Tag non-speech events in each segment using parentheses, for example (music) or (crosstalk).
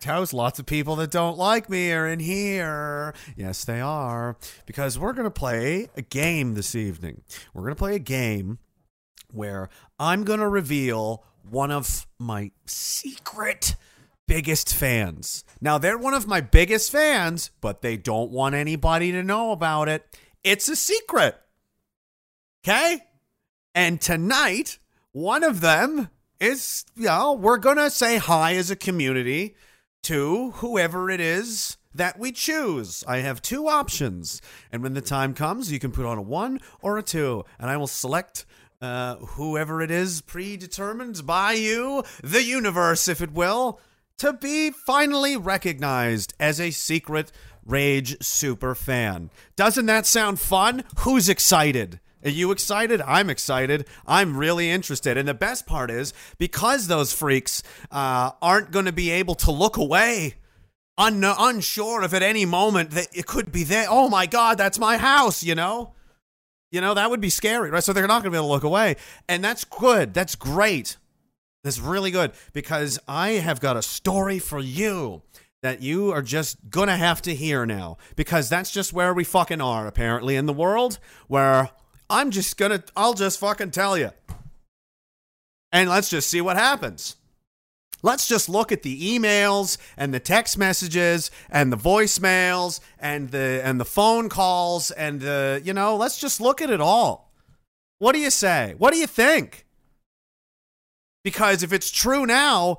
Packed house. Lots of people that don't like me are in here. Yes, they are. Because we're going to play a game this evening. We're going to play a game where I'm going to reveal one of my secret biggest fans. Now, they're one of my biggest fans, but they don't want anybody to know about it. It's a secret. Okay? And tonight, one of them is, you know, we're going to say hi as a community to whoever it is that we choose. I have two options. And when the time comes, you can put on a one or a two, and I will select uh, whoever it is predetermined by you, the universe, if it will, to be finally recognized as a secret Rage super fan. Doesn't that sound fun? Who's excited? Are you excited? I'm excited. I'm really interested. And the best part is because those freaks uh, aren't going to be able to look away, un- unsure if at any moment that it could be there. Oh my God, that's my house, you know? You know, that would be scary, right? So they're not going to be able to look away. And that's good. That's great. That's really good because I have got a story for you that you are just gonna have to hear now because that's just where we fucking are apparently in the world where I'm just gonna I'll just fucking tell you. And let's just see what happens. Let's just look at the emails and the text messages and the voicemails and the and the phone calls and the you know, let's just look at it all. What do you say? What do you think? Because if it's true now,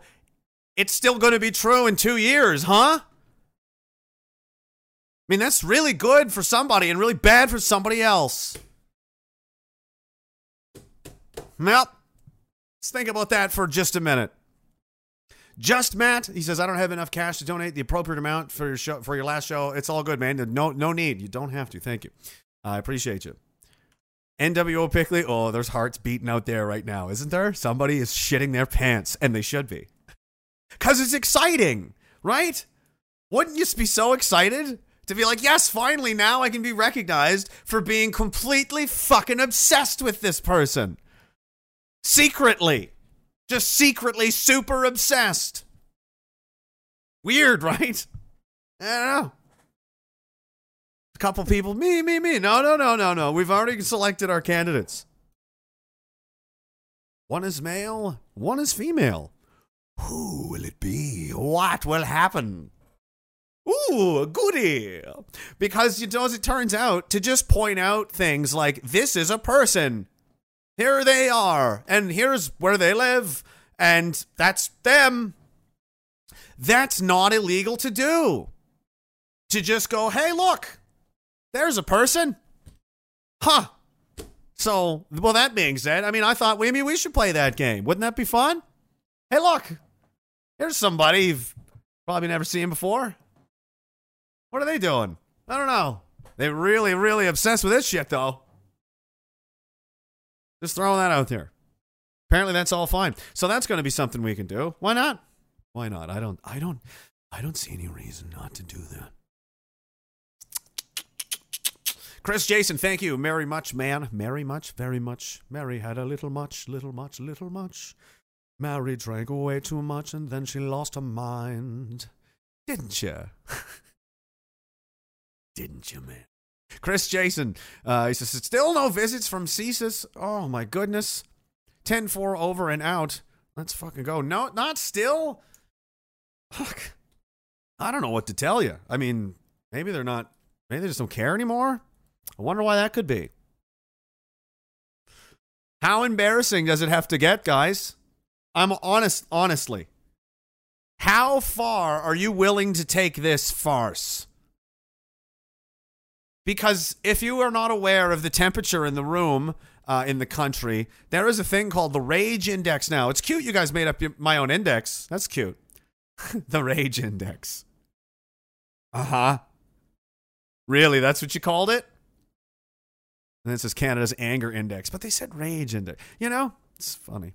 it's still going to be true in two years, huh? I mean, that's really good for somebody and really bad for somebody else. Well, let's think about that for just a minute. Just Matt, he says, I don't have enough cash to donate the appropriate amount for your show for your last show. It's all good, man. No, no need. You don't have to. Thank you. I appreciate you. NWO Pickley, oh, there's hearts beating out there right now, isn't there? Somebody is shitting their pants, and they should be. Because it's exciting, right? Wouldn't you be so excited to be like, yes, finally, now I can be recognized for being completely fucking obsessed with this person? Secretly. Just secretly super obsessed. Weird, (laughs) right? I don't know. A couple people, me, me, me. No, no, no, no, no. We've already selected our candidates. One is male, one is female. Who will it be? What will happen? Ooh, goody. Because you know, as it turns out, to just point out things like this is a person. Here they are, and here's where they live, and that's them. That's not illegal to do. To just go, hey, look, there's a person. Huh. So, well, that being said, I mean, I thought maybe we should play that game. Wouldn't that be fun? Hey, look, here's somebody you've probably never seen before. What are they doing? I don't know. They're really, really obsessed with this shit, though. Just throwing that out there. Apparently, that's all fine. So that's going to be something we can do. Why not? Why not? I don't. I don't. I don't see any reason not to do that. Chris Jason, thank you. Very much, man. Very much, very much. Mary had a little much, little much, little much. Mary drank way too much and then she lost her mind. Didn't you? (laughs) Didn't you, man? Chris Jason, uh, he says, still no visits from CSIS. Oh, my goodness. 10 4 over and out. Let's fucking go. No, not still. Fuck. I don't know what to tell you. I mean, maybe they're not, maybe they just don't care anymore. I wonder why that could be. How embarrassing does it have to get, guys? I'm honest, honestly. How far are you willing to take this farce? Because if you are not aware of the temperature in the room uh, in the country, there is a thing called the Rage Index now. It's cute you guys made up your, my own index. That's cute. (laughs) the Rage Index. Uh huh. Really? That's what you called it? And this is Canada's Anger Index, but they said Rage Index. You know, it's funny.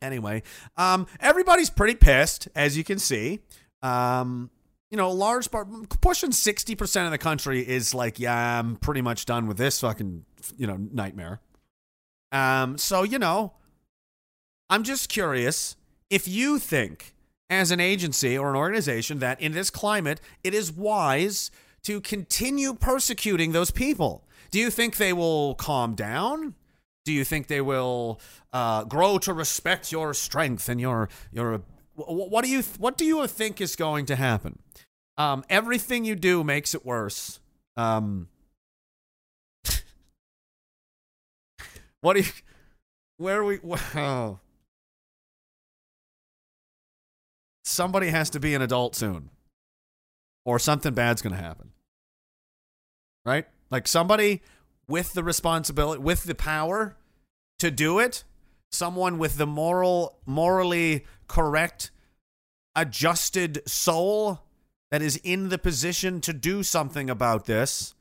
Anyway, um, everybody's pretty pissed, as you can see. Um, you know, a large part, pushing 60% of the country is like, yeah, I'm pretty much done with this fucking, you know, nightmare. Um, so, you know, I'm just curious if you think, as an agency or an organization, that in this climate, it is wise to continue persecuting those people. Do you think they will calm down? Do you think they will uh, grow to respect your strength and your your what do you what do you think is going to happen? Um, everything you do makes it worse. Um, (laughs) what do you? Where are we? Oh. Somebody has to be an adult soon, or something bad's going to happen. Right? Like somebody with the responsibility, with the power to do it, someone with the moral, morally correct, adjusted soul that is in the position to do something about this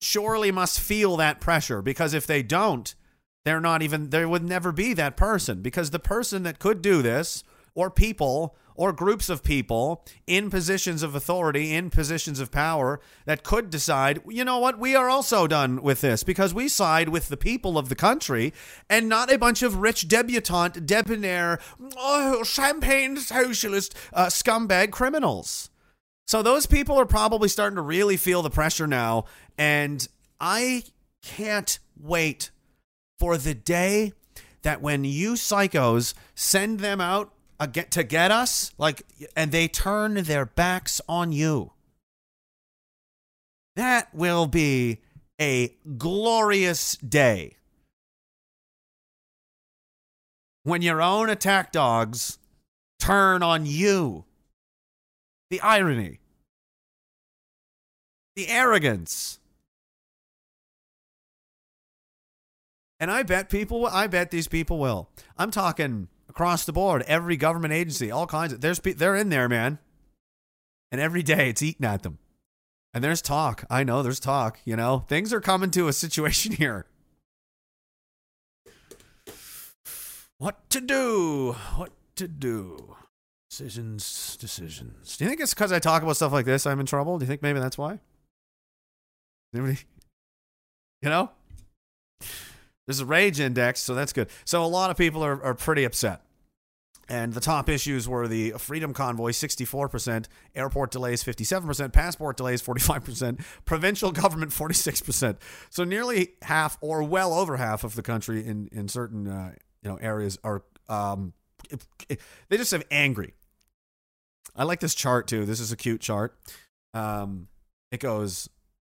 surely must feel that pressure because if they don't, they're not even, there would never be that person because the person that could do this or people or groups of people in positions of authority, in positions of power that could decide, you know what, we are also done with this because we side with the people of the country and not a bunch of rich debutante, debonair, oh, champagne socialist uh, scumbag criminals. So those people are probably starting to really feel the pressure now. And I can't wait for the day that when you psychos send them out Uh, get to get us like and they turn their backs on you. That will be a glorious day. When your own attack dogs turn on you. The irony. The arrogance. And i bet people i bet these people will. I'm talking across the board, every government agency, all kinds of there's they're in there, man. And every day it's eating at them. And there's talk. I know there's talk, you know. Things are coming to a situation (laughs) here. What to do? What to do? Decisions, decisions. Do you think it's because I talk about stuff like this I'm in trouble? Do you think maybe that's why? Anybody? You know? There's a rage index, so that's good. So a lot of people are, are pretty upset. And the top issues were the Freedom Convoy, 64%, airport delays, 57%, passport delays, 45%, (laughs) provincial government, 46%. So nearly half, or well over half of the country in, in certain uh, you know areas are, um, they just have angry. I like this chart too. This is a cute chart. Um, it goes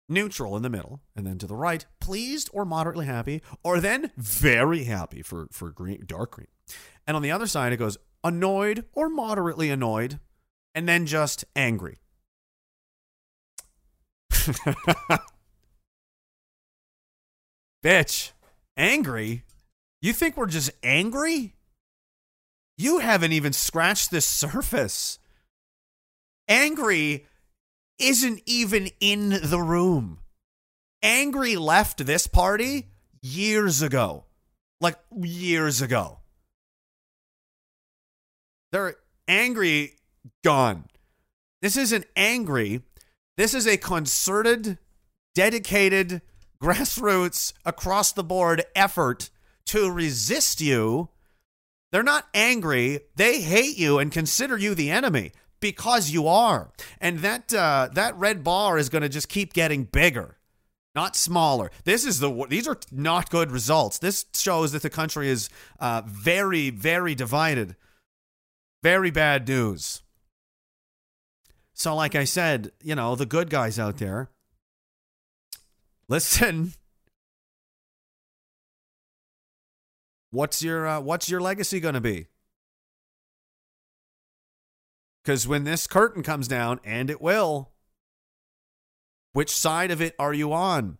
neutral in the middle, and then to the right, pleased or moderately happy, or then very happy for, for green, dark green. And on the other side, it goes annoyed or moderately annoyed, and then just angry. (laughs) Bitch, angry? You think we're just angry? You haven't even scratched the surface. Angry isn't even in the room. Angry left this party years ago. Like years ago. They're angry, gone. This isn't angry. This is a concerted dedicated grassroots across the board effort to resist you, they're not angry. They hate you and consider you the enemy because you are. And that uh, that red bar is going to just keep getting bigger, not smaller. This is the these are not good results. This shows that the country is uh, very very divided. Very bad news. So, like I said, you know, the good guys out there, listen. What's your uh, what's your legacy going to be? Because when this curtain comes down, and it will, which side of it are you on?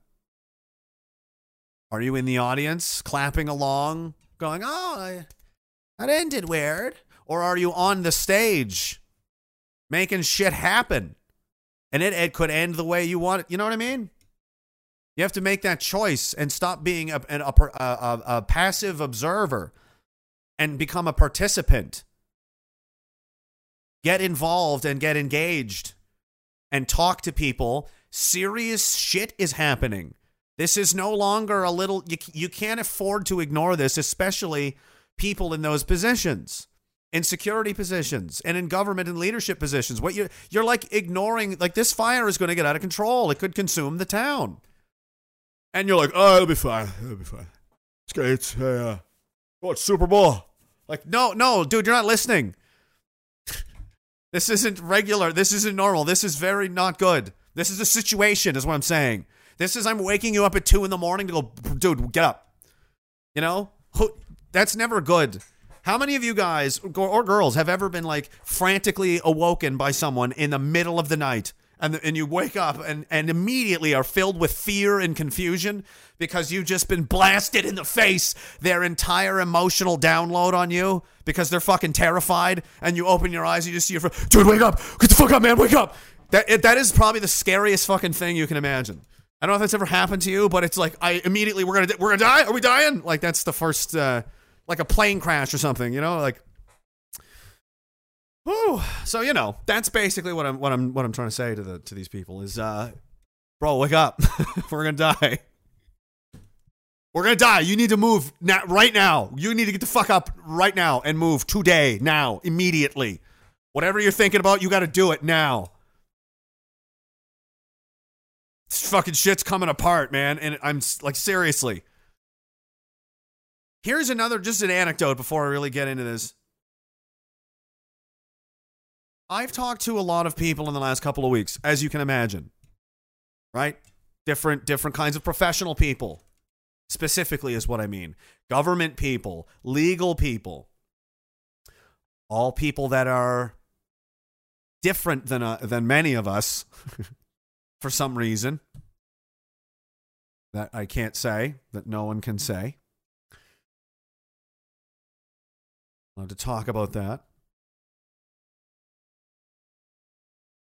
Are you in the audience clapping along, going, "Oh, that ended weird," or are you on the stage? making shit happen. And it, it could end the way you want it. You know what I mean? You have to make that choice and stop being a, a, a, a passive observer and become a participant. Get involved and get engaged and talk to people. Serious shit is happening. This is no longer a little, you, you can't afford to ignore this, especially people in those positions in security positions and in government and leadership positions. What you you're like ignoring like this fire is going to get out of control. It could consume the town. And you're like, "Oh, it'll be fine. It'll be fine." It's great. It's uh, oh, it's Super Bowl. Like, no, no, dude, you're not listening. (laughs) this isn't regular. This isn't normal. This is very not good. This is a situation, is what I'm saying. This is I'm waking you up at two in the morning to go, dude, get up. You know, that's never good. How many of you guys or girls have ever been like frantically awoken by someone in the middle of the night? And, and you wake up and, and immediately are filled with fear and confusion because you've just been blasted in the face their entire emotional download on you because they're fucking terrified and you open your eyes and you just see your friend, dude, wake up, get the fuck up, man, wake up. That, that is probably the scariest fucking thing you can imagine. I don't know if that's ever happened to you, but it's like I immediately we're gonna we're gonna die. Are we dying? Like that's the first uh, like a plane crash or something, you know, like. Whew. So you know that's basically what I'm what I'm what I'm trying to say to the to these people is, uh, bro, wake up, (laughs) we're gonna die. We're gonna die. You need to move now, right now. You need to get the fuck up right now and move today, now, immediately. Whatever you're thinking about, you got to do it now. This fucking shit's coming apart, man. And I'm like, seriously. Here's another, just an anecdote before I really get into this. I've talked to a lot of people in the last couple of weeks, as you can imagine, right? Different, different kinds of professional people, specifically, is what I mean. Government people, legal people, all people that are different than uh, than many of us, (laughs) for some reason that I can't say, that no one can say. To talk about that.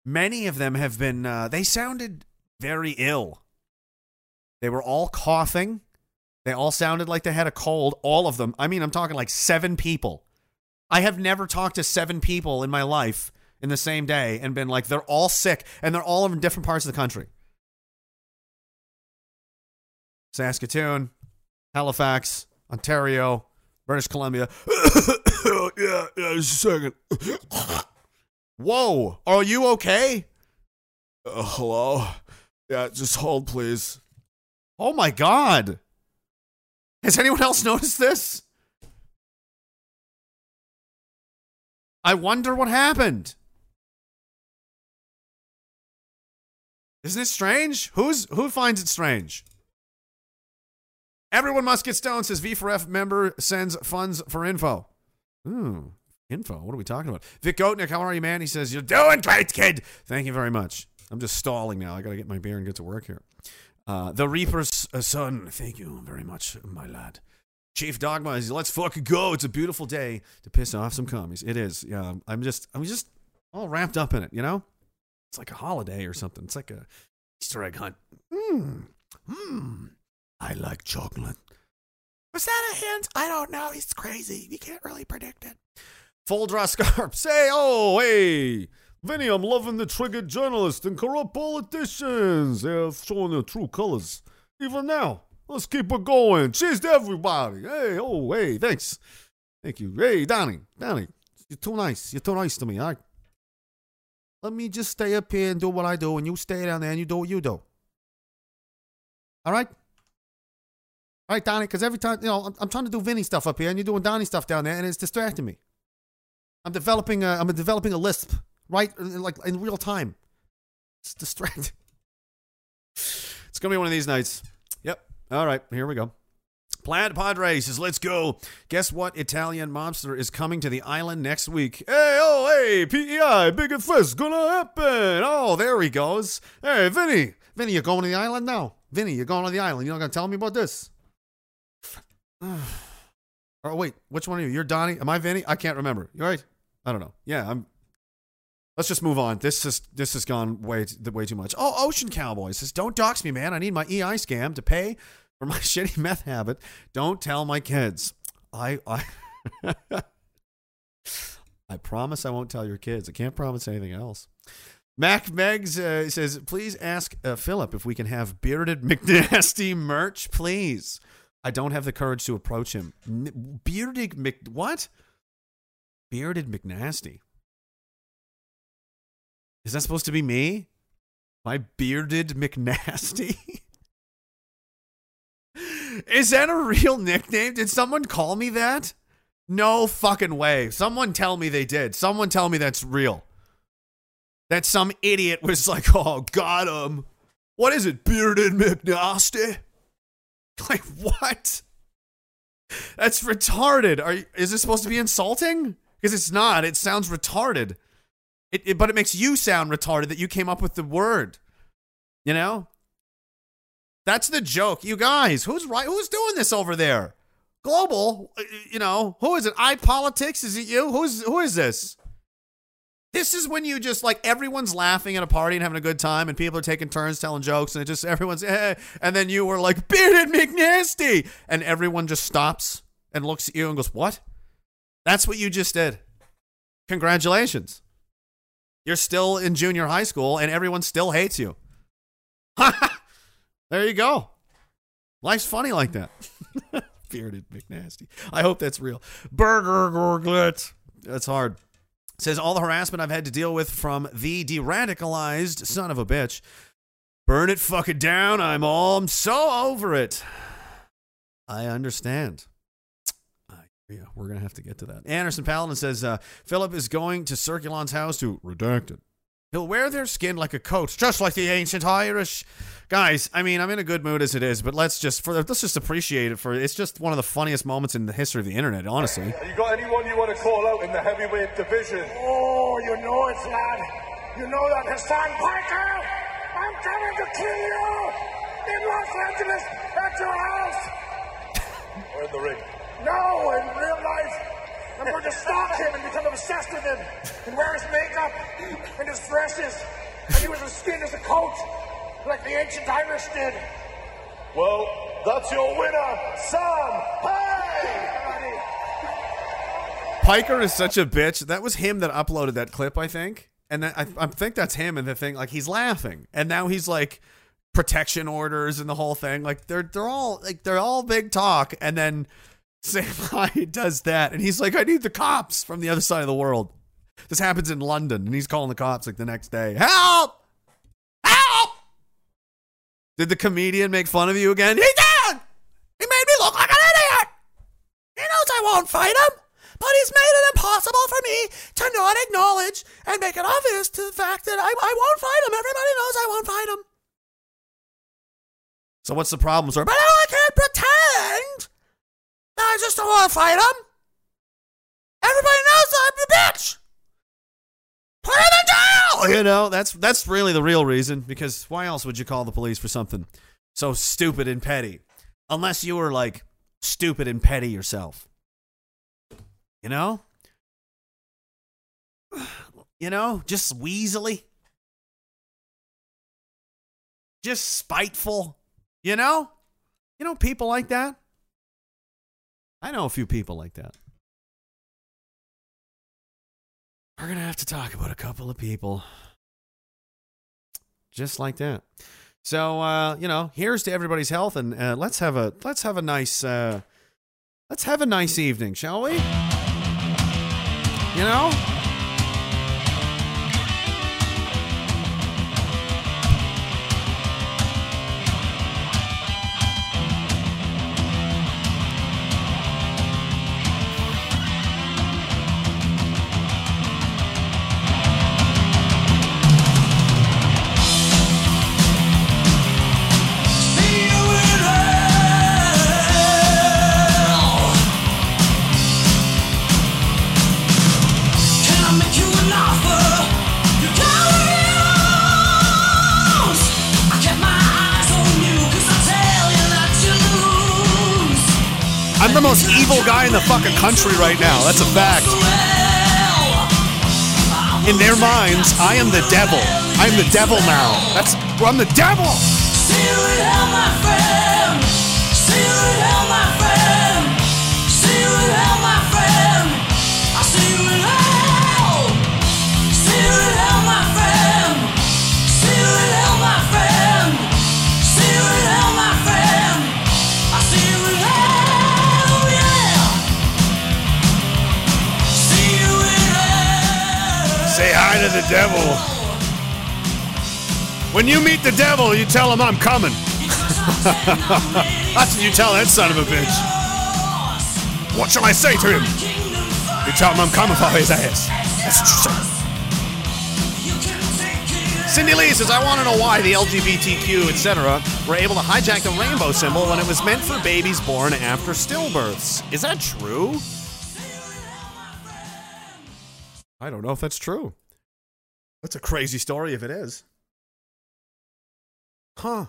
Many of them have been, uh, they sounded very ill. They were all coughing. They all sounded like they had a cold. All of them. I mean, I'm talking like seven people. I have never talked to seven people in my life in the same day and been like, they're all sick and they're all in different parts of the country. Saskatoon, Halifax, Ontario, British Columbia. (coughs) (laughs) yeah, yeah, just a second. (coughs) Whoa, are you okay? Uh, hello? Yeah, just hold, please. Oh my god. Has anyone else noticed this? I wonder what happened. Isn't it strange? Who's who finds it strange? Everyone must get stoned, says V4F member sends funds for info. Ooh, info. What are we talking about? Vic Goatnick, how are you, man? He says, You're doing great, kid. Thank you very much. I'm just stalling now. I got to get my beer and get to work here. Uh, the Reaper's uh, son. Thank you very much, my lad. Chief Dogma is let's fucking go. It's a beautiful day to piss off some commies. It is. Yeah, I'm just I'm just all wrapped up in it, you know? It's like a holiday or something. It's like a Easter egg hunt. Mmm. Mmm. I like chocolate. Was that a hint? I don't know. He's crazy. You can't really predict it. Full draw scarp. (laughs) Say, oh, hey. Vinny, I'm loving the triggered journalists and corrupt politicians. They're showing their true colors. Even now. Let's keep it going. Cheers to everybody. Hey, oh, hey, thanks. Thank you. Hey, Donnie, Donnie, you're too nice. You're too nice to me. Right. Let me just stay up here and do what I do, and you stay down there and you do what you do. All right? All right, Donnie, because every time, you know, I'm, I'm trying to do Vinny stuff up here, and you're doing Donnie stuff down there, and it's distracting me. I'm developing a, I'm developing a lisp, right, like in real time. It's distracting. (laughs) It's going to be one of these nights. Yep. All right, here we go. Plaid Padre says, let's go. Guess what? Italian Mobster is coming to the island next week. Hey, oh, hey, PEI, Big and Fist, gonna happen. Oh, there he goes. Hey, Vinny. Vinny, you're going to the island now? Vinny, you're going to the island. You're not gonna tell me about this? (sighs) oh, wait, which one are you? You're Donnie? Am I Vinny? I can't remember. You right? I don't know. Yeah, I'm. Let's just move on. This is this has gone way way too much. Oh, Ocean Cowboy says, "Don't dox me, man. I need my EI scam to pay for my (laughs) shitty meth habit. Don't tell my kids. I I (laughs) I promise I won't tell your kids. I can't promise anything else." Mac Megs uh, says, "Please ask uh, Philip if we can have bearded (laughs) McNasty merch, please." I don't have the courage to approach him. Bearded Mc what? Bearded McNasty. Is that supposed to be me? My bearded McNasty? (laughs) Is that a real nickname? Did someone call me that? No fucking way. Someone tell me they did. Someone tell me that's real. That some idiot was like, (laughs) oh, got him. What is it, bearded McNasty? (laughs) Like, what? That's retarded. Are is this supposed to be insulting? Because it's not. It sounds retarded. It, it, but it makes you sound retarded that you came up with the word. You know? That's the joke. You guys, who's right? Who's doing this over there? Global, uh, you know, who is it? I politics? Is it you? Who's who is this? This is when you just like everyone's laughing at a party and having a good time, and people are taking turns telling jokes, and it just (laughs) everyone's eh, and then you were like bearded McNasty, and everyone just stops and looks at you and goes, "What?" That's what you just did. Congratulations. You're still in junior high school, and everyone still hates you. (laughs) there you go. Life's funny like that. (laughs) bearded McNasty. I hope that's real. Burger Gorglet. That's hard. Says all the harassment I've had to deal with from the de-radicalized son of a bitch. Burn it fucking down. I'm all I'm so over it. I understand. Yeah, we're gonna have to get to that. Anderson Paladin says uh, Philip is going to Circulon's house to redact it. He'll wear their skin like a coat, just like the ancient Irish. Guys, I mean, I'm in a good mood as it is, but let's just for let's just appreciate it for it's just one of the funniest moments in the history of the internet, honestly. You got anyone you want to call out in the heavyweight division? Oh, you know it, lad. You know that Hassan Piker. I'm coming to kill you in Los Angeles at your house. Or in the ring? No, in real life. I'm going to stalk him and become obsessed with him and wear his makeup and his dresses and use his skin as a coat like the ancient Irish did. Well, that's your winner, Sam. Hey! Piker is such a bitch. That was him that uploaded that clip, I think. And that, I, I think that's him. And the thing, like, he's laughing, and now he's like protection orders and the whole thing. Like, they're they're all like they're all big talk, and then Sam (laughs) Hyde does that, and he's like, "I need the cops from the other side of the world." This happens in London, and he's calling the cops like the next day. Help! Help! Did the comedian make fun of you again? He did. He made me look like an idiot. He knows I won't fight him, but he's made it impossible for me to not acknowledge and make it obvious to the fact that I, I won't fight him. Everybody knows I won't fight him. So what's the problem, sir? But I can't pretend. I just don't want to fight him. Everybody knows I'm the bitch. Put him in jail. Oh, you know, that's that's really the real reason. Because why else would you call the police for something so stupid and petty? Unless you were like stupid and petty yourself. You know? (sighs) You know, just weaselly. Just spiteful. You know? You know people like that? I know a few people like that. we're gonna have to talk about a couple of people, just like that. So uh, you know, here's to everybody's health, and uh, let's have a let's have a nice uh, let's have a nice evening, shall we? You know. Fucking country right now. That's a fact. In their minds, I am the devil. I'm the devil now. That's I'm the devil. Devil. When you meet the devil, you tell him I'm coming. (laughs) That's what you tell that son of a bitch. What shall I say to him? You tell him I'm coming for his ass. That's what you say. Cindy Lee says, I want to know why the LGBTQ, etc., were able to hijack the rainbow symbol when it was meant for babies born after stillbirths. Is that true? I don't know if that's true. That's a crazy story if it is. Huh.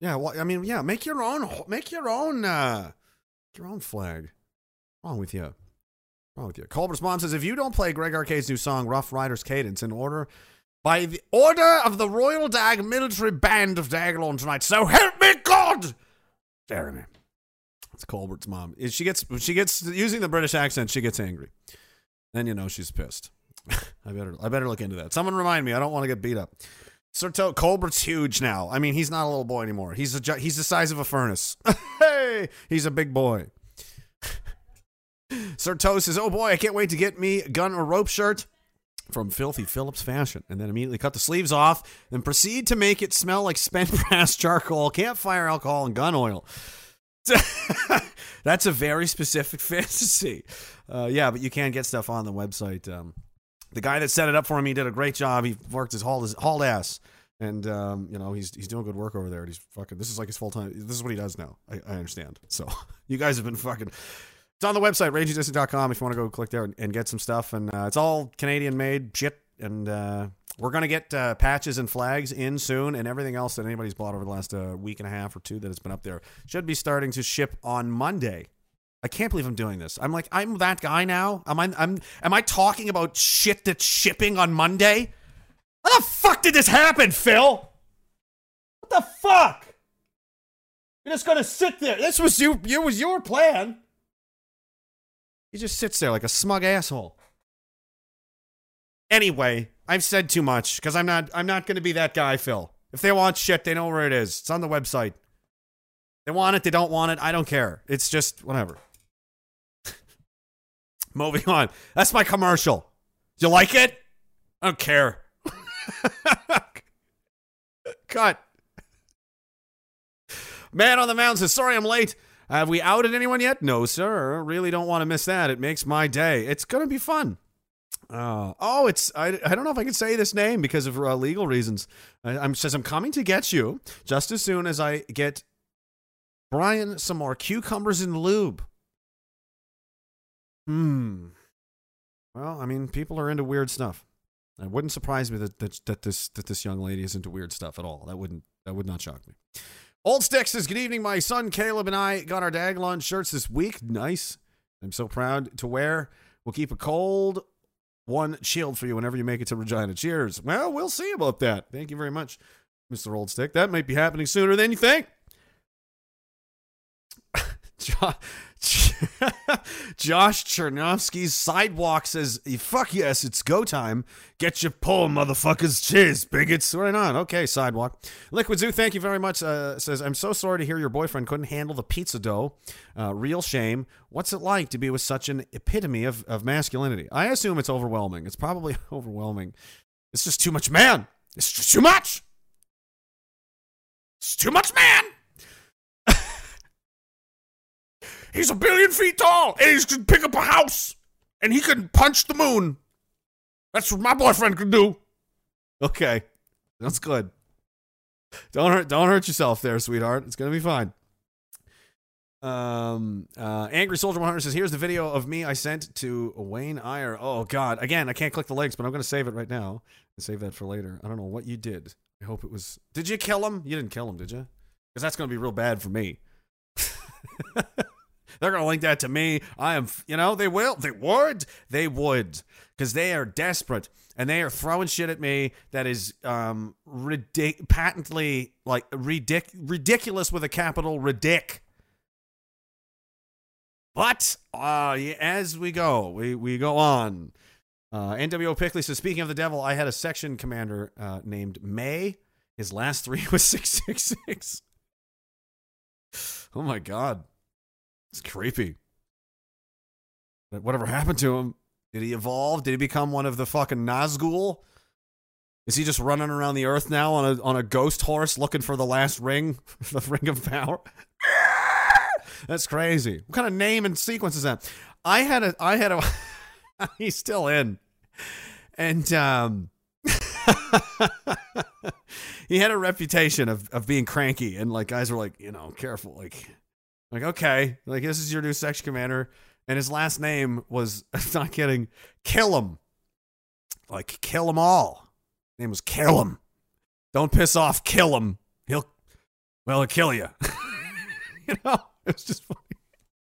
Yeah, well, I mean, yeah, make your own make your own uh your own flag. Wrong with you. Wrong with you. Colbert's mom says if you don't play Greg Arcade's new song Rough Riders Cadence in order by the order of the Royal Dag Military Band of Diagolon tonight, so help me God! Jeremy. It's Colbert's mom. She gets she gets using the British accent, she gets angry. Then you know she's pissed. (laughs) I better I better look into that. Someone remind me. I don't want to get beat up. Sertô Colbert's huge now. I mean, he's not a little boy anymore. He's a he's the size of a furnace. (laughs) hey, he's a big boy. (laughs) Sir Toe says, "Oh boy, I can't wait to get me gun or rope shirt." From filthy Phillips fashion, and then immediately cut the sleeves off and proceed to make it smell like spent brass charcoal, campfire alcohol, and gun oil. That's a very specific fantasy. Uh, yeah, but you can get stuff on the website. Um, the guy that set it up for him, he did a great job. He worked his hauled his hauled ass, and um, you know he's he's doing good work over there. And he's fucking. This is like his full time. This is what he does now. I, I understand. So (laughs) you guys have been fucking. It's on the website ragingdissident.com if you want to go click there and, and get some stuff. And uh, it's all Canadian made shit. And uh, we're gonna get uh, patches and flags in soon, and everything else that anybody's bought over the last uh, week and a half or two that has been up there should be starting to ship on Monday. I can't believe I'm doing this. I'm like, I'm that guy now. Am I? I'm. Am I talking about shit that's shipping on Monday? How the fuck did this happen, Phil? What the fuck? You're just gonna sit there. This was you. It was your plan. He just sits there like a smug asshole. Anyway, I've said too much because I'm not. I'm not gonna be that guy, Phil. If they want shit, they know where it is. It's on the website. They want it. They don't want it. I don't care. It's just whatever. Moving on. That's my commercial. You like it? I don't care. (laughs) Cut. Man on the mountain says, sorry I'm late. Have we outed anyone yet? No, sir. Really don't want to miss that. It makes my day. It's going to be fun. Uh, oh, it's I, I don't know if I can say this name because of uh, legal reasons. I, I'm says I'm coming to get you just as soon as I get Brian some more cucumbers and lube. Hmm. Well, I mean, people are into weird stuff. It wouldn't surprise me that, that that this that this young lady is into weird stuff at all. That wouldn't that would not shock me. Old Stick says, "Good evening. My son Caleb and I got our Diagolon shirts this week. Nice. I'm so proud to wear. We'll keep a cold one chilled for you whenever you make it to Regina. Cheers. Well, we'll see about that. Thank you very much, Mr. Old Stick. That might be happening sooner than you think. Jo- (laughs) Josh Chernovsky's sidewalk says, "Fuck yes, it's go time. Get your pole, motherfuckers. Cheers, bigots. Right on. Okay, sidewalk. Liquid Zoo, thank you very much. Uh, says, I'm so sorry to hear your boyfriend couldn't handle the pizza dough. Uh, real shame. What's it like to be with such an epitome of, of masculinity? I assume it's overwhelming. It's probably (laughs) overwhelming. It's just too much man. It's just too much. It's too much man." He's a billion feet tall, and he can pick up a house, and he can punch the moon. That's what my boyfriend can do. Okay, that's good. Don't hurt, don't hurt yourself there, sweetheart. It's gonna be fine. Um, uh, Angry Soldier 100 says, "Here's the video of me I sent to Wayne Iyer. Oh God, again, I can't click the links, but I'm gonna save it right now and save that for later. I don't know what you did. I hope it was. Did you kill him? You didn't kill him, did you? Because that's gonna be real bad for me. (laughs) They're going to link that to me. I am, you know, they will. They would. They would. Because they are desperate and they are throwing shit at me that is um ridic- patently like ridic- ridiculous with a capital ridic. But uh, as we go, we, we go on. Uh, NWO Pickley says, speaking of the devil, I had a section commander uh, named May. His last three (laughs) was 666. Oh my God. It's creepy. But whatever happened to him? Did he evolve? Did he become one of the fucking Nazgul? Is he just running around the earth now on a on a ghost horse looking for the last ring, (laughs) the ring of power? (laughs) That's crazy. What kind of name and sequence is that? I had a I had a (laughs) he's still in. And um he had a reputation of, of being cranky and like guys were like, you know, careful, like like, okay, like this is your new section commander, and his last name was (laughs) not kidding, kill him. Like kill them all. His name was kill him. Don't piss off, kill him. He'll well, he'll kill you. (laughs) you know, it's just funny.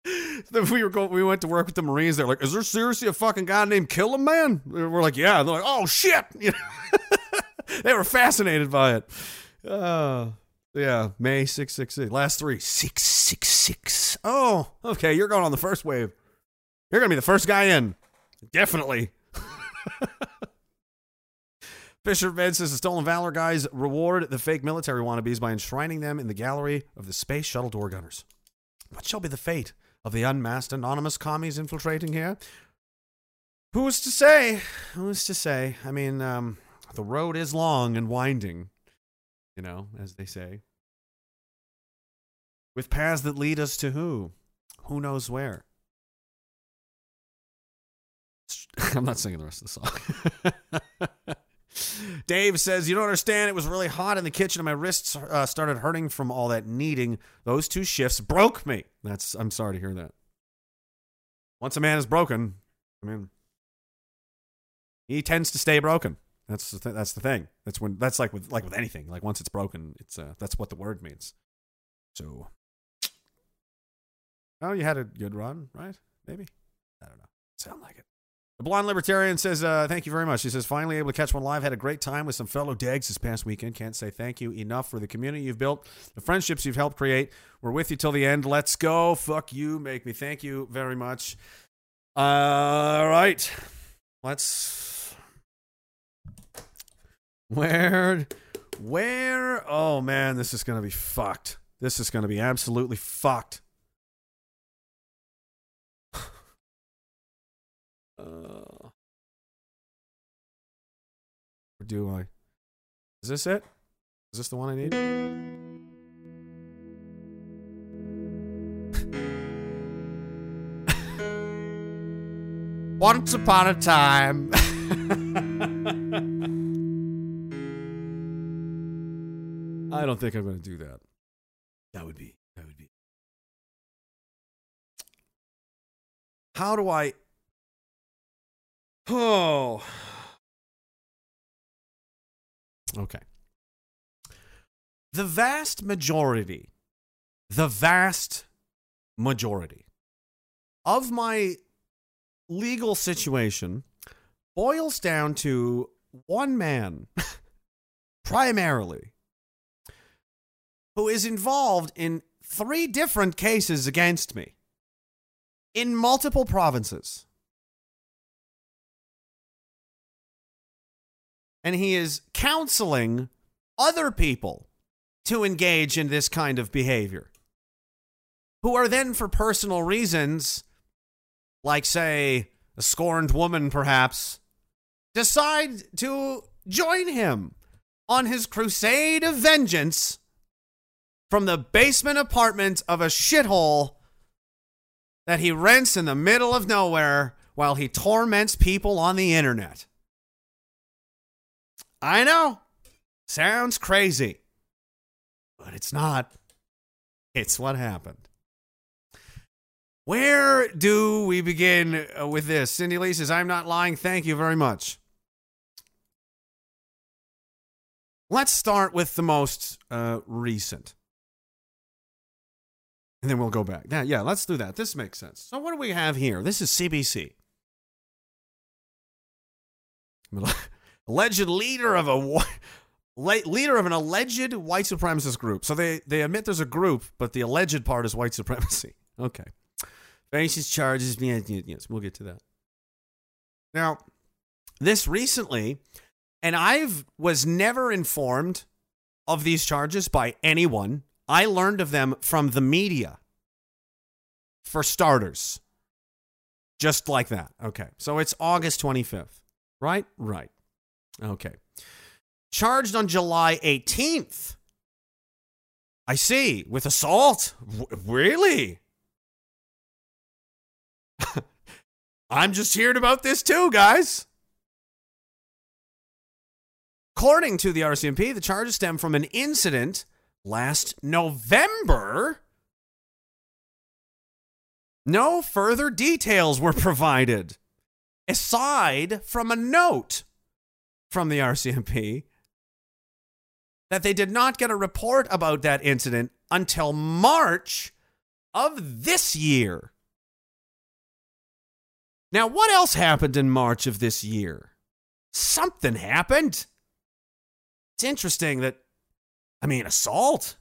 (laughs) Then we were going, we went to work with the Marines. They're like, "Is there seriously a fucking guy named Kill him, man?" We're like, "Yeah." They're like, "Oh shit!" You know, they were fascinated by it. Uh, yeah, May 666. Last three, 666. Oh, okay. You're going on the first wave. You're going to be the first guy in. Definitely. (laughs) Fisher Med says the Stolen Valor guys reward the fake military wannabes by enshrining them in the gallery of the Space Shuttle Door Gunners. What shall be the fate of the unmasked anonymous commies infiltrating here? Who's to say? Who's to say? I mean, um, the road is long and winding you know, as they say. With paths that lead us to who? Who knows where? (laughs) I'm not singing the rest of the song. (laughs) Dave says, You don't understand. It was really hot in the kitchen and my wrists uh, started hurting from all that kneading. Those two shifts broke me. That's, I'm sorry to hear that. Once a man is broken, I mean, he tends to stay broken. That's the th- that's the thing. That's when that's like with like with anything. Like once it's broken, it's uh, that's what the word means. So, oh, you had a good run, right? Maybe I don't know. Sound like it. The blonde libertarian says, uh, "Thank you very much." He says, "Finally able to catch one live. Had a great time with some fellow Dags this past weekend. Can't say thank you enough for the community you've built, the friendships you've helped create. We're with you till the end. Let's go. Fuck you. Make me. Thank you very much. All right, let's." Where, where? Oh man, this is gonna be fucked. This is gonna be absolutely fucked. (sighs) uh, or do I? Is this it? Is this the one I need? (laughs) Once upon a time. (laughs) I mm. don't think I'm going to do that. That would be that would be. How do I? Oh. Okay. The vast majority, the vast majority of my legal situation boils down to one man, (laughs) primarily, who is involved in three different cases against me in multiple provinces. And he is counseling other people to engage in this kind of behavior, who are then, for personal reasons, like, say, a scorned woman perhaps, decide to join him on his crusade of vengeance from the basement apartment of a shithole that he rents in the middle of nowhere while he torments people on the internet. I know. Sounds crazy. But it's not. It's what happened. Where do we begin uh, with this? Cindy Lee says, I'm not lying. Thank you very much. Let's start with the most uh, recent. And then we'll go back. Yeah, yeah, let's do that. This makes sense. So, what do we have here? This is CBC. (laughs) Alleged leader of a leader of an alleged white supremacist group. So they they admit there's a group, but the alleged part is white supremacy. (laughs) Okay. Faces charges. Yes, we'll get to that. Now, this recently, and I've was never informed of these charges by anyone. I learned of them from the media. For starters. Just like that. Okay. So it's August 25th, right? Right. Okay. Charged on July 18th. I see. With assault? W- really? (laughs) I'm just hearing about this too, guys. According to the RCMP, the charges stem from an incident last November. No further details were (laughs) provided, aside from a note from the RCMP that they did not get a report about that incident until March of this year. Now, what else happened in March of this year? Something happened. It's interesting that, I mean, assault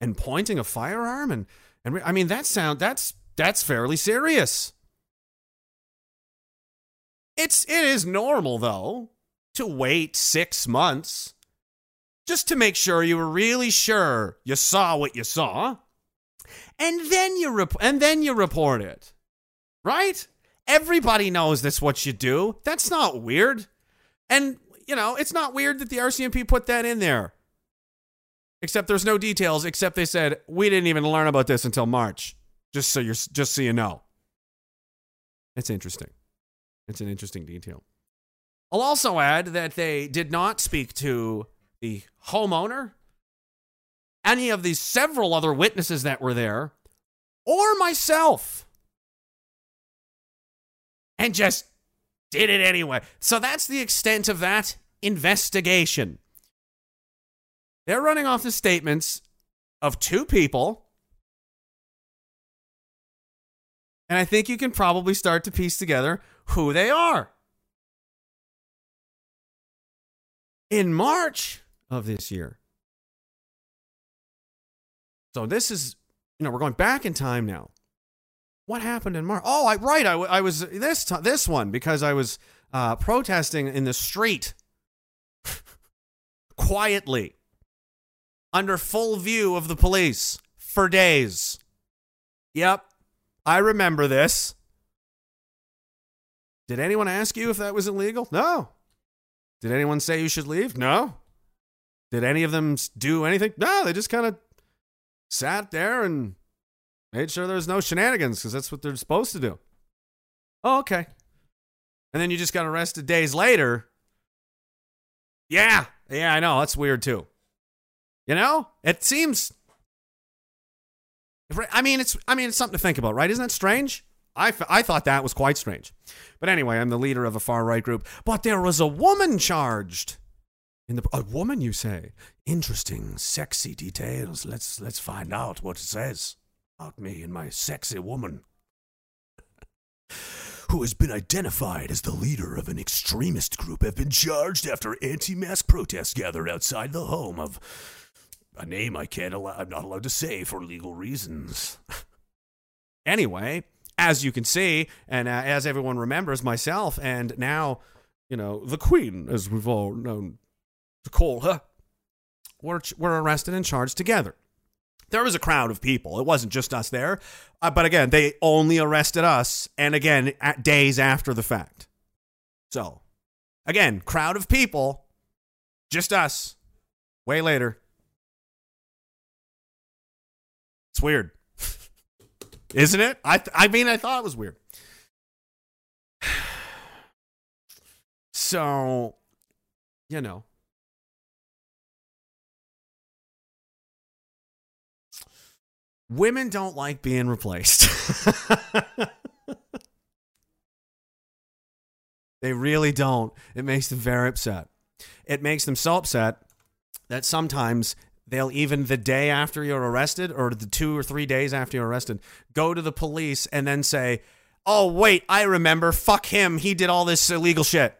and pointing a firearm and and I mean that sound that's that's fairly serious. It's it is normal though to wait six months just to make sure you were really sure you saw what you saw, and then you rep- and then you report it, right? Everybody knows that's what you do. That's not weird. And, you know, it's not weird that the RCMP put that in there. Except there's no details, except they said, we didn't even learn about this until March. Just so you're just so you know. It's interesting. It's an interesting detail. I'll also add that they did not speak to the homeowner, any of these several other witnesses that were there, or myself and just did it anyway. So that's the extent of that investigation. They're running off the statements of two people. And I think you can probably start to piece together who they are. In March of this year. So this is, you know, we're going back in time now. What happened in March? Oh, I, right. I, I was this t- this one because I was uh, protesting in the street (laughs) quietly under full view of the police for days. Yep, I remember this. Did anyone ask you if that was illegal? No. Did anyone say you should leave? No. Did any of them do anything? No, they just kind of sat there and Made sure there's no shenanigans because that's what they're supposed to do. Oh, okay. And then you just got arrested days later. Yeah. Yeah, I know. That's weird too. You know? It seems I mean, it's I mean, it's something to think about, right? Isn't that strange? I, f- I thought that was quite strange. But anyway, I'm the leader of a far right group. But there was a woman charged. In the a woman, you say? Interesting, sexy details. Let's let's find out what it says about me and my sexy woman. (laughs) Who has been identified as the leader of an extremist group have been charged after anti mask protests gathered outside the home of a name I can't allow, I'm not allowed to say for legal reasons. (laughs) anyway, as you can see, and uh, as everyone remembers, myself and now, you know, the Queen, as we've all known to call her, were, were arrested and charged together. There was a crowd of people. It wasn't just us there. Uh, but again, they only arrested us, and again, days after the fact. So, again, crowd of people, just us, way later. It's weird. Isn't it? I, th- I mean, I thought it was weird. (sighs) So, you know. Women don't like being replaced. (laughs) they really don't. It makes them very upset. It makes them so upset that sometimes they'll even the day after you're arrested or the two or three days after you're arrested go to the police and then say, "Oh, wait, I remember. Fuck him. He did all this illegal shit."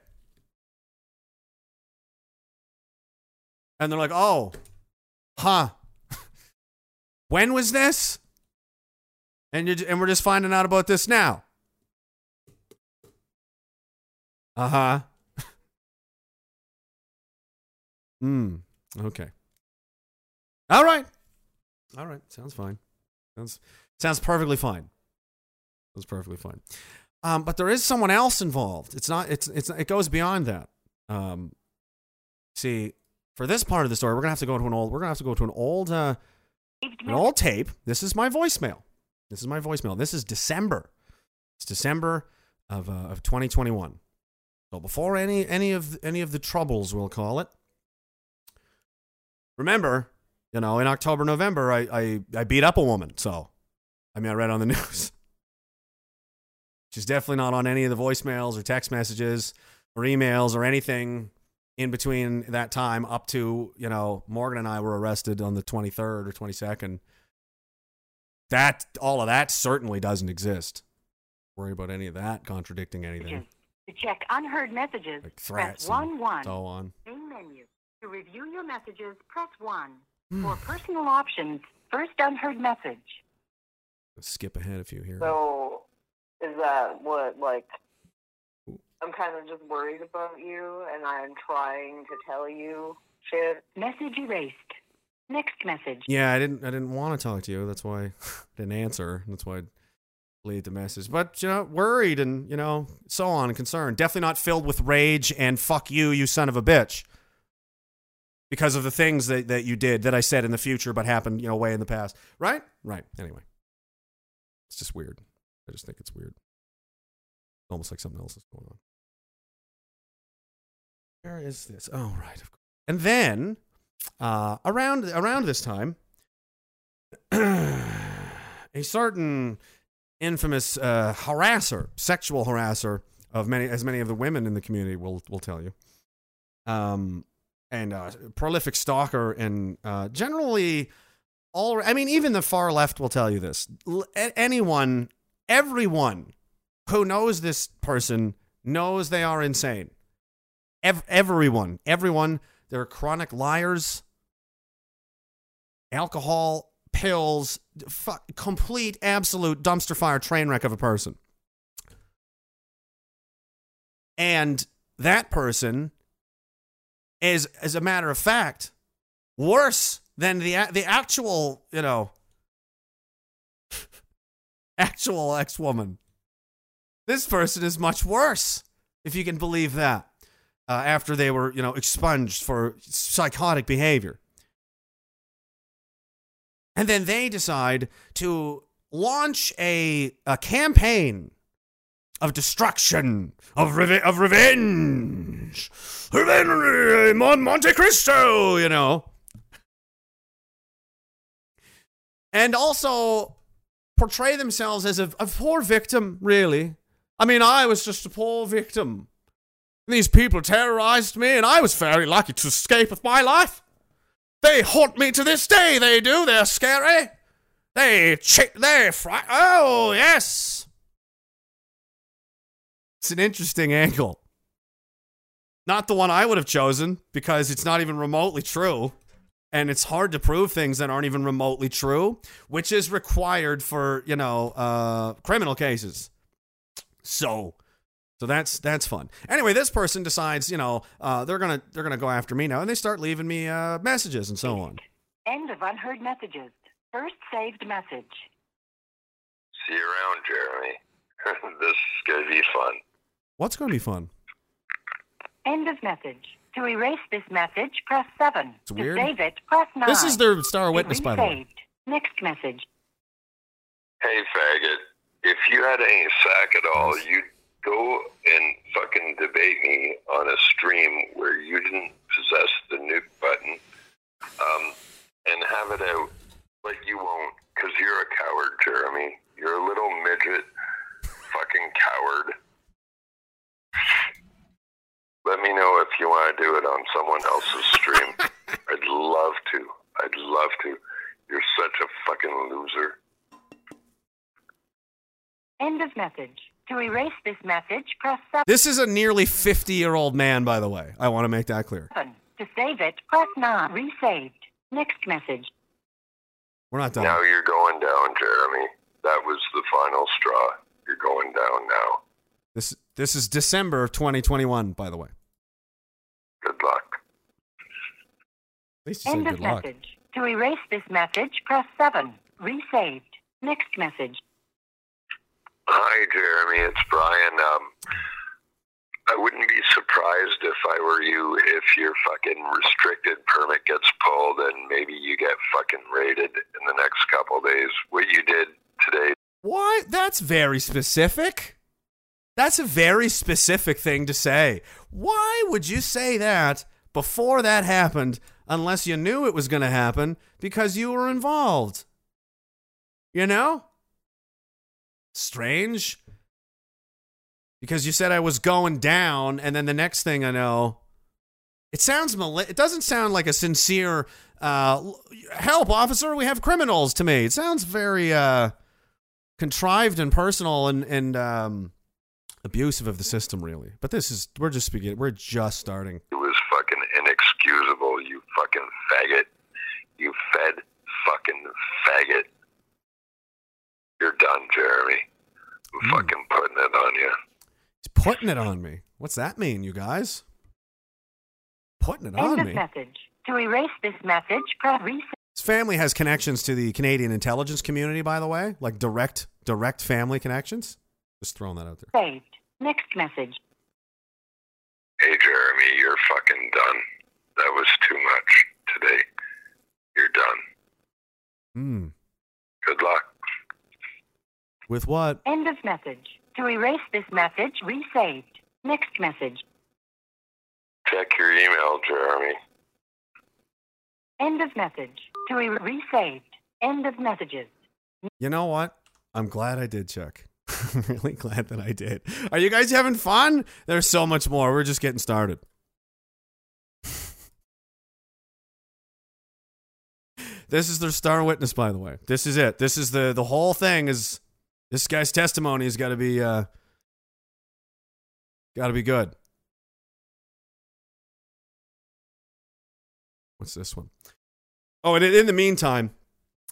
And they're like, "Oh, huh. (laughs) when was this?" And you and we're just finding out about this now. Uh-huh. (laughs) Hmm. Okay. All right. All right. Sounds fine. Sounds sounds perfectly fine. Sounds perfectly fine. Um, but there is someone else involved. It's not. It's it's. It goes beyond that. Um, see, for this part of the story, we're gonna have to go to an old. We're gonna have to go to an old. Uh, an old tape. This is my voicemail. This is my voicemail. This is December. It's December of uh, of 2021. So before any any of any of the troubles, we'll call it. Remember, you know, in October, November, I, I, I beat up a woman. So, I mean, I read on the (laughs) news. She's definitely not on any of the voicemails or text messages or emails or anything in between that time up to, you know, Morgan and I were arrested on the 23rd or 22nd. That, all of that certainly doesn't exist. Worry about any of that contradicting anything. To check unheard messages, Like press 1 1. so on. Main menu. To review your messages, press 1. Hmm. For personal options, first unheard message. Skip ahead a few here. So, is that what, like, I'm kind of just worried about you and I'm trying to tell you shit? Message erased. Next message. Yeah, I didn't. I didn't want to talk to you. That's why (laughs) I didn't answer. That's why I leave the message. But you know, worried and you know, so on and concerned. Definitely not filled with rage and fuck you, you son of a bitch. Because of the things that, that you did that I said in the future, but happened you know way in the past. Right? Right. Anyway, it's just weird. I just think it's weird. Almost like something else is going on. Where is this? Oh, right. Of course. And then uh, around around this time, (clears throat) a certain infamous uh, harasser, sexual harasser of many as many of the women in the community will will tell you, um, and uh, prolific stalker and uh, generally all. I mean, even the far left will tell you this. Anyone, everyone who knows this person knows they are insane. Ev- everyone, everyone, they're chronic liars, alcohol, pills, complete, absolute dumpster fire train wreck of a person. And that person is, as a matter of fact, worse than the the actual, you know, (laughs) actual ex woman. This person is much worse, if you can believe that. Uh, after they were, you know, expunged for psychotic behavior. And then they decide to launch a, a campaign of destruction, of, of revenge. Revenge on Monte Cristo, you know. And also portray themselves as a, a poor victim, really. I mean, I was just a poor victim. These people terrorized me, and I was very lucky to escape with my life. They haunt me to this day. They do. They're scary. They chi- they fright. Oh yes. It's an interesting angle. Not the one I would have chosen because it's not even remotely true. and it's hard to prove things that aren't even remotely true, which is required for you know uh, criminal cases. So, so that's that's fun. Anyway, this person decides, you know, uh, they're gonna they're gonna go after me now, and they start leaving me uh, messages and so on. End of unheard messages. First saved message. See you around, Jeremy. (laughs) this is gonna be fun. What's gonna be fun? End of message. To erase this message, press 7. It's weird. To save it, press 9. This is their star witness, by the way. Next message. Hey, faggot. If you had any sack at all, you'd go and fucking debate me on a stream where you didn't possess the nuke button, um, and have it out. But you won't, because you're a coward, Jeremy. You're a little midget, fucking coward. Let me know if you want to do it on someone else's stream. (laughs) I'd love to. I'd love to. You're such a fucking loser. End of message. To erase this message, press 7. This is a nearly 50 year old man, by the way. I want to make that clear. To save it, press 9. Resaved. Next message. We're not done. Now you're going down, Jeremy. That was the final straw. You're going down now. This this is December of 2021, by the way. Good luck. At least you said End of good luck. message. To erase this message, press 7. Resaved. Next message. Hi, Jeremy. It's Brian. Um, I wouldn't be surprised if I were you if your fucking restricted permit gets pulled and maybe you get fucking raided in the next couple days. What you did today Why? That's very specific. That's a very specific thing to say. Why would you say that before that happened unless you knew it was going to happen because you were involved? You know? Strange. Because you said I was going down, and then the next thing I know, it sounds It doesn't sound like a sincere uh, help, officer. We have criminals. To me, it sounds very uh, contrived and personal and and um, abusive of the system, really. But this is we're just beginning. We're just starting. it was fucking inexcusable, you fucking faggot. You fed fucking faggot. You're done, Jeremy. I'm Hmm. fucking putting it on you. He's putting it on me. What's that mean, you guys? Putting it End on of me. message. To erase this message, press reset. His family has connections to the Canadian intelligence community, by the way, like direct direct family connections. Just throwing that out there. Saved. Next message. Hey, Jeremy, you're fucking done. That was too much today. You're done. Hmm. Good luck. With what? End of message. To erase this message, resaved. Next message. Check your email, Jeremy. End of message. To er- resaved. End of messages. You know what? I'm glad I did check. I'm (laughs) really glad that I did. Are you guys having fun? There's so much more. We're just getting started. (laughs) this is their star witness, by the way. This is it. This is the the whole thing. Is this guy's testimony has got to be uh, got to be good. What's this one? Oh, and in the meantime,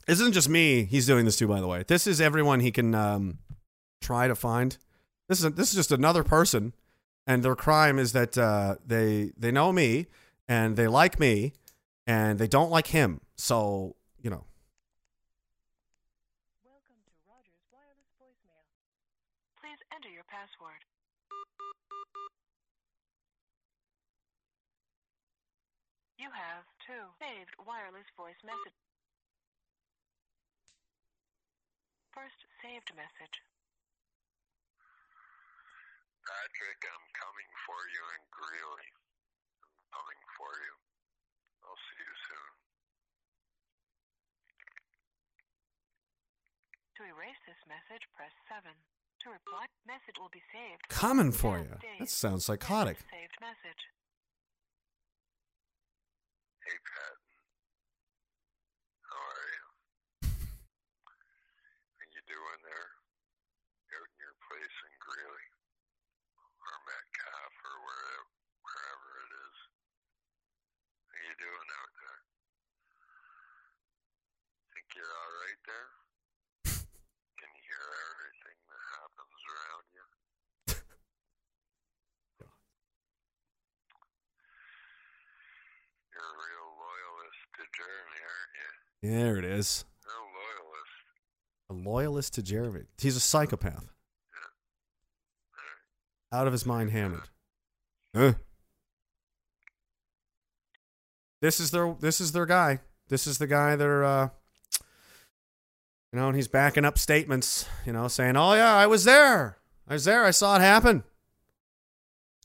this isn't just me. He's doing this too, by the way. This is everyone he can um, try to find. This is this is just another person, and their crime is that uh, they they know me and they like me, and they don't like him. So you know, Welcome to Rogers Wireless Voicemail. Please enter your password. You have two saved wireless voice message. First saved message. Patrick, I'm coming for you in Greely. I'm coming for you. I'll see you soon. To erase this message, press 7. To reply, message will be saved. coming for you. That sounds psychotic. Saved message. Hey, Pat. How are you? How you doing there? Out in your place in Greely? Or Metcalfe or wherever, wherever it is? How you doing out there? there? (laughs) Can you hear everything that happens around you? You're a real loyalist to Jeremy, aren't you? There it is. Real loyalist. A loyalist to Jeremy. He's a psychopath. Out of his mind hammered. Huh? This is their this is their guy. This is the guy they're uh you know, and he's backing up statements, you know, saying, "Oh yeah, I was there. I was there. I saw it happen.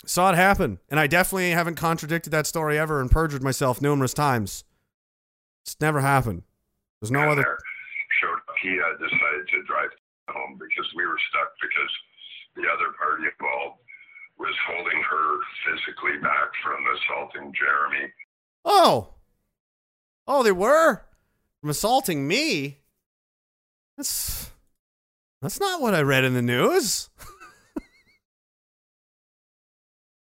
Saw it happen." And I definitely haven't contradicted that story ever and perjured myself numerous times. It's never happened. There's no other there, showed up. He uh, decided to drive home because we were stuck because the other party involved was holding her physically back from assaulting Jeremy. Oh. Oh, they were from assaulting me. That's That's not what I read in the news.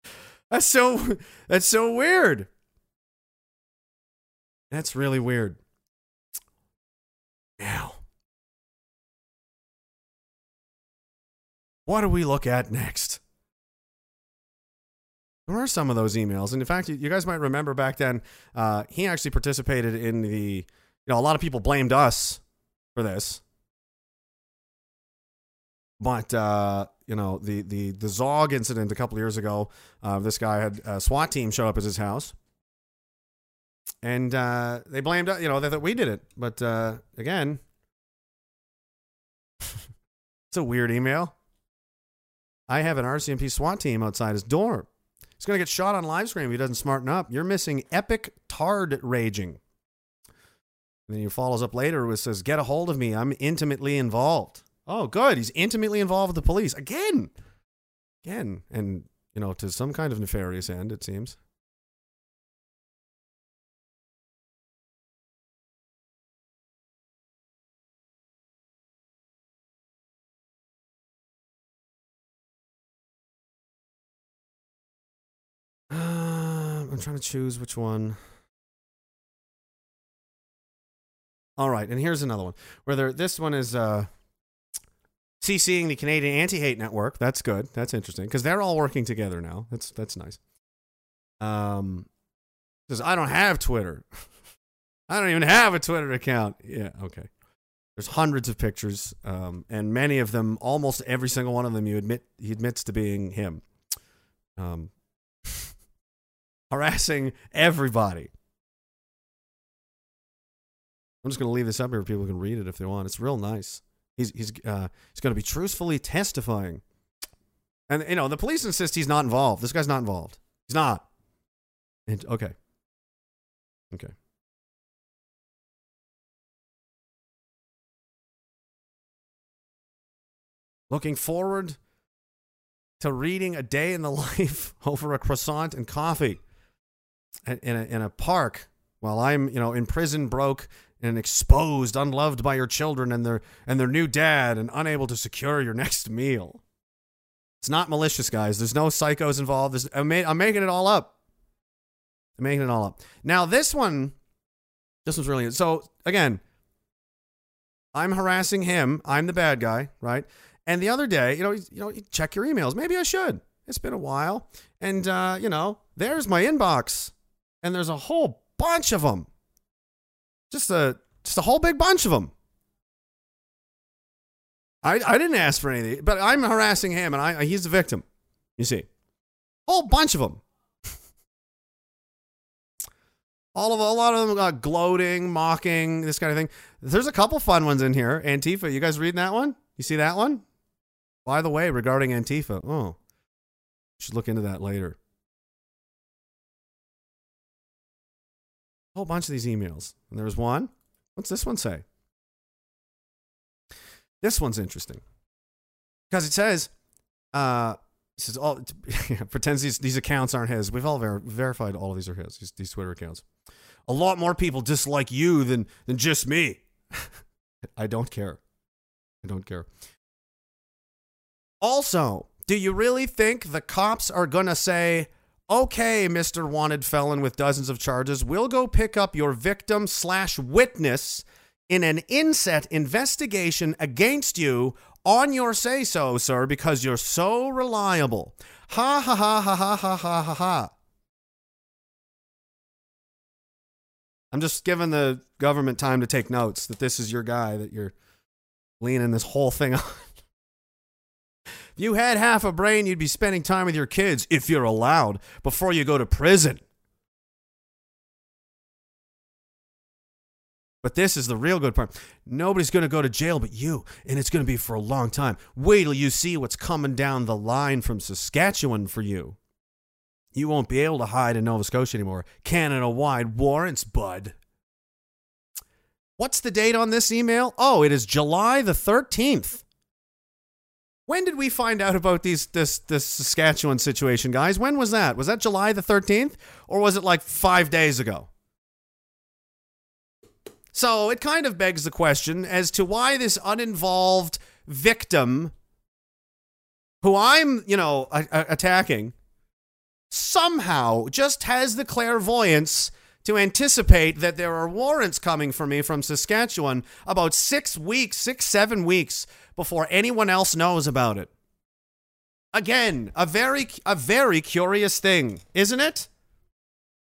(laughs) that's so that's so weird. That's really weird. Now, what do we look at next? There are some of those emails, and in fact, you, guys might remember back then, uh, he actually participated in the. You know, a lot of people blamed us for this, but uh, you know, the the the Zog incident a couple years ago, uh, this guy had a SWAT team show up at his house, and uh, they blamed. You know that, that we did it, but uh, again, (laughs) it's a weird email. I have an RCMP SWAT team outside his door. He's going to get shot on live stream if he doesn't smarten up. You're missing epic tard raging. And then he follows up later with says, "Get a hold of me. I'm intimately involved." Oh, good. He's intimately involved with the police again, again, and you know to some kind of nefarious end. It seems. I'm trying to choose which one. All right, and here's another one. Where there, this one is uh, CCing the Canadian Anti-Hate Network. That's good. That's interesting because they're all working together now. That's that's nice. Um, says I don't have Twitter. (laughs) I don't even have a Twitter account. Yeah, okay. There's hundreds of pictures, um, and many of them, almost every single one of them, you admit he admits to being him. Um, harassing everybody. I'm just going to leave this up here. People can read it if they want. It's real nice. He's he's uh, he's going to be truthfully testifying, and you know the police insist he's not involved. This guy's not involved. He's not. And okay, okay. Looking forward to reading a day in the (laughs) life over a croissant and coffee in a, in a park while I'm, you know, in prison, broke and exposed, unloved by your children and their and their new dad, and unable to secure your (laughs) next meal. It's not malicious, guys. There's no psychos involved. I'm, ma- I'm making it all up. I'm making it all up. Now this one, this one's really so. Again, I'm harassing him. I'm the bad guy, right? And the other day, you know, you know, you check your emails. Maybe I should. It's been a while, and uh, you know, there's my inbox, and there's a whole bunch of them. Just a just a whole big bunch of them. I I didn't ask for anything, but I'm harassing him, and I he's the victim. You see, whole bunch of them. (laughs) All of a lot of them got gloating, mocking, this kind of thing. There's a couple fun ones in here. Antifa, you guys reading that one? You see that one? By the way, regarding Antifa, oh, should look into that later. Whole bunch of these emails. And there was one. What's this one say? This one's interesting because it says, uh, says all (laughs) pretends these these accounts aren't his. We've all ver- verified all of these are his. These, these Twitter accounts. A lot more people dislike you than than just me. (laughs) I don't care. I don't care. Also, do you really think the cops are to say, okay, Mr. Wanted Felon with dozens of charges, we'll go pick up your victim slash witness in an inset investigation against you on your say so, sir, because you're so reliable. Ha ha ha ha ha ha ha ha ha. I'm just giving the government time to take notes that this is your guy that you're leaning this whole thing on. If you had half a brain, you'd be spending time with your kids, if you're allowed, before you go to prison. But this is the real good part. Nobody's going to go to jail but you, and it's going to be for a long time. Wait till you see what's coming down the line from Saskatchewan for you. You won't be able to hide in Nova Scotia anymore. Canada wide warrants, bud. What's the date on this email? Oh, it is July the 13th. When did we find out about these this this Saskatchewan situation, guys? When was that? Was that July the 13th or was it like 5 days ago? So, it kind of begs the question as to why this uninvolved victim who I'm, you know, a- a- attacking somehow just has the clairvoyance to anticipate that there are warrants coming for me from Saskatchewan about six weeks, six, seven weeks before anyone else knows about it. Again, a very, a very curious thing, isn't it?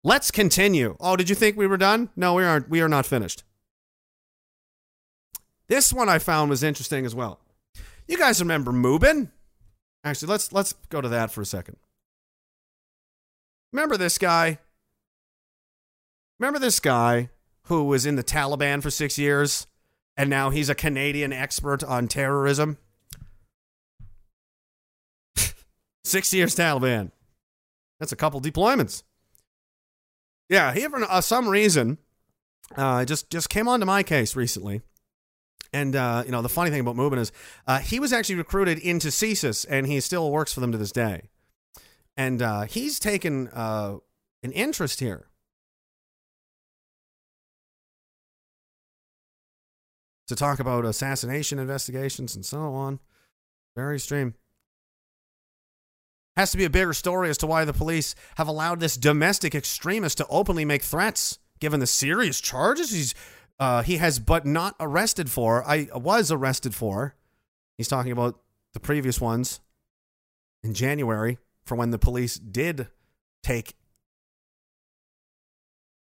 Let's continue. Oh, did you think we were done? No, we aren't. We are not finished. This one I found was interesting as well. You guys remember Mubin? Actually, let's let's go to that for a second. Remember this guy? Remember this guy who was in the Taliban for six years and now he's a Canadian expert on terrorism? (laughs) six years Taliban. That's a couple deployments. Yeah, he for uh, some reason uh, just just came onto my case recently. And uh, you know the funny thing about Mubin is uh, he was actually recruited into CSIS, and he still works for them to this day and uh, he's taken uh, an interest here. To talk about assassination investigations and so on. Very extreme. Has to be a bigger story as to why the police have allowed this domestic extremist to openly make threats, given the serious charges he's uh, he has but not arrested for. I was arrested for. He's talking about the previous ones in January for when the police did take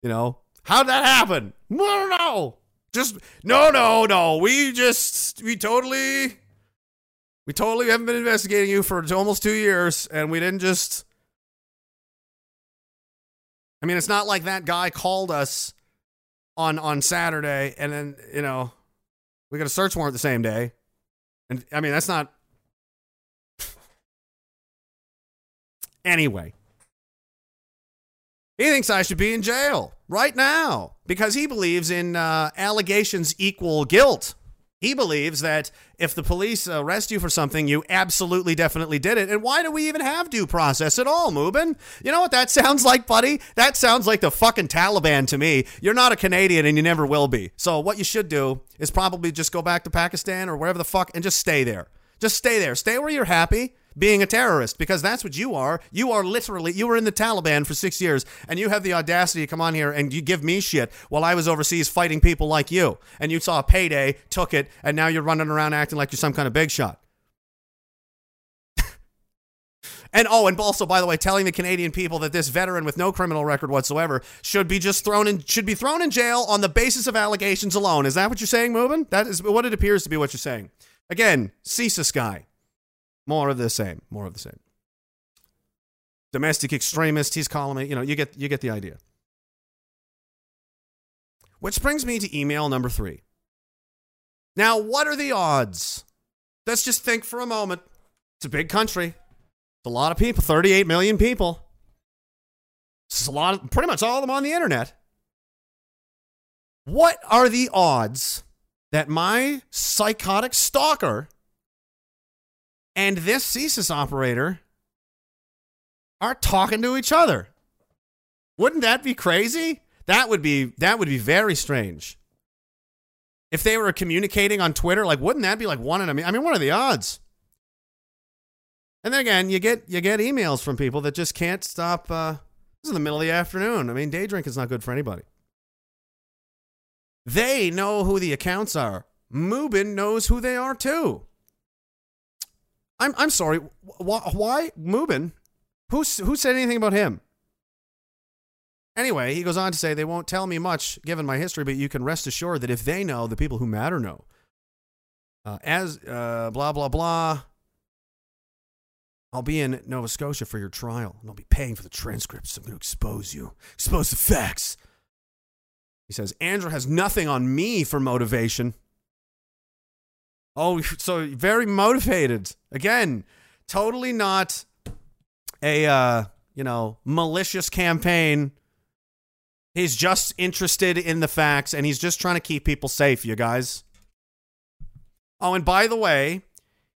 you know how'd that happen i don't know just no no no. We just we totally we totally haven't been investigating you for almost two years and we didn't just i mean it's not like that guy called us on on saturday and then you know we got a search warrant the same day. And i mean that's not (sighs) Anyway, he thinks I should be in jail right now because he believes in uh, allegations equal guilt. He believes that if the police arrest you for something, you absolutely definitely did it. And why do we even have due process at all, Mubin? You know what that (laughs) sounds like, buddy? That sounds like the fucking Taliban to me. You're not a Canadian and you never will be. So what you should do is probably just go back to Pakistan or wherever the fuck and just stay there. Just stay there. Stay where you're happy being a terrorist because that's what you are. You are literally, you were in the Taliban for six years and you have the audacity to come on here and you give me shit while I was overseas fighting people like you. And you saw a payday, took it, and now you're running around acting like you're some kind of big shot. (laughs) And oh, and also, by the way, telling the Canadian people that this veteran with no criminal record whatsoever should be just thrown in should be thrown in jail on the basis of allegations alone. Is that what you're saying, Mubin? That is what it appears to be what you're saying. Again, CSIS guy. More of the same. More of the same. Domestic extremist, he's calling me. You know, you get you get the idea. Which brings me to email number three. Now, what are the odds? Let's just think for a moment. It's a big country. It's a lot of people, 38 million people. It's a lot of, pretty much all of them on the internet. What are the odds that my psychotic stalker and this CSIS operator are talking to each other. Wouldn't that be crazy? That would be that would be very strange. If they were communicating on Twitter, like wouldn't that be like one in a I mean, what are the odds? And then again, you get you get emails from people that just can't stop. Uh, this is in the middle of the afternoon. I mean, day drinking is not good for anybody. They know who the accounts are. Mubin knows who they are too. I'm I'm sorry. Why, why Mubin? Who who said anything about him? Anyway, he goes on to say they won't tell me much given my history, but you can rest assured that if they know, the people who matter know. Uh, as uh, blah blah blah. I'll be in Nova Scotia for your trial, and I'll be paying for the transcripts. I'm going to expose you, expose the facts. He says Andrew has nothing on me for motivation. Oh, (laughs) so very motivated. Again, totally not a uh, you know, malicious campaign. He's just interested in the facts and he's just trying to keep people safe, you guys. Oh, and by the way,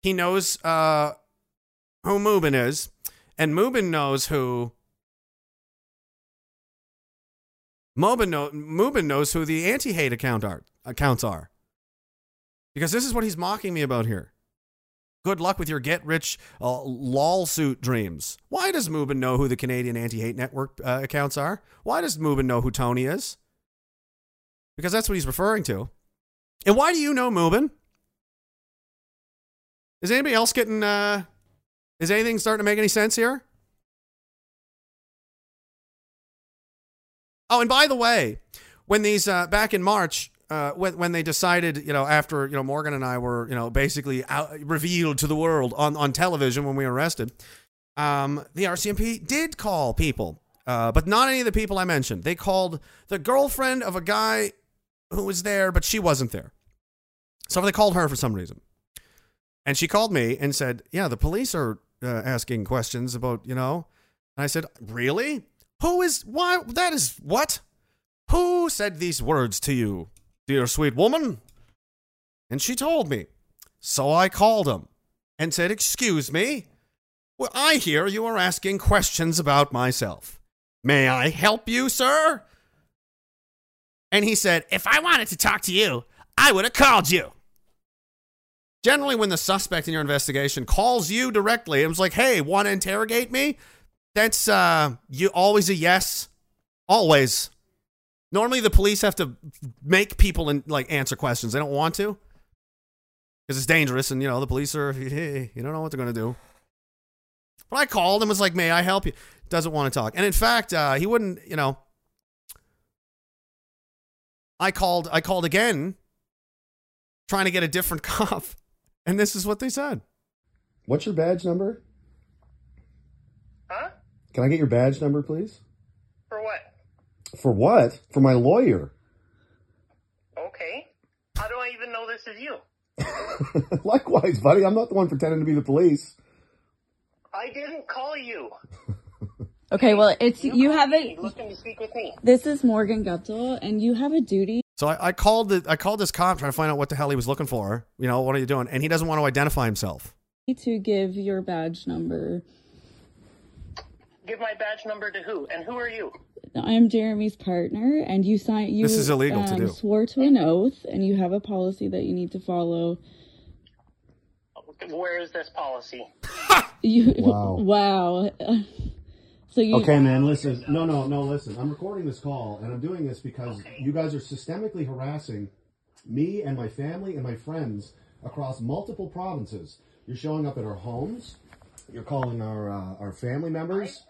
he knows uh who Mubin is, and Mubin knows who Mubin, know, Mubin knows who the anti-hate account are, accounts are. Because this is what he's mocking me about here. Good luck with your get rich uh, lol suit dreams. Why does Mubin know who the Canadian Anti Hate Network uh, accounts are? Why does Mubin know who Tony is? Because that's what he's referring to. And why do you know Mubin? Is anybody else getting. Uh, is anything starting to make any sense here? Oh, and by the way, when these uh, back in March, uh, when when they decided, you know, after you know Morgan and I were, you know, basically out, revealed to the world on on television when we were arrested, um, the RCMP did call people, uh, but not any of the people I mentioned. They called the girlfriend of a guy who was there, but she wasn't there. So they called her for some reason, and she called me and said, "Yeah, the police are uh, asking questions about, you know." And I said, "Really? Who is why? That is what." Who said these words to you, dear sweet woman? And she told me. So I called him and said, Excuse me. Well, I hear you are asking questions about myself. May I help you, sir? And he said, If I wanted to talk to you, I would have called you. Generally, when the suspect in your investigation calls you directly and was like, Hey, want to interrogate me? That's uh, you always a yes. Always. Normally, the police have to make people and like answer questions. They don't want to because it's dangerous, and you know the police are. Hey, (laughs) you don't know what they're gonna do. But I called and was like, "May I help you?" Doesn't want to talk, and in fact, uh, he wouldn't. You know, I called. I called again, trying to get a different (laughs) cop, and this is what they said. What's your badge number? Huh? Can I get your badge number, please? For what? For what? For my lawyer. Okay. How do I even know this is you? (laughs) Likewise, buddy. I'm not the one pretending to be the police. I didn't call you. (laughs) Okay, well, it's you have me, a. looking to speak with me. This is Morgan Guptill, and you have a duty So I, I called the I called this cop trying to find out what the hell he was looking for. You know, what are you doing? And he doesn't want to identify himself. to give your badge number. Give my badge number to who? And who are you? I'm Jeremy's partner, and you signed. You This is illegal to um, do. Swore to an oath, and you have a policy that you need to follow. Where is this policy? (laughs) You Wow. (laughs) wow. (laughs) So you Okay, man, listen. No, no, no, listen. I'm recording this call, and I'm doing this because you guys are systemically harassing me and my family and my friends across multiple provinces. You're showing up at our homes. You're calling our uh, our family members.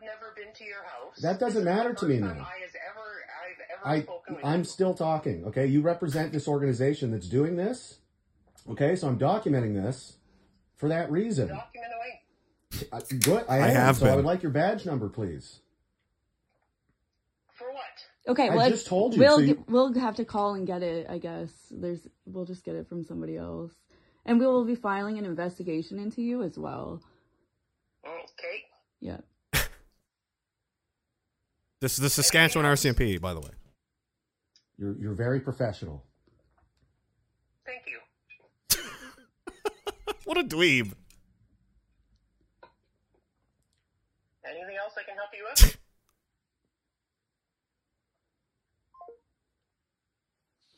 I have never been to your house. That doesn't This is matter the to me now. I has ever, I've ever I, spoken I'm you. still talking. Okay, you represent this organization that's doing this. Okay, so I'm documenting this for that reason. Document away. I, good. I, I am, have so I would like your badge number, please. For what? okay? I just told you, We'll so you- g- we'll have to call and get it. I guess there's we'll just get it from somebody else, and we will be filing an investigation into you as well. Okay. Yeah. This is the Saskatchewan RCMP, by the way. You're you're very professional. Thank you. (laughs) What a dweeb. Anything else I can help you with? (laughs)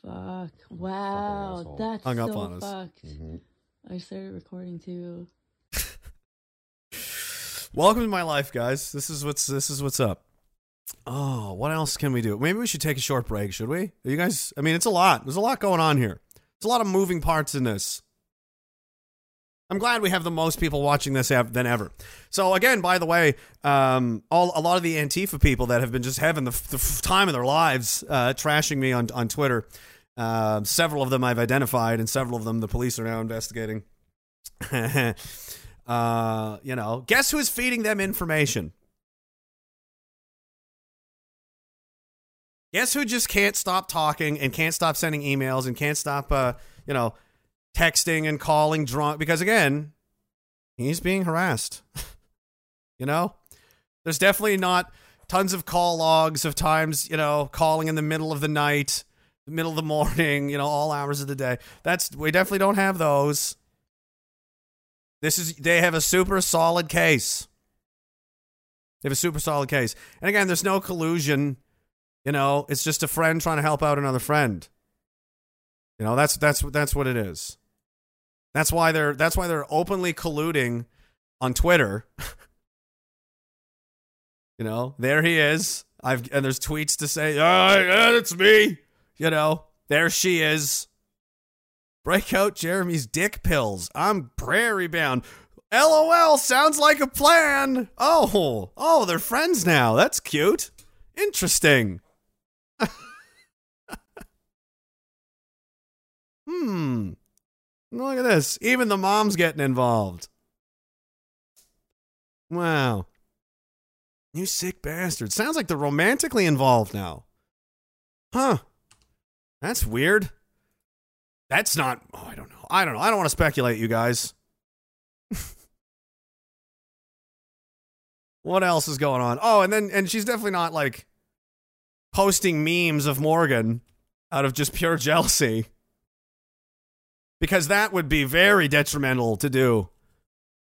Fuck. Wow. That's Hung up so on us. fucked. Mm-hmm. I started recording too. (laughs) Welcome to my life, guys. This is what's this is what's up. Oh, what else can we do? Maybe we should take a short break, should we? You guys, I mean, it's a lot. There's a lot going on here. There's a lot of moving parts in this. I'm glad we have the most people watching this than ever. So again, by the way, um, all a lot of the Antifa people that have been just having the, the time of their lives uh, trashing me on on Twitter. Uh, several of them I've identified, and several of them the police are now investigating. (laughs) uh, you know, guess who's feeding them information? Guess who just can't stop talking and can't stop sending emails and can't stop, uh, you know, texting and calling drunk because again, he's being harassed. (laughs) you know, there's definitely not tons of call logs of times, you know, calling in the middle of the night, the middle of the morning, you know, all hours of the day. That's we definitely don't have those. This is they have a super solid case. They have a super solid case. And again, there's no collusion. You know, it's just a friend trying to help out another friend. You know, that's that's that's what it is. That's why they're that's why they're openly colluding on Twitter. (laughs) you know, there he is. I've and there's tweets to say, "Ah, yeah, it's me." You know, there she is. Break out Jeremy's dick pills. I'm prairie bound. LOL sounds like a plan. Oh, oh, they're friends now. That's cute. Interesting. Hmm. Look at this. Even the mom's getting involved. Wow. You sick bastard. Sounds like they're romantically involved now. Huh. That's weird. That's not. Oh, I don't know. I don't know. I don't want to speculate, you guys. (laughs) what else is going on? Oh, and then, and she's definitely not like posting memes of Morgan out of just pure (laughs) jealousy. Because that would be very detrimental to do.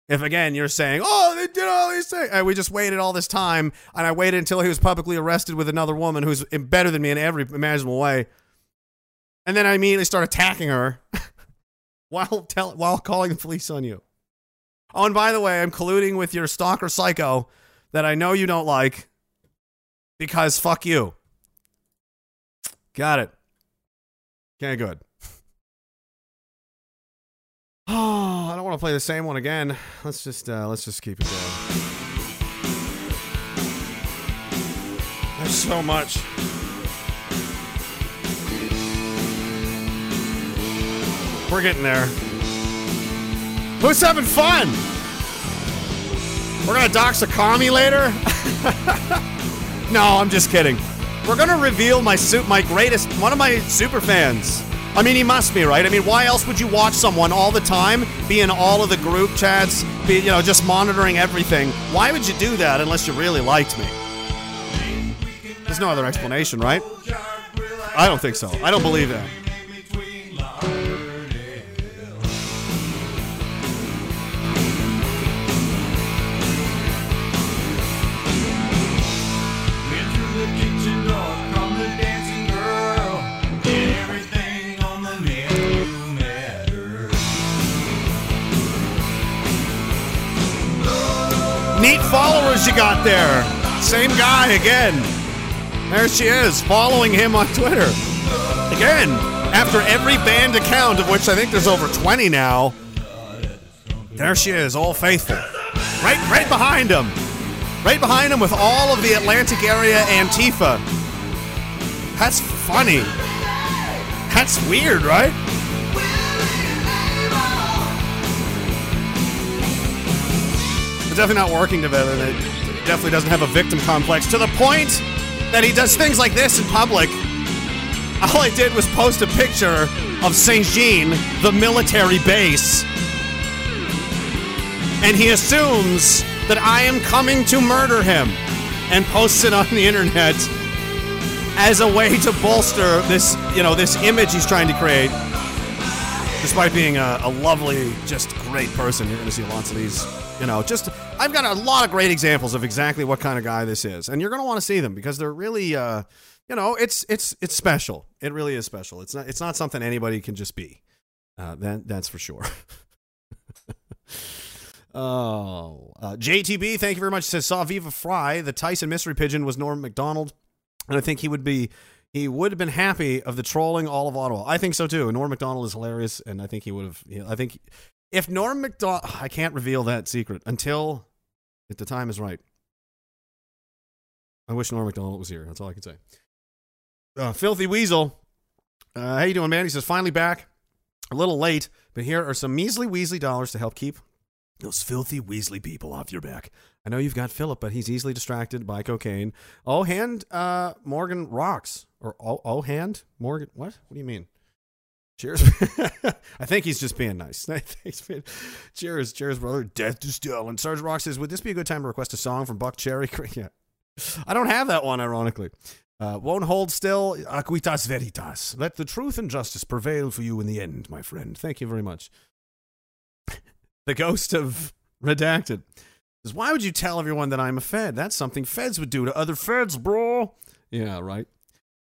If again you're saying, "Oh, they did all these things," and we just waited all this time, and I waited until he was publicly arrested with another woman who's better than me in every imaginable way, and then I immediately start attacking her (laughs) while tell while calling the police on you. Oh, and by the way, I'm colluding with your stalker psycho that I know you don't like because fuck you. Got it. Okay, good. Oh, (sighs) I don't want to play the same one again. Let's just uh, let's just keep it going. There's so much. We're getting there. Who's having fun? We're gonna dox a commie later? (laughs) no, I'm just kidding. We're gonna reveal my suit, my greatest, one of my super fans. I mean, he must be right. I mean, why else would you watch someone all the time, be in all of the group chats, be you know just monitoring everything? Why would you do that unless you really liked me? There's no other explanation, right? I don't think so. I don't believe that. Neat followers you got there. Same guy again. There she is, following him on Twitter. Again, after every banned account, of which I think there's over 20 now, there she is, all faithful. Right right behind him. Right behind him with all of the Atlantic area Antifa. That's funny. That's weird, right? Definitely not working together. They definitely doesn't have a victim complex to the point that he does things like this in public. All I did was post a picture of Saint Jean, the military base, and he assumes that I am coming to murder him and posts it on the internet as a way to bolster this, you know, this image he's trying to create. Despite being a, a lovely, just great person, you're going to see lots of these. You know, just I've got a lot of great examples of exactly what kind of guy this is, and you're going to want to see them because they're really, uh, you know, it's it's it's special. It really is special. It's not it's not something anybody can just be. Uh, that that's for sure. (laughs) Oh, uh, JTB, thank you very much. Says saw Viva Frei. The Tyson mystery pigeon was Norm Macdonald, and I think he would be he would have been happy of the trolling all of Ottawa. I think so too. Norm Macdonald is hilarious, and I think he would have. I think if Norm Macdonald, I can't reveal that secret until if the time is right. I wish Norm Macdonald was here. That's all I can say. Uh, Filthy Weasel, uh, how you doing, man? He says finally back. A little late, but here are some measly Weasley dollars to help keep those filthy Weasley people off your back. I know you've got Philip, but he's easily distracted by cocaine. Oh, hand uh, Morgan rocks. Or oh, oh, hand Morgan. What? What do you mean? Cheers. (laughs) I think he's just being nice. (laughs) He's being- cheers, cheers, brother. Death to Stalin. Sergeant Rock says, Would this be a good time to request a song from Buckcherry? (laughs) yeah. I don't have that one, ironically. Uh, won't hold still. Aquitas veritas. Let the truth and justice prevail for you in the end, my friend. Thank you very much. the ghost of redacted says, Why would you tell everyone that I'm a Fed? That's something Feds would do to other Feds, bro. Yeah, right.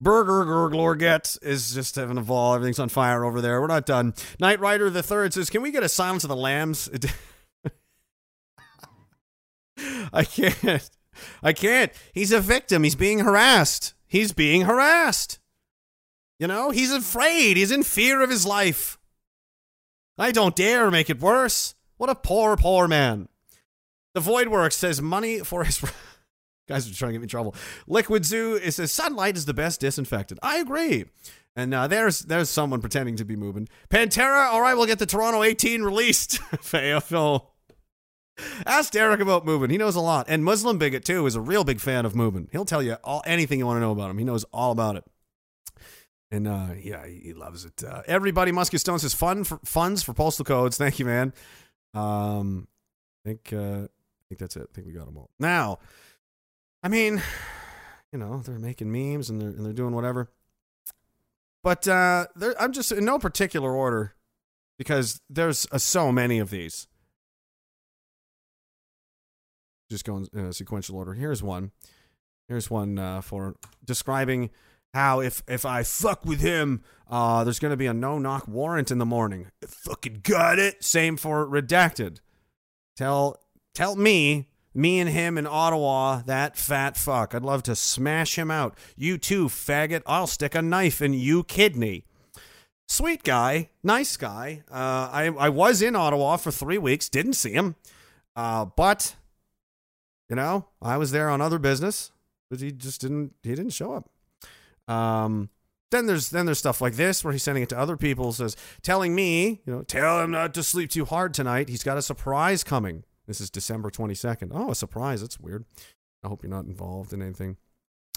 Burger Glorget is just having a ball. Everything's on fire over there. We're not done. Knight Rider the Third says, "Can we get a Silence of the Lambs?" (laughs) I can't. I can't. He's a victim. He's being harassed. He's being harassed. You know, he's afraid. He's in fear of his life. I don't dare make it worse. What a poor, poor man. The Void Works says money for his. (laughs) Guys are trying to get me in trouble. Liquid Zoo it says sunlight is the best disinfectant. I agree. And uh, there's there's someone pretending to be Mubin. Pantera, all right, we'll get the Toronto 18 released. (laughs) Phil. Ask Derek about Mubin. He knows a lot. And Muslim Bigot, too, is a real big fan of Mubin. He'll tell you all anything you want to know about him. He knows all about it. And uh, yeah, he loves it. Uh, everybody, Musket Stone says fun for, funds for postal codes. (laughs) Thank you, man. Um, I think uh, I think that's it. I think we got them all. Now, I mean, (sighs) you know, they're making memes and they're and they're doing whatever. But uh, I'm just in no particular order because there's uh, so many of these. Just going in a sequential order. Here's one. Here's one uh, for describing how if if I fuck with him, uh, there's gonna be a no knock warrant in the morning. Fucking got it. Same for redacted. Tell tell me, me and him in Ottawa, that fat fuck. I'd love to smash him out. You too, faggot. I'll stick a knife in you kidney. Sweet guy, nice guy. Uh, I I was in Ottawa for three weeks, didn't see him, uh, but you know I was there on other business, but he just didn't he didn't show up. Um, then there's then there's stuff like this where he's sending it to other people, says telling me, you know, tell him not to sleep too hard tonight. He's got a surprise coming. This is December 22nd. Oh, a surprise. That's weird. I hope you're not involved in anything.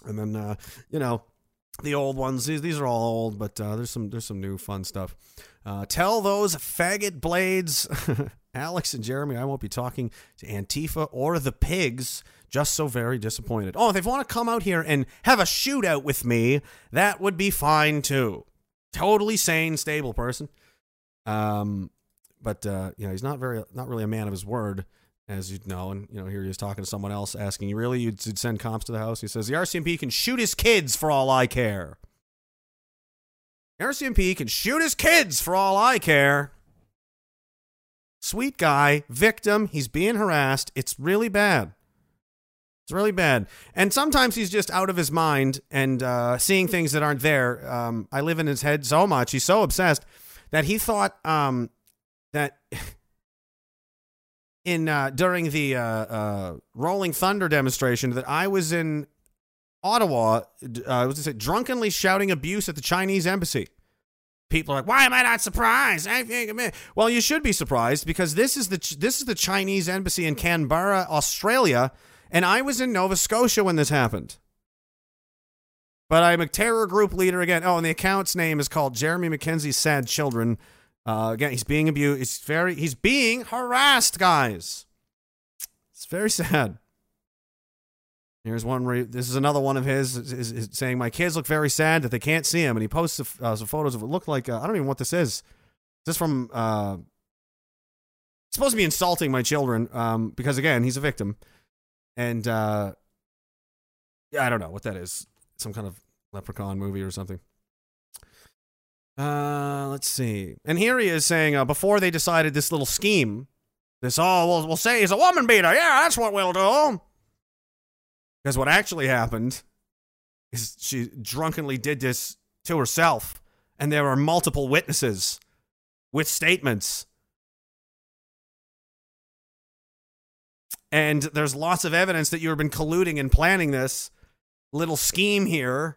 And then uh, you know, the old ones. These these are all old, but uh, there's some there's some new fun stuff. Uh, tell those faggot blades, (laughs) Alex and Jeremy, I won't be talking to Antifa or the pigs. Just so very disappointed. Oh, if they want to come out here and have a shootout with me, that would be fine too. Totally sane, stable person. Um, but uh, you know he's not very not really a man of his word, as you know. And you know here he is talking to someone else, asking, "You really you'd, send comps to the house?" He says, "The RCMP can shoot his kids for all I care." RCMP can shoot his kids for all I care. Sweet guy, victim. He's being harassed. It's really bad. It's really bad. And sometimes he's just out of his mind and uh, seeing things that aren't there. Um, I live in his head so much. He's so obsessed that he thought um, in uh, during the uh, uh, Rolling Thunder demonstration that I was in Ottawa, uh, I was to say, drunkenly shouting abuse at the Chinese embassy. People are like, "Why am I not surprised?" Well, you should be surprised because this is the this is the Chinese embassy in Canberra, Australia, and I was in Nova Scotia when this happened. But I'm a terror group leader again. Oh, and the account's name is called Jeremy MacKenzie's Sad Children. Uh, again, he's being abused. He's very he's being harassed, guys. It's very sad. Here's one. He- this is another one of his is, is, saying, "My kids look very sad that they can't see him," and he posts uh, some photos of what look like. Uh, I don't even know what this is. Is this from? Uh, supposed to be insulting my children um, because again, he's a victim, and uh, yeah, I don't know what that is. Some kind of leprechaun movie or something. Uh, let's see. And here he is saying, uh, before they decided this little scheme This, oh, we'll, we'll say he's a woman beater. Yeah, that's what we'll do. Because what actually happened is she drunkenly did this to herself, and there are multiple witnesses with statements. And there's lots of evidence that you've been colluding and planning this little scheme here.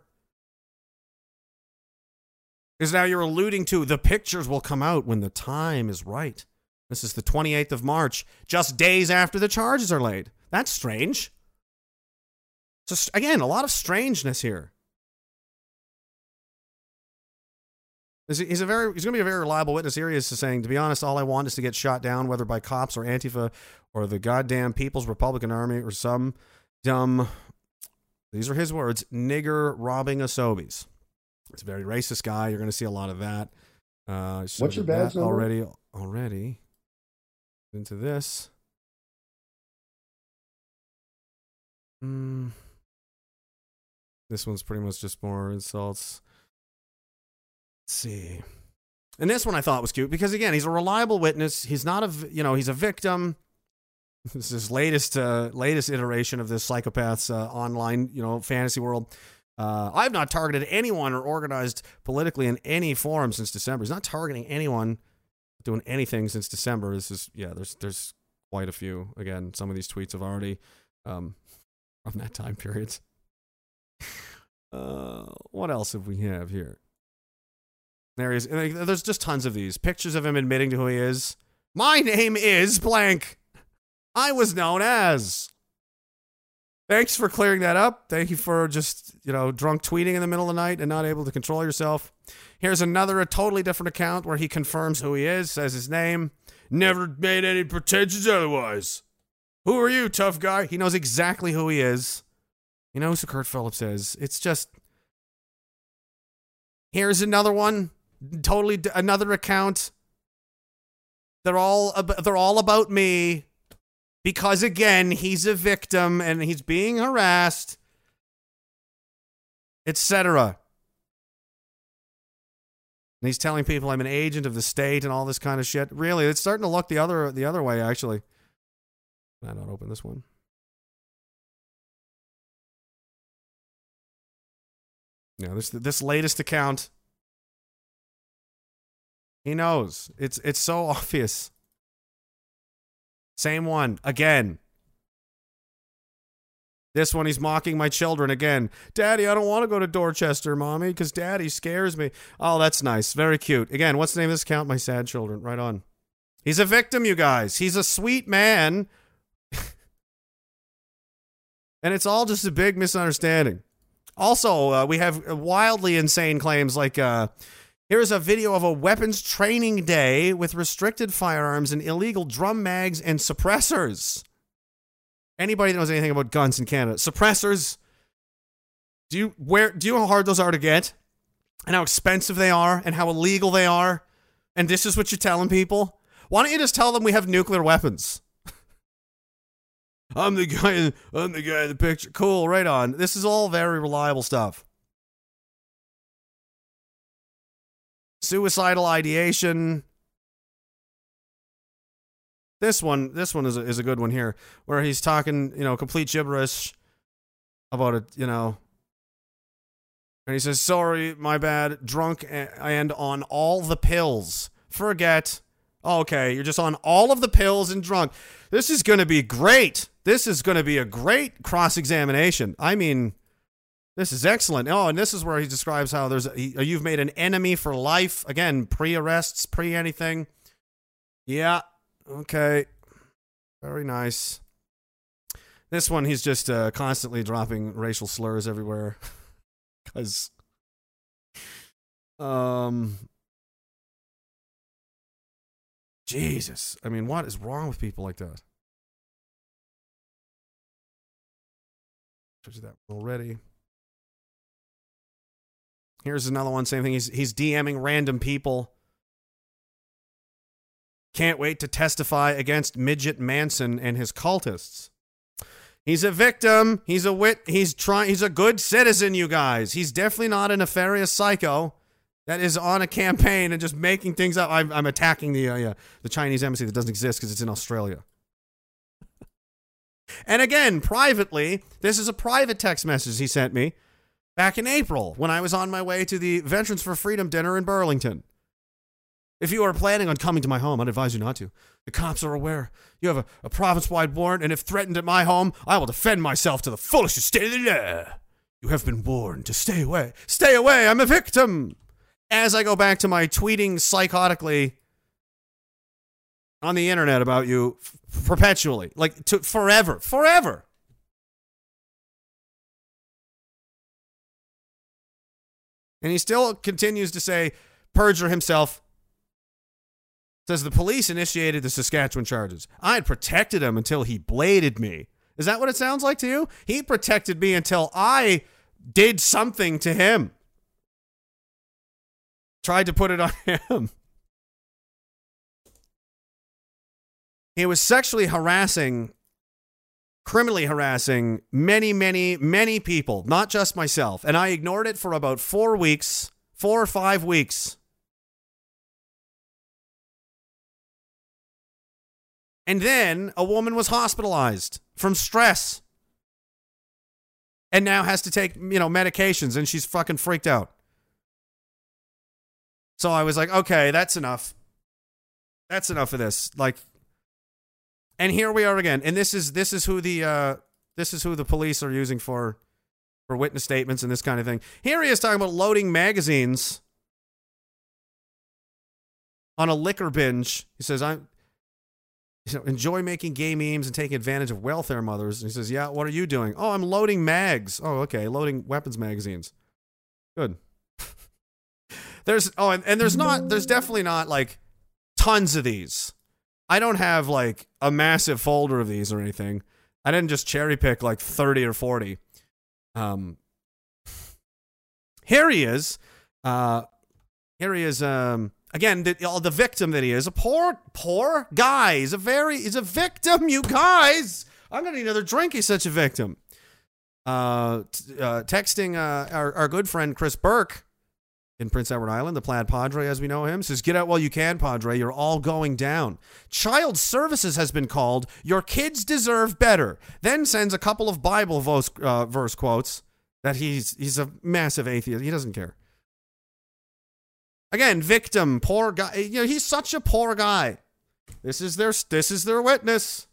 Because now you're alluding to the pictures will come out when the time is right. This is the 28th of March, just days after the charges are laid. That's strange. So, again, a lot of strangeness here. He's a- very he's going to be a very reliable witness. Here he is saying, to be honest, all I want is to get shot down, whether by cops or Antifa or the goddamn People's Republican Army or some dumb. These are his words: nigger robbing Asobies. It's a very racist guy. You're going to see a lot of that. Uh, What's your badge number? already? Already into this. Hmm. This one's pretty much just more insults. Let's see. And this one I thought was cute because again, he's a reliable witness. He's not a, you know, he's a victim. (laughs) This is his latest, uh, latest iteration of this psychopath's uh, online, you know, fantasy world. Uh, I've not targeted anyone or organized politically in any form since December. He's not targeting anyone, doing anything since December. This is, yeah, there's, there's quite a few. Again, some of these tweets have already, um, (laughs) from that time period. (laughs) Uh, what else have we have here? There he is. There's just tons of these pictures of him admitting to who he is. My name is blank. I was known as. Thanks for clearing that up. Thank you for just, you know, drunk tweeting in the middle of the night and not able to control yourself. Here's another, a totally different account where he confirms who he is, says his name. Never made any pretensions otherwise. Who are you, tough guy? He knows exactly who he is. He knows who Kurt Phillips is. It's just. Here's another one. Totally d- another account. They're all ab- they're all about me because again, he's a victim and he's being harassed, etc. And he's telling people I'm an agent of the state and all this kind of shit. Really, it's starting to look the other the other way actually. Can I not open this one? Yeah, this this latest account. He knows. It's it's so (laughs) obvious. Same one again. This one he's mocking my children again. Daddy, I don't want to go to Dorchester, mommy, because daddy scares me. Oh, that's nice. Very cute. Again, what's the name of this account? My sad children. Right on. He's a victim, you guys. He's a sweet man. (laughs) and it's all just a big misunderstanding. Also, uh, we have wildly insane claims like uh, here's a video of a weapons training day with restricted firearms and illegal drum mags and suppressors. Anybody that knows anything about guns in Canada, suppressors. Do you where do you know how hard those are to get, and how expensive they are, and how illegal they are, and this is what you're telling people? Why don't you just tell them we have nuclear weapons? (laughs) I'm the guy. I'm the guy in the picture. Cool, right on. This is all very reliable stuff. Suicidal ideation. This one, this one is a, is a good one here, where he's talking, you know, complete gibberish about it, you know. And he says, "Sorry, my bad. Drunk and on all the pills. Forget. Okay, you're just on all of the pills and drunk. This is going to be great. This is going to be a great cross examination. I mean, this is excellent. Oh, and this is where he describes how there's a, you've made an enemy for life. Again, pre arrests, pre anything. Yeah. Okay. Very nice. This one, he's just uh, constantly dropping racial slurs everywhere. (laughs) Because, um, Jesus. I mean, what is wrong with people like that? Showed you that already. Here's another one. Same thing. He's he's DMing random people. Can't wait to testify against Midget Manson and his cultists. He's a victim. He's a wit. He's trying. He's a good citizen. You guys. He's definitely not a nefarious psycho. that is on a campaign and just making things up. I'm, I'm attacking the uh, yeah, the Chinese embassy that doesn't exist because it's in Australia. and again, privately, this is a private text message he sent me back in April when I was on my way to the Veterans for Freedom dinner in Burlington. If you are planning on coming to my home, I'd advise you not to. The cops are aware. You have a, a province wide warrant, and if threatened at my home, I will defend myself to the fullest extent of the law. You have been warned to stay away. Stay away, I'm a victim. As I go back to my tweeting psychotically on the internet about you f- perpetually, like to forever, forever. And he still continues to say, perjure himself. Says the police initiated the Saskatchewan charges. I had protected him until he bladed me. Is that what it sounds like to you? He protected me until I did something to him. Tried to put it on (laughs) him. He was sexually harassing, criminally harassing many, many, many people, not just myself. And I ignored it for about four weeks, four or five weeks. And then a woman was hospitalized from stress and now has to take, you know, medications and she's fucking freaked out. So I was like, okay, that's enough. That's enough of this. Like and here we are again. And this is this is who the uh this is who the police are using for for witness statements and this kind of thing. Here he is talking about loading magazines on a liquor binge. He says, I'm you know, enjoy making gay memes and taking advantage of welfare mothers. And he says, Yeah, what are you doing? Oh, I'm loading mags. Oh, okay, loading weapons magazines. Good. (laughs) there's oh, and, and there's not there's definitely not like tons of these. I don't have like a massive folder of these or anything. I didn't just cherry pick like 30 or 40. Um here he is. Uh here he is um again the the victim that he is a poor poor guy he's a very he's a victim you guys i'm gonna need another drink he's such a victim uh, t- uh texting uh our, our good friend chris burke in prince edward island the plaid padre as we know him says get out while you can padre you're all going down child services has been called your kids deserve better then sends a couple of bible verse, uh, verse quotes that he's he's a massive atheist he doesn't care Again, victim, poor guy. You know, he's such a poor guy. This is their this is their witness.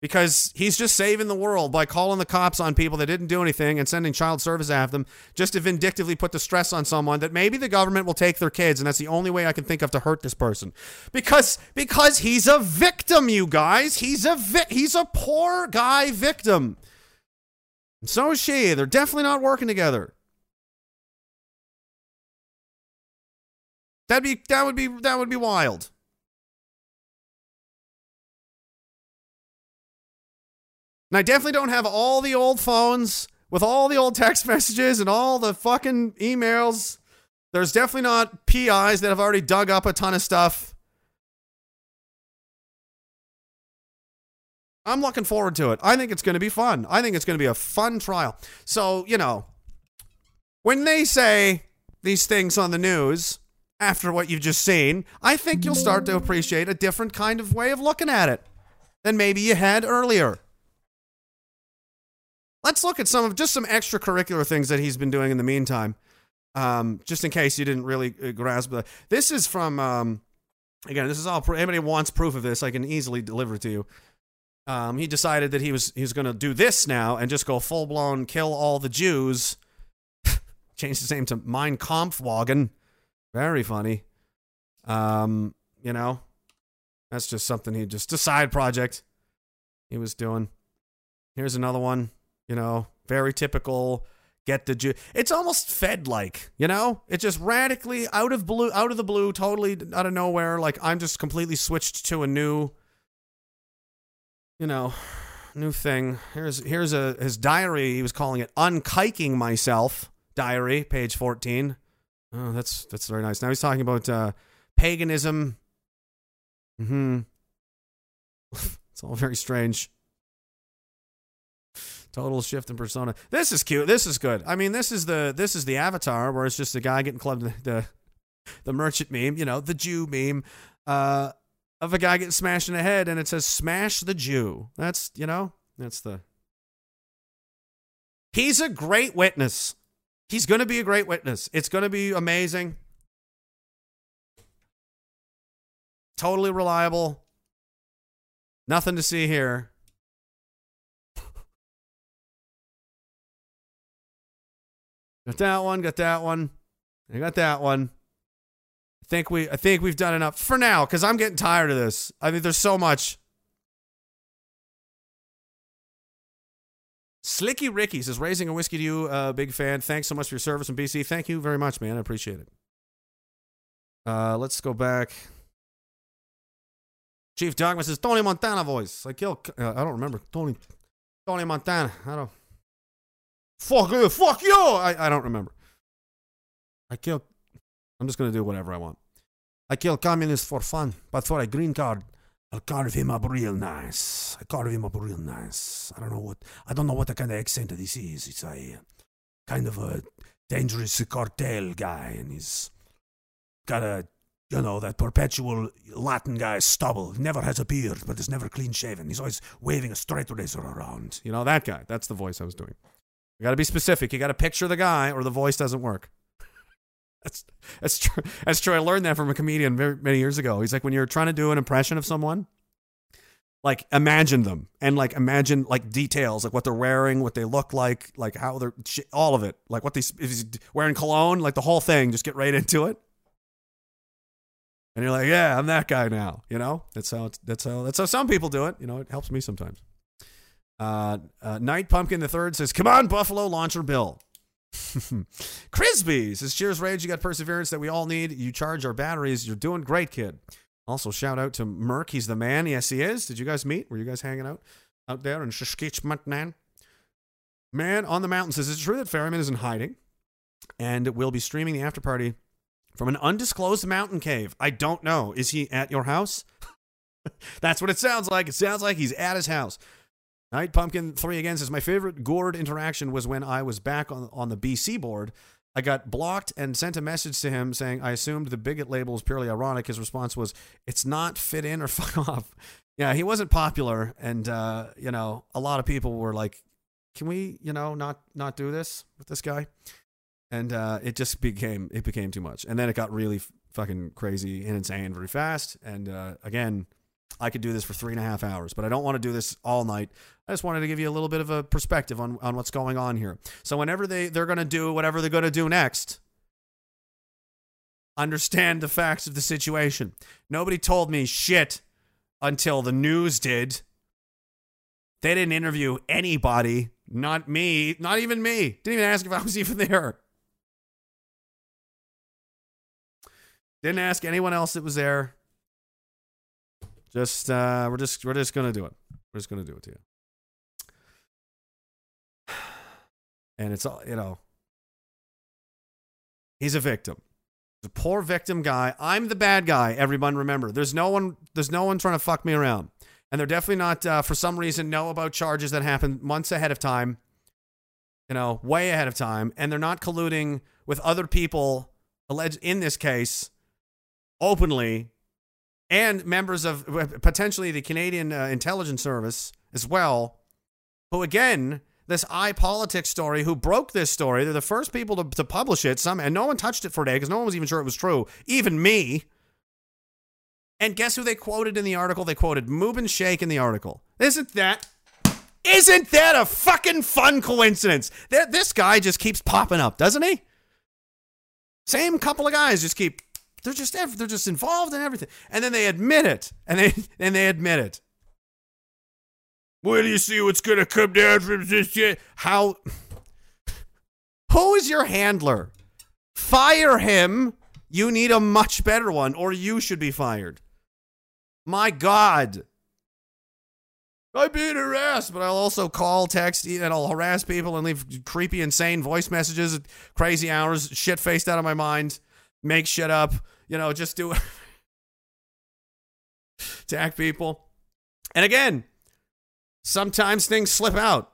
Because he's just saving the world by calling the cops on people that didn't do anything and sending child service after them just to vindictively put the stress on someone that maybe the government will take their kids and that's the only way I can think of to hurt this person. Because because he's a victim, you guys. He's a vi- he's a poor guy victim. And so is she. They're definitely not working together. That'd be that would be that would be wild. And I definitely don't have all the old phones with all the old text (laughs) messages and all the fucking emails. There's definitely not PIs that have already dug up a ton of stuff. I'm looking forward to it. I think it's going to be fun. I think it's going to be a fun trial. So, you know, when they say these things on the news, after what you've just seen, I think you'll start to appreciate a different kind of way of looking at it than maybe you had earlier. Let's look at some of just some extracurricular things that he's been doing in the meantime, um, just in case you didn't really uh, grasp that. This is from, um, again, this is all. Anybody wants proof of this, I can easily deliver it to you. Um, he decided that he was he was going to do this now and just go full blown kill all the Jews. (laughs) Change his name to Mein Kampfwagen. Very funny. Um, you know, that's just something he just a side project he was doing. Here's another one, you know, very typical get the Jew. It's almost Fed like, you know? It's just radically out of blue out of the blue, totally out of nowhere, like I'm just completely switched to a new you know, new thing. Here's here's a his diary, he was calling it unkiking myself diary, page 14. Oh, that's that's very nice. Now he's talking about uh, paganism. Hmm. (laughs) it's all very strange. Total shift in persona. This is cute. This is good. I mean, this is the this is the avatar where it's just a guy getting clubbed the the, (laughs) the merchant meme, you know, the Jew meme, uh, of a guy getting smashed in the head, and it says "Smash the Jew." That's you know, that's the. He's a great witness. He's going to be a great witness. It's going to be amazing. Totally reliable. Nothing to see here. Got that one, got that one. I got that one. I think we I think we've done enough for now cuz I'm getting tired of this. I mean there's so much. Slicky Ricky says raising a whiskey to you, uh, big fan. Thanks so much for your service in BC. Thank you very much, man. I appreciate it. Uh, let's go back. Chief Dogma says Tony Montana voice. I kill. Uh, I don't remember Tony. Tony Montana. I don't. Fuck you. Fuck you. I, I don't remember. I kill. I'm just gonna do whatever I want. I kill communists for fun, but for a green card, I'll carve him up real nice. I carve him up real nice. I don't know what. I don't know what the kind of accent this is. It's a kind of a dangerous cartel guy, and he's got a you know, that perpetual Latin guy stubble. Never has a beard, but is never clean shaven. He's always waving a straight razor around. You know, that guy. That's the voice I was doing. You got to be specific. You got to picture the guy, or the voice doesn't work. That's that's true. That's true. I learned that from a comedian very, many years ago. He's like, when you're trying to do an impression of someone, like imagine them and like imagine like details, like what they're wearing, what they look like, like how they're all of it, like what they if he's wearing cologne, like the whole thing. Just get right into it. And you're like, yeah, I'm that guy now. You know, that's how it's, that's how that's how some people do it. You know, it helps me sometimes. Uh, uh, Night Pumpkin the Third says, "Come on, Buffalo Launcher Bill." (laughs) Crisby says, "Cheers, Rage. You got perseverance that we all need. You charge our batteries. You're doing great, kid." Also, shout out to Merc. He's the man. Yes, he is. Did you guys meet? Were you guys hanging out out there in Saskatchewan? Man on the mountain says, "Is it true that Ferryman is in hiding, and will be streaming the after party from an undisclosed mountain cave. I don't know. Is he at your house? (laughs) That's what it sounds like. It sounds like he's at his house. Night Pumpkin 3 again says, My favorite gourd interaction was when I was back on, on the BC board. I got blocked and sent a message to him saying I assumed the bigot label was purely ironic. His response was, It's not fit in or (laughs) fuck off. Yeah, he wasn't popular. And, uh, you know, a lot of people were like, Can we, you know, not not do this with this guy? and uh, it just became it became too much and then it got really fucking crazy and insane very fast and uh, again i could do this for three and a half hours but i don't want to do this all night i just wanted to give you a little bit of a perspective on, on what's going on here. So whenever they they're going to do whatever they're going to do next understand the facts of the situation. Nobody told me shit until the news did. They didn't interview anybody. Not me. Not even me. Didn't even ask if i was even there. Didn't ask anyone else that was there. Just uh, we're just we're just gonna do it. We're just gonna do it to you. And it's all you know. He's a victim. The poor victim guy. I'm the bad guy. Everyone remember. There's no one. There's no one trying to fuck me around. And they're definitely not. Uh, for some reason, know about charges that happened months ahead of time. You know, way ahead of time, and they're not colluding with other people. Alleged in this case openly and members of potentially the Canadian uh, intelligence service as well, who again, this iPolitics story, who broke this story, they're the first people to, to publish it. Some and no one touched it for a day because no one was even sure it was true, even me. And guess who they quoted in the article? They quoted Mubin Sheikh in the article. Isn't that? Isn't that a fucking fun coincidence? That this guy just keeps popping up, doesn't he? Same couple of guys just keep they're just they're just involved in everything, and then they admit it, and they (laughs) and they admit it. Do you see what's gonna come down from this shit? How? Who is your handler? Fire him. You need a much better one, or you should be fired. My God. I'm being harassed, but I'll also call, text, and I'll harass people and leave creepy, insane voice messages at crazy hours, shit faced out of my mind make shit up, you know, just do (laughs) it. attack people. And again, sometimes things slip out.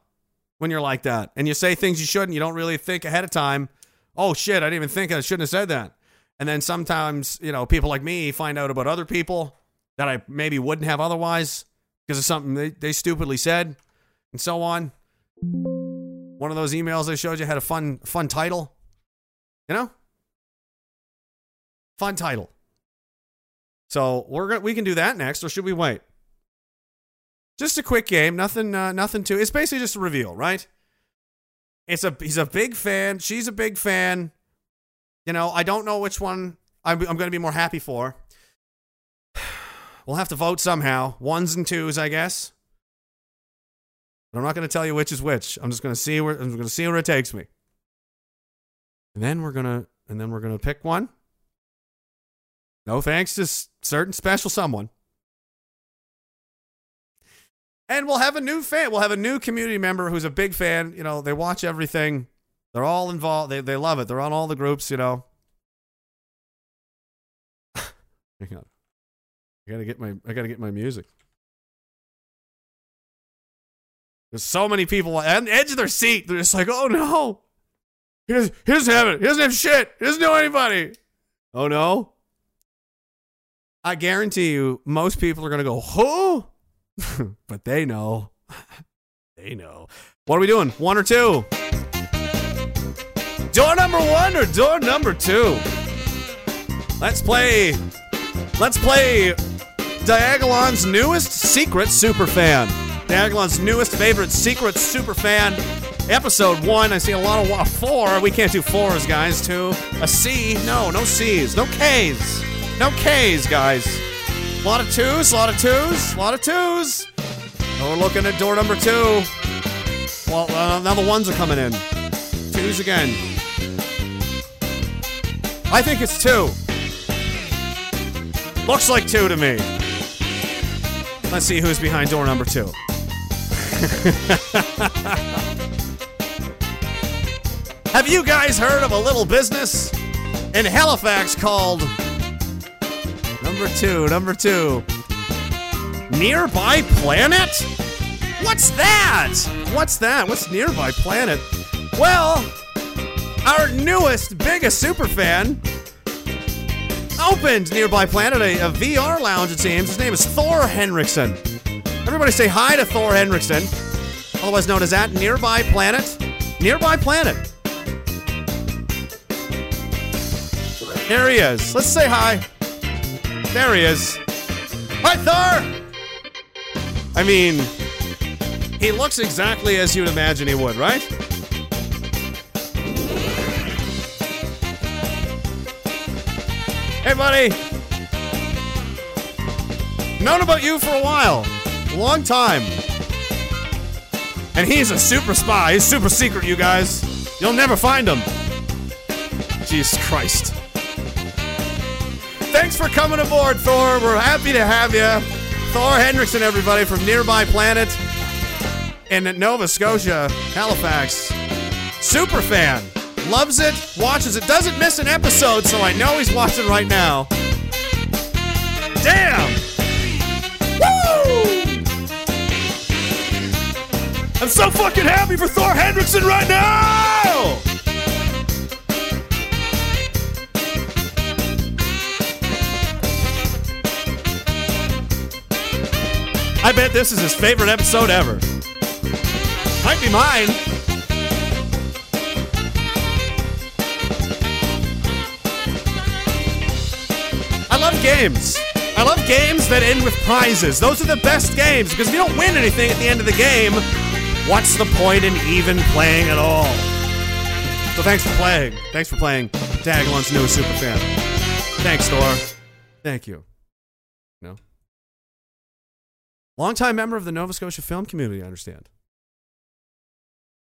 when you're like that and you say things you shouldn't. You don't really think ahead of time. Oh shit, I didn't even think I shouldn't have said that. And then sometimes, you know, people like me find out about other people that I maybe wouldn't have otherwise because of something they, they stupidly said and so on. One of those emails I showed you had a fun fun title. You know? Fun title. So we're gonna we can do that next, or should we wait? Just a quick game, nothing, uh, nothing to. It's basically just a reveal, right? It's a he's a big fan. She's a big fan. You know, I don't know which one I'm, I'm going to be more happy for. (sighs) We'll have to vote somehow. Ones and twos, I guess. But I'm not going to tell you which is which. I'm just going to see where I'm going to see where it takes me. And then we're gonna and then we're gonna pick one. No thanks to certain special someone. And we'll have a new fan. We'll have a new community member who's a big fan. You know, they watch everything. They're all involved. They they love it. They're on all the groups. You know. (laughs) Hang on. I gotta get my I gotta get my music. There's so many people on the edge of their seat. They're just like, oh no. He doesn't, he doesn't have it. He doesn't have shit. He doesn't know anybody. Oh no. I guarantee you, most people are gonna go, who? (laughs) but they know. (laughs) they know. What are we doing? One or two? Door number one or door number two? Let's play. Let's play Diagolon's newest secret superfan. Diagolon's newest favorite secret superfan. Episode one. I see a lot of one, four. We can't do fours, guys. Two. A C. No, no C's. No K's. No K's, guys. A lot of twos. A lot of twos. A lot of twos. And we're looking at door number two. Well, uh, now the ones are coming in. Twos again. I think it's two. Looks like two to me. Let's see who's behind door number two. (laughs) Have you guys heard of a little business in Halifax called number two? Number two. Nearby Planet? What's that? What's that? What's Nearby Planet? Well, our newest, biggest super fan opened Nearby Planet, a, a VR lounge, it seems. His name is Thor Henriksen. Everybody say hi to Thor Henriksen, otherwise known as that Nearby Planet. Nearby Planet. There he is. Let's say hi. There he is. Hi, Thor! I mean, he looks exactly as you'd imagine he would, right? Hey, buddy. Known about you for a while. Long time. And he's a super spy. He's super secret, you guys. You'll never find him. Jesus Christ. Thanks for coming aboard, Thor. We're happy to have you. Thor Hendrickson, everybody, from Nearby Planet in Nova Scotia, Halifax. Super fan. Loves it, watches it, doesn't miss an episode, so I know he's watching right now. Damn! Woo! I'm so fucking happy for Thor Hendrickson right now! I bet this is his favorite episode ever. Might be mine. I love games. I love games that end with prizes. Those are the best games because if you don't win anything at the end of the game, what's the point in even playing at all? So thanks for playing. Thanks for playing Tag Diagolon's newest super fan. Thanks, Thor. Thank you. Longtime member of the Nova Scotia film community, I understand.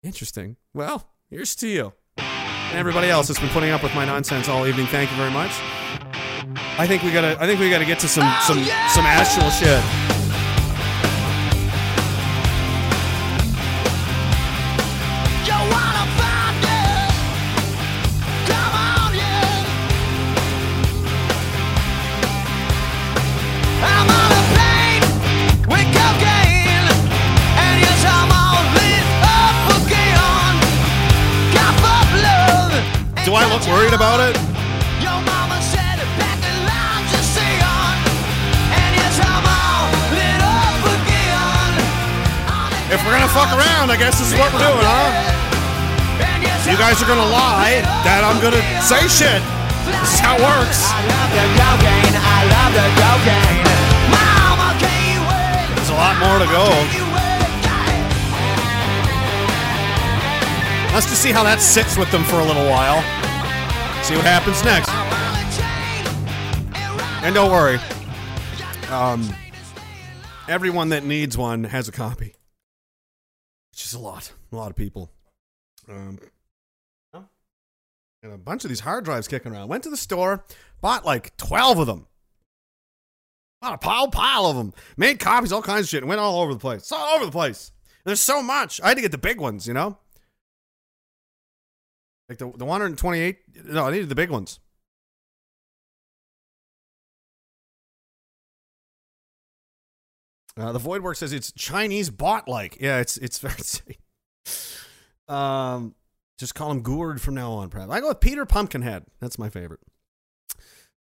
Interesting. Well, here's to you. And everybody else that's been putting up with my nonsense all evening, thank you very much. I think we gotta I think we gotta get to some oh, some some actual shit. Fuck around, I guess this is what we're doing, huh? You guys are gonna lie that I'm gonna say shit. This is how it works. There's a lot more to go. Let's just see how that sits with them for a little while. See what happens next. And don't worry. Um, everyone that needs one has a copy. It's just a lot. A lot of people. Um, and a bunch of these hard drives kicking around. Went to the store, bought like 12 of them. Bought a pile, pile of them. Made copies, all kinds of shit, and went all over the place. It's all over the place. There's so much. I had to get the big ones, you know? Like the, the 128. No, I needed the big ones. Uh, the Void Work says it's Chinese bot like. Yeah, it's it's very (laughs) Um, just call him Gourd from now on, probably. I go with Peter Pumpkinhead. That's my favorite.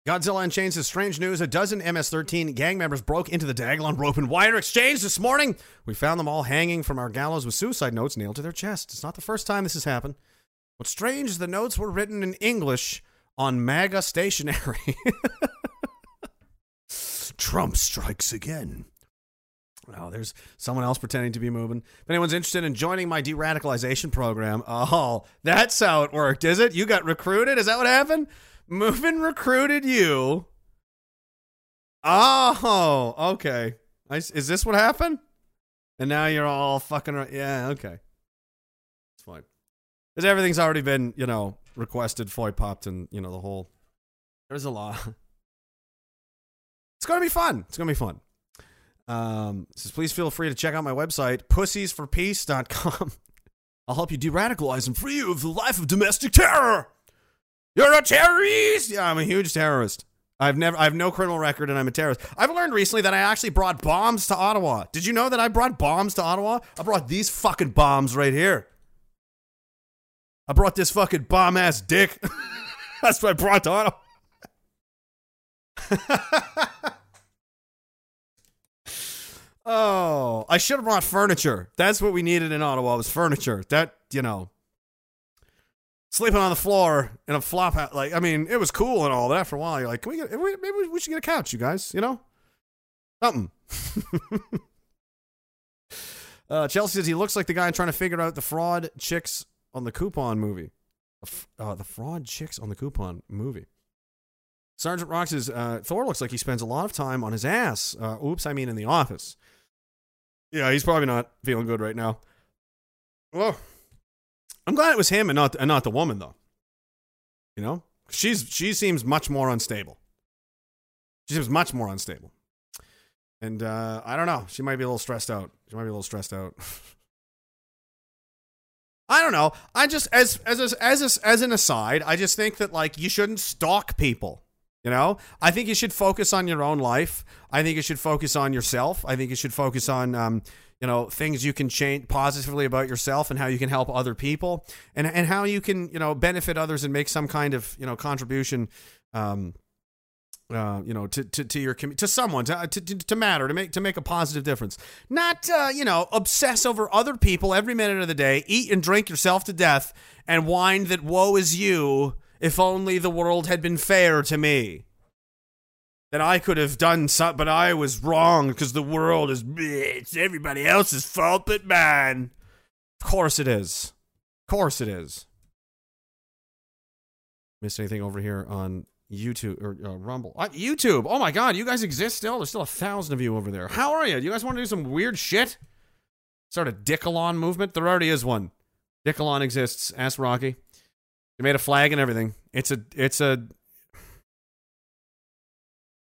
Godzilla Unchained says strange news. A dozen MS 13 gang members broke into the Diagolon Rope and Wire Exchange this morning. We found them all hanging from our gallows with suicide notes nailed to their chests. It's not the first time this has happened. What's strange is the notes were written in English on MAGA stationery. (laughs) Trump strikes again. Oh, there's someone else pretending to be moving. If anyone's interested in joining my de radicalization program, oh, that's how it worked, is it? You got recruited? Is that what happened? Moving recruited you. Oh, okay. I is this what happened? And now you're all fucking right. Yeah, okay. It's fine. Because everything's already been, you know, requested, foy popped, and, you know, the whole. There's a lot. (laughs) It's going to be fun. It's going to be fun. Um, says, please feel free to check out my website, pussiesforpeace.com. (laughs) I'll help you de radicalize and free you of the life of domestic terror. You're a terrorist. Yeah, I'm a huge terrorist. I've never, I have no criminal record, and I'm a terrorist. I've learned recently that I actually brought bombs to Ottawa. Did you know that I brought bombs to Ottawa? I brought these fucking bombs right here. I brought this fucking bomb ass dick. (laughs) That's what I brought to Ottawa. (laughs) oh, I should have brought furniture. That's what we needed in Ottawa was furniture. That you know, sleeping on the floor in a flop house. Like, I mean, it was cool and all that for a while. You're like, can we get? Maybe we should get a couch, you guys. You know, something. (laughs) uh, Chelsea says he looks like the guy trying to figure out the fraud chicks on the coupon movie. Uh, the fraud chicks on the coupon movie. Sergeant Rock says uh, Thor looks like he spends a lot of time on his ass. Uh, oops, I mean in the office. Yeah, he's probably not feeling good right now. Well, I'm glad it was him and not and not the woman though. You know, she's she seems much more unstable. She seems much more unstable, and uh, I don't know. She might be a little stressed out. She might be a little stressed out. (laughs) I don't know. I just as as as as, as an aside, I just think that like you shouldn't stalk people. You know, I think you should focus on your own life. I think you should focus on yourself. I think you should focus on, um, you know, things you can change positively about yourself and how you can help other people and, and how you can, you know, benefit others and make some kind of, you know, contribution, um, uh, you know, to, to, to your community, to someone, to, to, to matter, to make, to make a positive difference. Not, uh, you know, obsess over other people every minute of the day, eat and drink yourself to death and whine that woe is you if only the world had been fair to me. That I could have done something, but I was wrong because the world is, it's everybody else's fault but mine. Of course it is. Of course it is. Missed anything over here on YouTube or uh, Rumble? Uh, YouTube. Oh my God, you guys exist still? There's still a thousand of you over there. How are you? Do you guys want to do some weird shit? Start a Dickalon movement? There already is one. Dickalon exists. Ask Rocky. They made a flag and everything. It's a it's a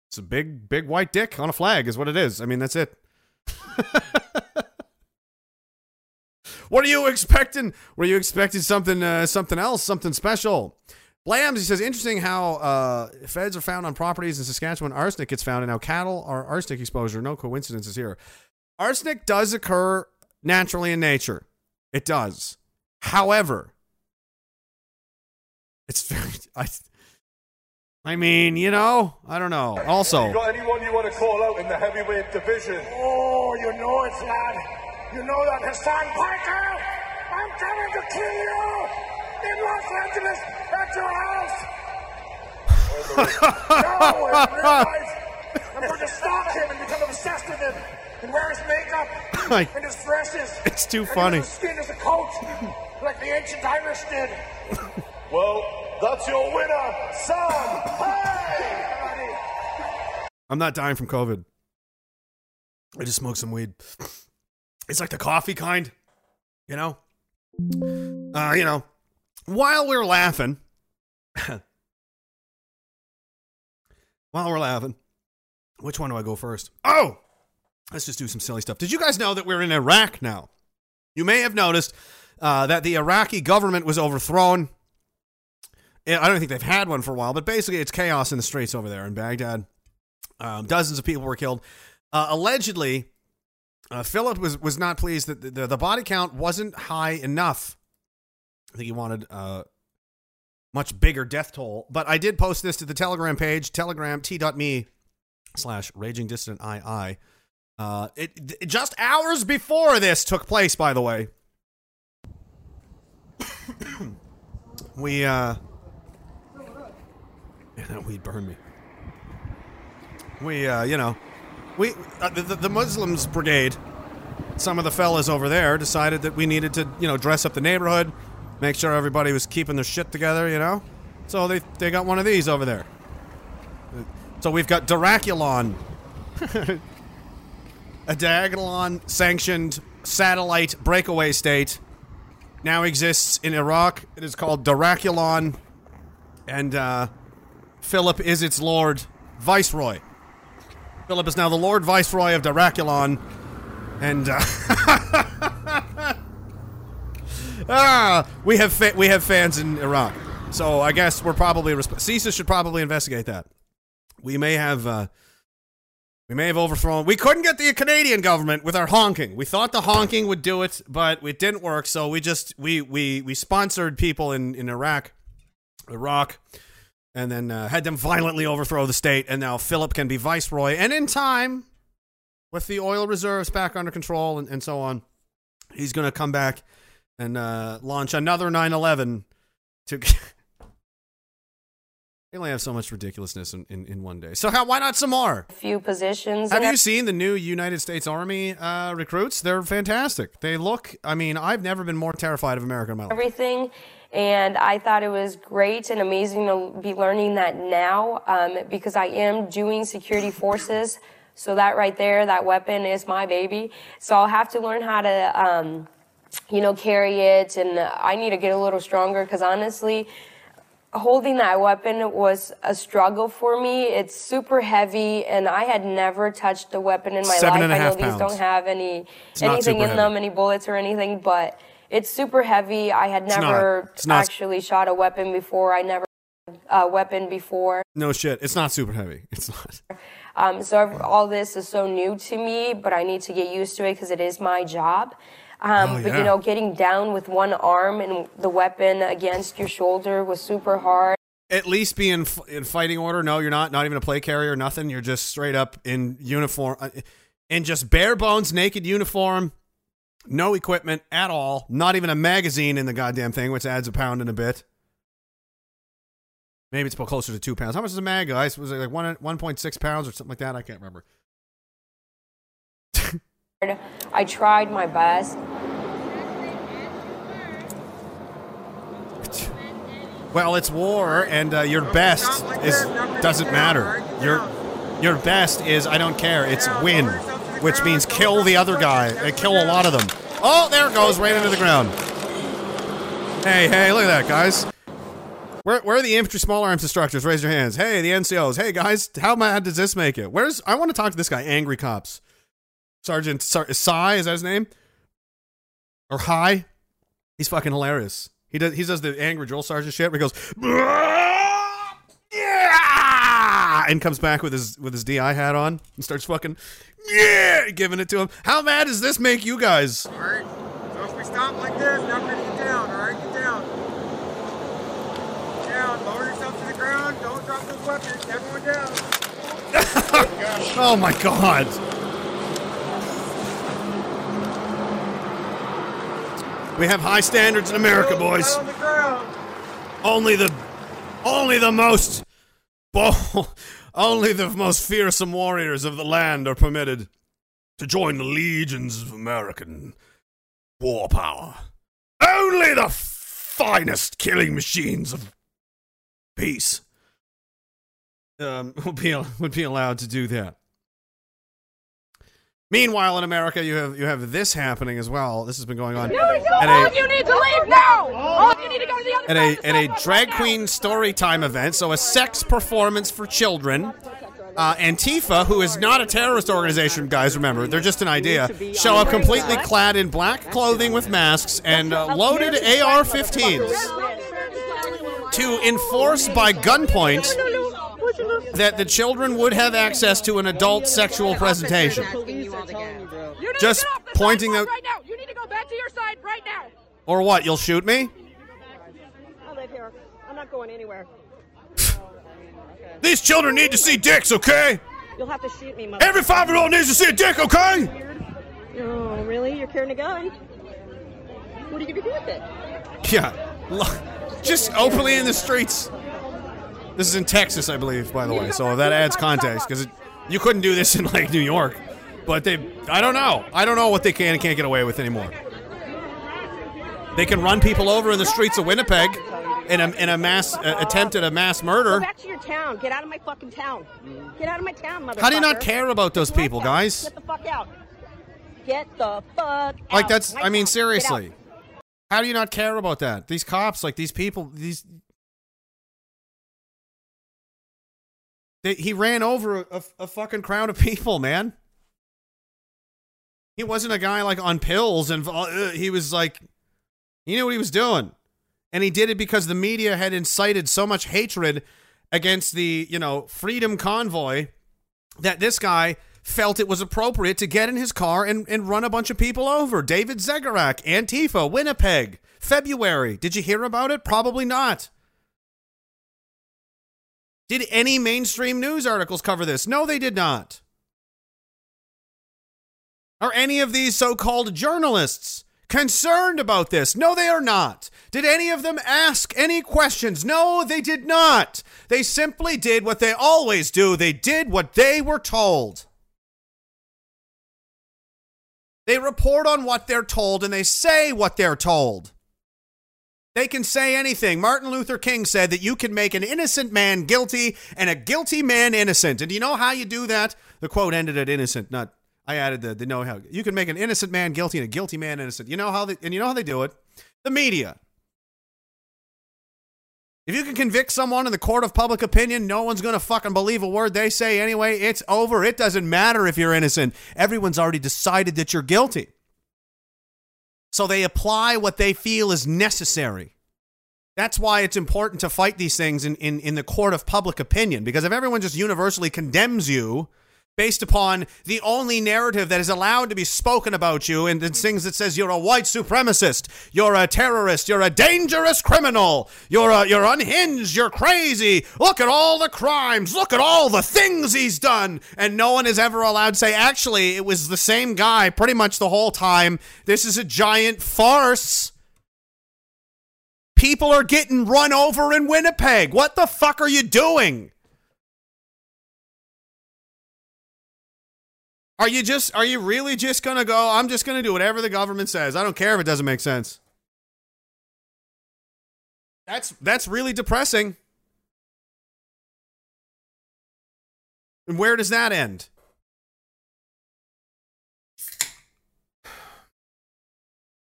it's a big big white dick on a flag is what it is. I mean that's it. (laughs) what are you expecting? Were you expecting something uh, something else, something special? Blams, he says, interesting how uh, feds are found on properties in Saskatchewan. Arsenic gets found, and how cattle are arsenic exposure. No coincidences here. Arsenic does occur naturally in nature. It does. However, It's very. (laughs) I. I mean, you know, I don't know. Also, You got anyone you want to call out in the heavyweight division? Oh, you know it, lad. You know that Hasan Piker. I'm coming to kill you in Los Angeles at your house. no, in real life. I'm going to stalk him and become obsessed with him and wear his makeup (laughs) I- and his dresses. It's too and funny. his skin as a coat, like the ancient Irish did. Well, that's your winner, Sam. Hey! I'm not dying from COVID. I just smoked some weed. It's like the coffee kind, you know. Uh, you know, while we're laughing, (coughs) while we're laughing, which one do I go first? Oh, let's just do some silly stuff. Did you guys know that we're in Iraq now? You may have noticed uh, that the Iraqi government was overthrown. I don't think they've had one for a while, but basically it's chaos in the streets over there in Baghdad. Um, dozens of people were killed. Uh, allegedly, uh, Philip was, was not pleased that the, the, the body count wasn't high enough. I think he wanted a much bigger death toll. But I did post this to the Telegram page, telegram t.me slash raging dissident II. Uh, it, it- just hours before this took place, by the way. (coughs) we, uh, yeah, that weed burned me. We, uh, you know, we uh, the, the Muslims brigade. Some of the fellas over there decided that we needed to, you know, dress up the neighborhood, make sure everybody was keeping their shit together, you know. So they they got one of these over there. So we've got Daraculon, (laughs) a Diagolon sanctioned satellite breakaway state, now exists in Iraq. It is called Daraculon, and uh, Philip is its lord, viceroy. Philip is now the Lord Viceroy of Daraculon, and uh, (laughs) ah, we have we have fans in Iraq, so I guess we're probably CSIS should probably investigate that. We may have uh, we may have overthrown. We couldn't get the Canadian government with our honking. We thought the honking would do it, but it didn't work. So we just we we we sponsored people in in Iraq, Iraq and then uh, had them violently overthrow the state. And now Philip can be viceroy. And in time, with the oil reserves back under control and, and so on, he's going to come back and uh, launch another 9 11 to. (laughs) They only have so much ridiculousness in, in, in one day. So how? Why not some more? A few positions. Have you seen the new United States Army uh, recruits? They're fantastic. They look. I mean, I've never been more terrified of America in my life. everything. And I thought it was great and amazing to be learning that now um, because I am doing security forces. So that right there, that weapon is my baby. So I'll have to learn how to, um, you know, carry it. And I need to get a little stronger because honestly, holding that weapon was a struggle for me. It's super heavy, and I had never touched a weapon in my Seven life. and a I know these pounds. don't have any It's anything in heavy. them, any bullets or anything, but it's super heavy. I had It's never not. actually shot a weapon before. I never a weapon before. No shit. It's not super heavy. It's not. Um, so ev- all this is so new to me, but I need to get used to it because it is my job. Um, Oh, But yeah. you know, getting down with one arm and the weapon against your shoulder was super hard. at least be in, in fighting order. No, you're not. Not even a play carrier, nothing. You're just straight up in uniform, uh, in just bare bones, naked uniform, no equipment at all. Not even a magazine in the goddamn thing, which adds a pound and a bit. Maybe it's closer to two pounds. How much is a mag, guys? Was it like one one point six pounds or something like that? I can't remember. I tried my best. Well, it's war, and uh, your best is doesn't matter. Your your best is I don't care. It's win, which means kill the other guy and kill a lot of them. Oh, there it goes, right into the ground. Hey, hey, look at that, guys. Where, where are the infantry small arms instructors? Raise your hands. Hey, the NCOs. Hey, guys, how mad does this make it? Where's I want to talk to this guy, Angry Cops. Sergeant Sar- Sai, is that his name? Or Hi? He's fucking hilarious. He does he does the angry drill sergeant shit where he goes (laughs) yeah and comes back with his with his DI hat on and starts fucking yeah giving it to him. How mad does this make you guys? Alright, so if we stop like this, now we're gonna get down, alright? Get down. Get down. Lower yourself to the ground. Don't drop those weapons. Everyone down. (laughs) Oh my god. We have high standards in America, boys. On the ground. Only the only the most bold, only the most fearsome warriors of the land are permitted to join the legions of American war power. Only the finest killing machines of peace um, (laughs) would be would be allowed to do that. Meanwhile, in America, you have you have this happening as well. This has been going on No, at all a of you need to leave now. All of you need to go to the other at a at a drag queen story time event. So a sex performance for children. Uh, Antifa, who is not a terrorist organization, guys, remember, they're just an idea, show up completely clad in black clothing with masks and uh, loaded AR 15s to enforce by gunpoint that the children would have access to an adult sexual presentation. Just pointing out. Right now, you need to go back to your side right now. Or what? You'll shoot me? I live here. I'm not going anywhere. These children need to see dicks, okay? You'll have to shoot me, mother. Every five year old needs to see a dick, okay? Oh, really? You're carrying a gun? What are you gonna do with it? Yeah. Just openly in the streets. This is in Texas, I believe, by the way. So that adds context because you couldn't do this in like New York. But they, I don't know. I don't know what they can and can't get away with anymore. They can run people over in the streets of Winnipeg in a, in a mass uh, attempt at a mass Go murder. back to your town. Get out of my fucking town. Get out of my town, motherfucker. How do you not care about those people, guys? Get the fuck out. Get the fuck out. Like that's. I mean, town. Get out. seriously. How do you not care about that? These cops, like these people, these. He ran over a, a fucking crowd of people, man. He wasn't a guy like on pills, and uh, he was like, he knew what he was doing, and he did it because the media had incited so much hatred against the you know freedom convoy that this guy felt it was appropriate to get in his car and, and run a bunch of people over. David Zegarak, Antifa, Winnipeg, February. Did you hear about it? Probably not. Did any mainstream news articles cover this? No, they did not. Are any of these so called journalists concerned about this? No, they are not. Did any of them ask any questions? No, they did not. They simply did what they always do they did what they were told. They report on what they're told and they say what they're told. They can say anything. Martin Luther King said that you can make an innocent man guilty and a guilty man innocent. And do you know how you do that? The quote ended at innocent, not I added the, the know how. You can make an innocent man guilty and a guilty man innocent. You know how they and you know how they do it? The media. If you can convict someone in the court of public opinion, no one's going to fucking believe a word they say anyway. It's over. It doesn't matter if you're innocent. Everyone's already decided that you're guilty. So they apply what they feel is necessary. That's why it's important to fight these things in, in, in the court of public opinion. Because if everyone just universally condemns you based upon the only narrative that is allowed to be spoken about you and, things that says you're a white supremacist, you're a terrorist, you're a dangerous criminal, you're a, you're unhinged, you're crazy. Look at all the crimes, look at all the things he's done, and no one is ever allowed to say actually it was the same guy pretty much the whole time. This is a giant farce. People are getting run over in Winnipeg. What the fuck are you doing? Are you just are you really just going to go I'm just going to do whatever the government says. I don't care if it doesn't make sense. That's that's really depressing. And where does that end?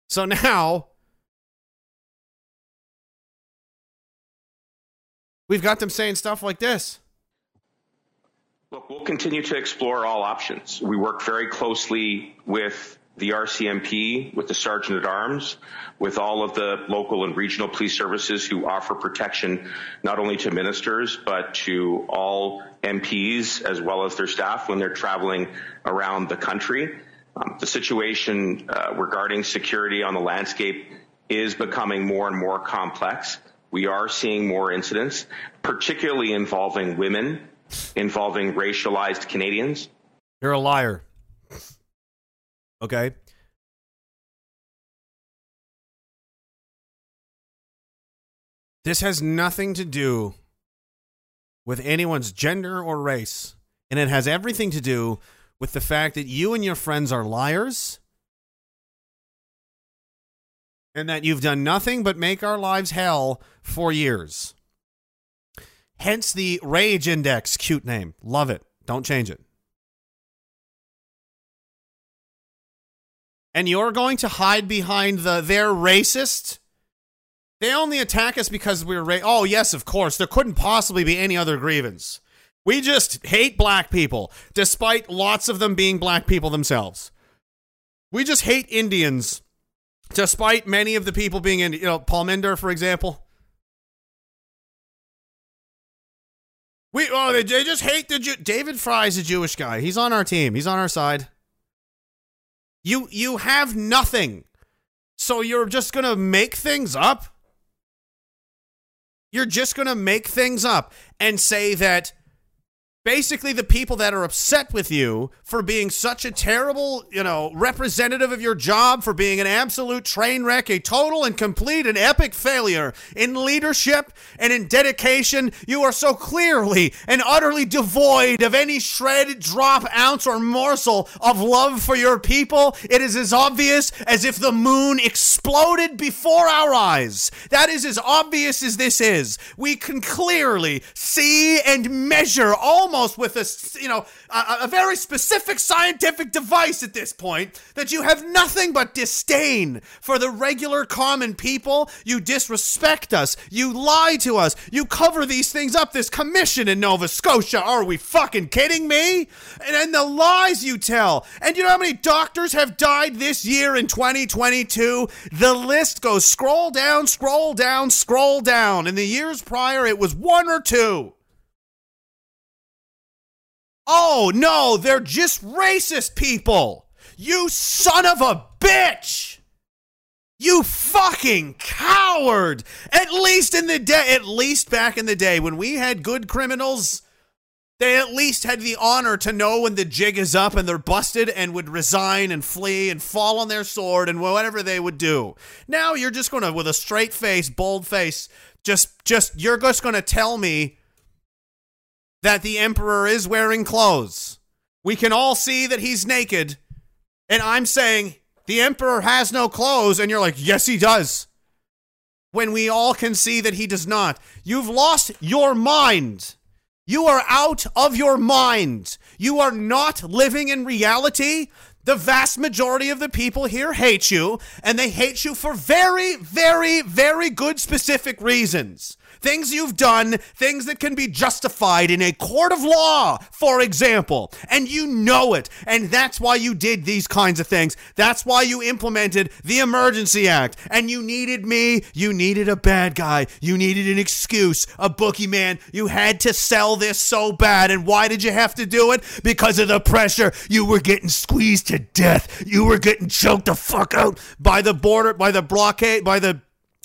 So now we've got them saying stuff like this. Look, we'll continue to explore all options. We work very closely with the RCMP, with the Sergeant at Arms, with all of the local and regional police services who offer protection not only to ministers, but to all MPs as well as their staff when they're traveling around the country. Um, the situation uh, regarding security on the landscape is becoming more and more complex. We are seeing more incidents, particularly involving women, involving racialized Canadians. You're a liar. Okay. This has nothing to do with anyone's gender or race. And it has everything to do with the fact that you and your friends are liars and that you've done nothing but make our lives hell for years. Hence the Rage Index, cute name. Love it. Don't change it. And you're going to hide behind the they're racist? They only attack us because we're ra- Oh, yes, of course. There couldn't possibly be any other grievance. We just hate black people, despite lots of them being black people themselves. We just hate Indians, despite many of the people being in, you know, Paul Minder, for example. We oh they, they just hate the Jew. David Fry's a Jewish guy. He's on our team. He's on our side. You you have nothing, so you're just gonna make things up. You're just gonna make things up and say that basically the people that are upset with you for being such a terrible, you know, representative of your job, for being an absolute train wreck, a total and complete and epic failure in leadership and in dedication, you are so clearly and utterly devoid of any shred, drop, ounce, or morsel of love for your people. It is as obvious as if the moon exploded before our eyes. That is as obvious as this is. We can clearly see and measure almost with a you know a, a very specific scientific device at this point that you have nothing but disdain for the regular common people. You disrespect us. You lie to us. You cover these things up. This commission in Nova Scotia. Are we fucking kidding me? And then the lies you tell. And you know how many doctors have died this year in 2022? The list goes scroll down, scroll down, scroll down. In the years prior, it was one or two. Oh no, they're just racist people. You son of a bitch. You fucking coward. At least in the day, at least back in the day when we had good criminals, they at least had the honor to know when the jig is up and they're busted and would resign and flee and fall on their sword and whatever they would do. Now you're just going to with a straight face, bold face, just just you're just going to tell me that the emperor is wearing clothes. We can all see that he's naked. And I'm saying the emperor has no clothes. And you're like, yes, he does. When we all can see that he does not. You've lost your mind. You are out of your mind. You are not living in reality. The vast majority of the people here hate you, and they hate you for very, very, very good specific reasons things you've done, things that can be justified in a court of law, for example. And you know it. And that's why you did these kinds of things. That's why you implemented the Emergency Act. And you needed me. You needed a bad guy. You needed an excuse, a boogeyman. You had to sell this so bad. And why did you have to do it? Because of the pressure. You were getting squeezed to death. You were getting choked the fuck out by the border, by the blockade, by the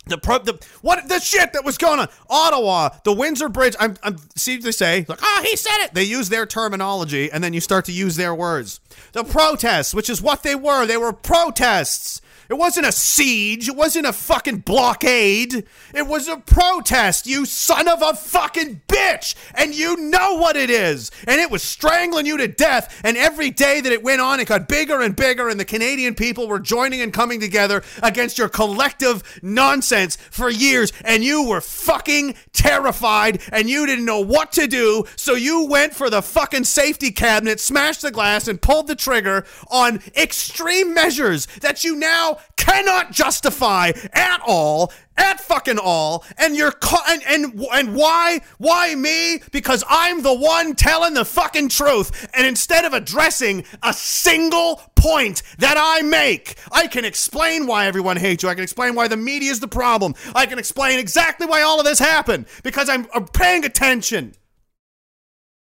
the pro, the what the shit that was going on Ottawa, the Windsor Bridge. I'm, I'm see they say like, oh, he said it. They use their terminology, and then you start to use their words. The protests, which is what they were, they were protests. It wasn't a siege. It wasn't a fucking blockade. It was a protest, you son of a fucking bitch. And you know what it is. And it was strangling you to death. And every day that it went on, it got bigger and bigger. And the Canadian people were joining and coming together against your collective nonsense for years. And you were fucking terrified and you didn't know what to do. So you went for the fucking safety cabinet, smashed the glass, and pulled the trigger on extreme measures that you now cannot justify at all at fucking all and you're and, and and why why me? Because i'm the one telling the fucking truth and instead of addressing a single point that i make i can explain why everyone hates you. I can explain why the media is the problem. I can explain exactly why all of this happened because i'm, I'm paying attention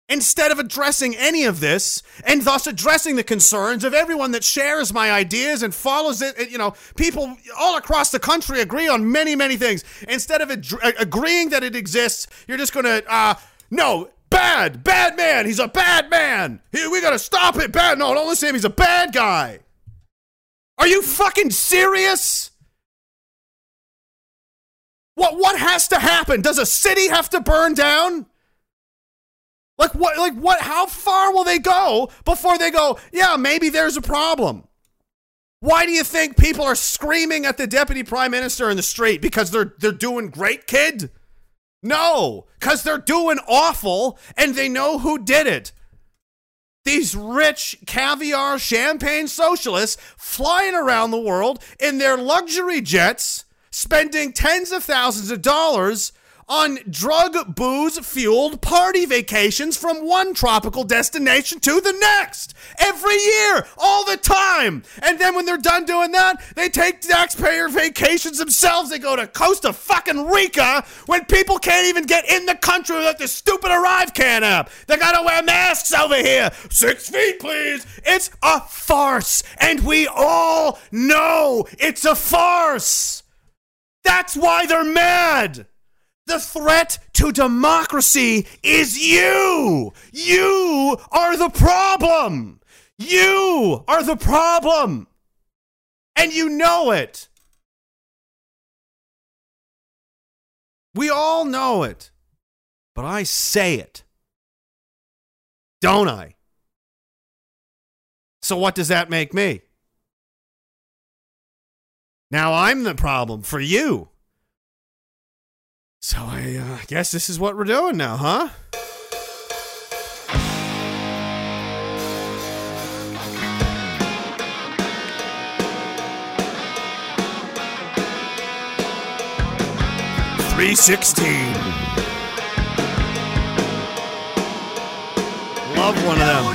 instead of addressing any of this and thus addressing the concerns of everyone that shares my ideas and follows it you know people all across the country agree on many many things. Instead of ad- agreeing that it exists you're just gonna uh no bad bad man he's a bad man. We gotta stop it bad no don't listen to him he's a bad guy. Are you fucking serious? What what has to happen? Does a city have to burn down like what? Like what? How far will they go before they go? Yeah, maybe there's a problem. Why do you think people are screaming at the deputy prime minister in the street because they're they're doing great, kid? No, because they're doing awful, and they know who did it. These rich caviar champagne socialists flying around the world in their luxury jets, spending tens of thousands of dollars on drug booze fueled party vacations from one tropical destination to the next every year, all the time. And then when they're done doing that, they take taxpayer vacations themselves. They go to Costa fucking Rica when people can't even get in the country without this stupid ArriveCAN app. They gotta wear masks over here. Six feet, please. It's a farce. And we all know it's a farce. That's why they're mad. The threat to democracy is you. You are the problem. You are the problem. And you know it. We all know it. But I say it. Don't I? So what does that make me? Now I'm the problem for you. So I uh, guess this is what we're doing now, huh? Three sixteen. Love one of them.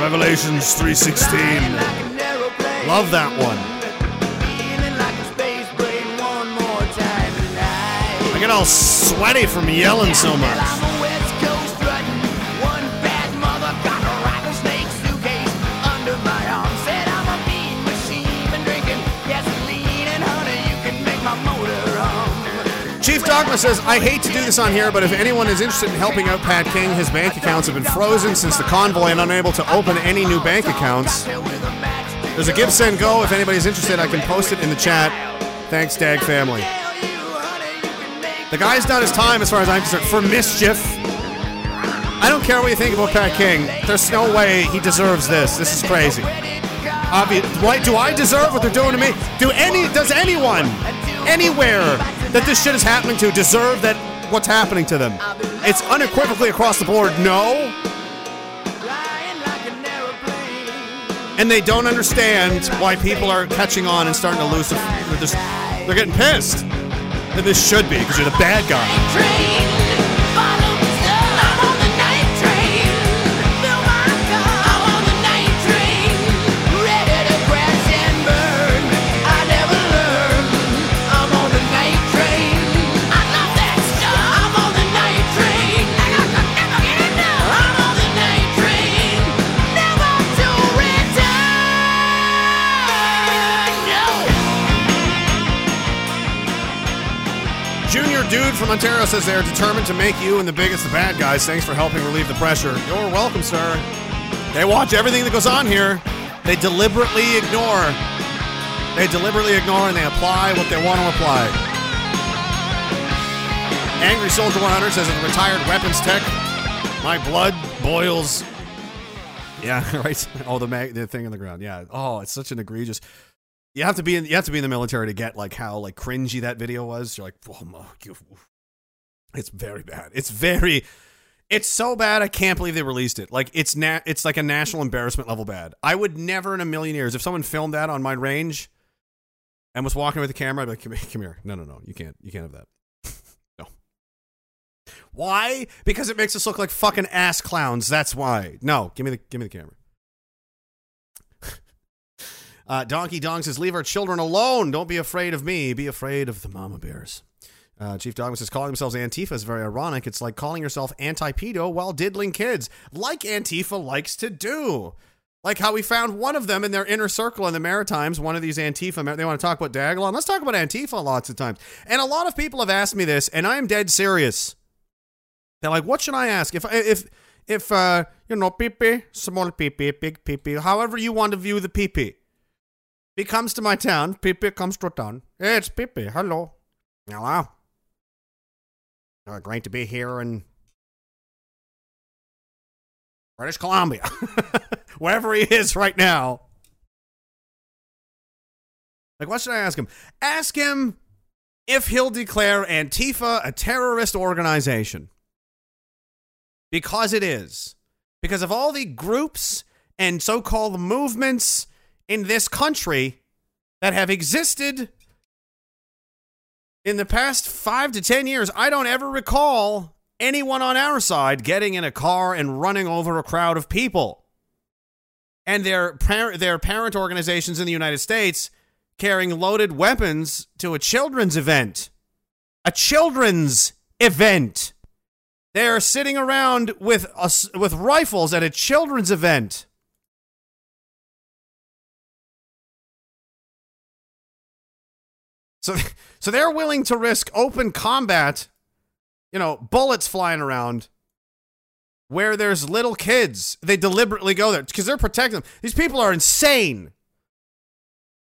Revelations three sixteen. Love that one. Get all sweaty from yelling so much. Chief Dogma says, I hate to do this on here, but if anyone is interested in helping out Pat King, his bank accounts have been frozen since the convoy and unable to open any new bank accounts. There's a GiveSendGo. If anybody's interested, I can post it in the chat. Thanks, Dag family. The guy's done his time, as far as I'm concerned, for mischief. I don't care what you think about Pat King. There's no way he deserves this. This is crazy. Obvi- do, I, deserve what they're doing to me? Do any? Does anyone, anywhere that this shit is happening to, deserve that? What's happening to them? It's unequivocally across the board. No. And they don't understand why people are catching on and starting to lose. The, they're, just, they're getting pissed. And this should be because you're the bad guy. Dude from Ontario says they're determined to make you and the biggest the bad guys. Thanks for helping relieve the pressure. You're welcome, sir. They watch everything that goes on here. They deliberately ignore. They deliberately ignore and they apply what they want to apply. Angry Soldier 100 says, as a retired weapons tech, my blood boils. Yeah, (laughs) right. Oh, the mag- the thing on the ground. Yeah. Oh, it's such an egregious. You have to be in. You have to be in the military to get like how like cringy that video was. You're like, oh my, it's very bad. It's very. It's so bad. I can't believe they released it. Like it's na- It's like a national embarrassment level bad. I would never in a million years if someone filmed that on my range and was walking with the camera. I'd be like, come, come here. No, no, no. You can't. You can't have that. (laughs) no. Why? Because it makes us look like fucking ass clowns. That's why. No. Give me the. Give me the camera. Uh, Donkey Dong says, Leave our children alone. Don't be afraid of me. Be afraid of the mama bears. Uh, Chief Dogma says calling themselves Antifa is very ironic. It's like calling yourself anti-pedo while diddling kids, like Antifa likes to do. Like how we found one of them in their inner circle in the Maritimes, one of these Antifa, they want to talk about Diagolon. Let's talk about Antifa lots of times. And a lot of people have asked me this, and I am dead serious. They're like, what should I ask? If, if, if, uh, you know, pee small pee big pee however you want to view the pee He comes to my town, pee comes to town. It's pee hello. Hello. Uh, great to be here in British Columbia, (laughs) wherever he is right now. Like, what should I ask him? Ask him if he'll declare Antifa a terrorist organization. Because it is. Because of all the groups and so called movements in this country that have existed in the past five to 10 years, I don't ever recall anyone on our side getting in a car and running over a crowd of people. And their, par- their parent organizations in the United States carrying loaded weapons to a children's event. A children's event. They're sitting around with, a, with rifles at a children's event. So, (laughs) so they're willing to risk open combat you know, bullets flying around where there's little kids. They deliberately go there because they're protecting them. These people are insane.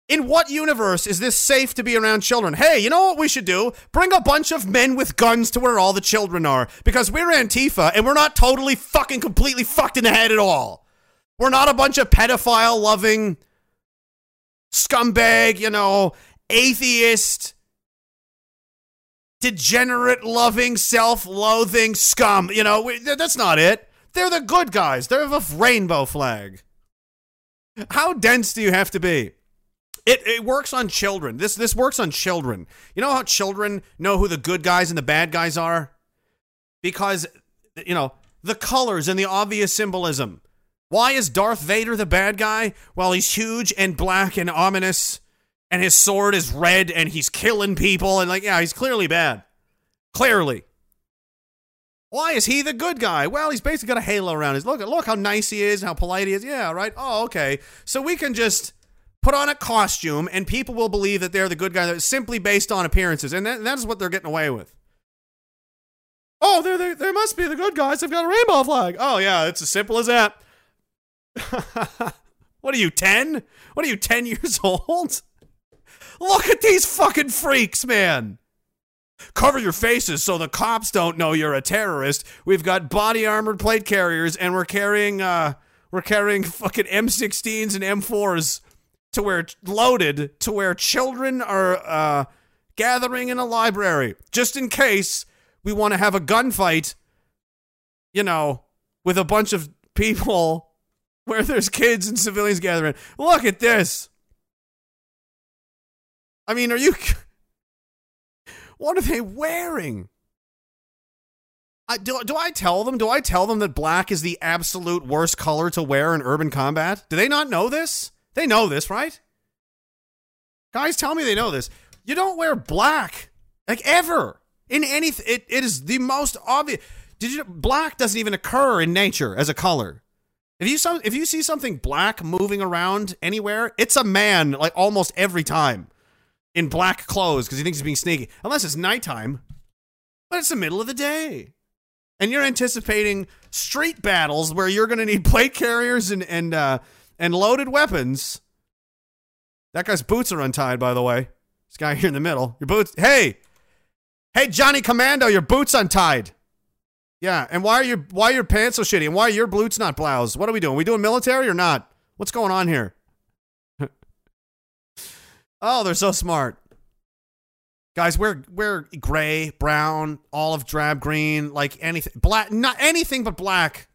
In what universe is this safe to be around children? Hey, you know what we should do? Bring a bunch of men with guns to where all the children are because we're Antifa and we're not totally fucking completely fucked in the head at all. We're not a bunch of pedophile loving scumbag, you know, atheist degenerate, loving, self loathing scum. You know, we, that's not it. They're the good guys. They're the rainbow flag. How dense do you have to be? It, it works on children. This this works on children. You know how children know who the good guys and the bad guys are? Because you know, the colors and the obvious symbolism. Why is Darth Vader the bad guy? Well, he's huge and black and ominous and his sword is red and he's killing people and like yeah he's clearly bad. Clearly. Why is he the good guy? Well he's basically got a halo around his look look how nice he is how polite he is. Yeah right? Oh okay. So we can just put on a costume and people will believe that they're the good guy simply based on appearances and that, that's what they're getting away with. Oh they're, they they must be the good guys. They've got a rainbow flag. Oh yeah it's as simple as that. (laughs) What are you 10 what are you 10 years (laughs) old Look at these fucking freaks, man. Cover your faces so the cops don't know you're a terrorist. We've got body armored plate carriers and we're carrying uh we're carrying fucking M16s and M4s to where loaded to where children are uh gathering in a library just in case we want to have a gunfight you know with a bunch of people (laughs) where there's kids and civilians gathering. Look at this. I mean, are you. (laughs) What are they wearing? I, do, do I tell them? Do I tell them that black is the absolute worst color to wear in urban combat? Do they not know this? They know this, right? Guys, tell me they know this. You don't wear black like ever in anything. It, it is the most obvious. Did you? Black doesn't even occur in nature as a color. If you some, if you see something black moving around anywhere, it's a man like almost every time in black clothes because he thinks he's being sneaky. Unless it's nighttime, but it's the middle of the day. And you're anticipating street battles where you're going to need (laughs) plate carriers and and uh, and loaded weapons. That guy's boots are untied, by the way. This guy here in the middle. Your boots. Hey, hey, Johnny Commando, your boots untied. Yeah, and why are your why are your pants so shitty? And why are your boots not bloused? What are we doing? Are we doing military or not? What's going on here? Oh, they're so smart. Guys, wear wear gray, brown, olive drab green, like anything black, not anything but black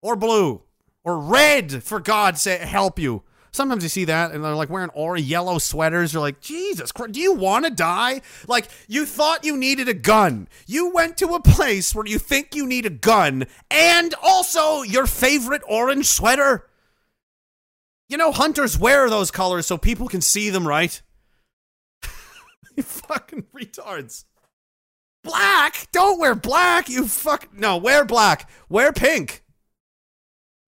or blue or red. For God's sake, help you. Sometimes you see that and they're like wearing or yellow sweaters. You're like, Jesus Christ, do you want to die? Like, you thought you needed a gun. You went to a place where you think you need a gun and also your favorite orange sweater. You know, hunters wear those colors so people can see them, right? (laughs) you fucking retards. Black? Don't wear black. You fuck. No, wear black. Wear pink.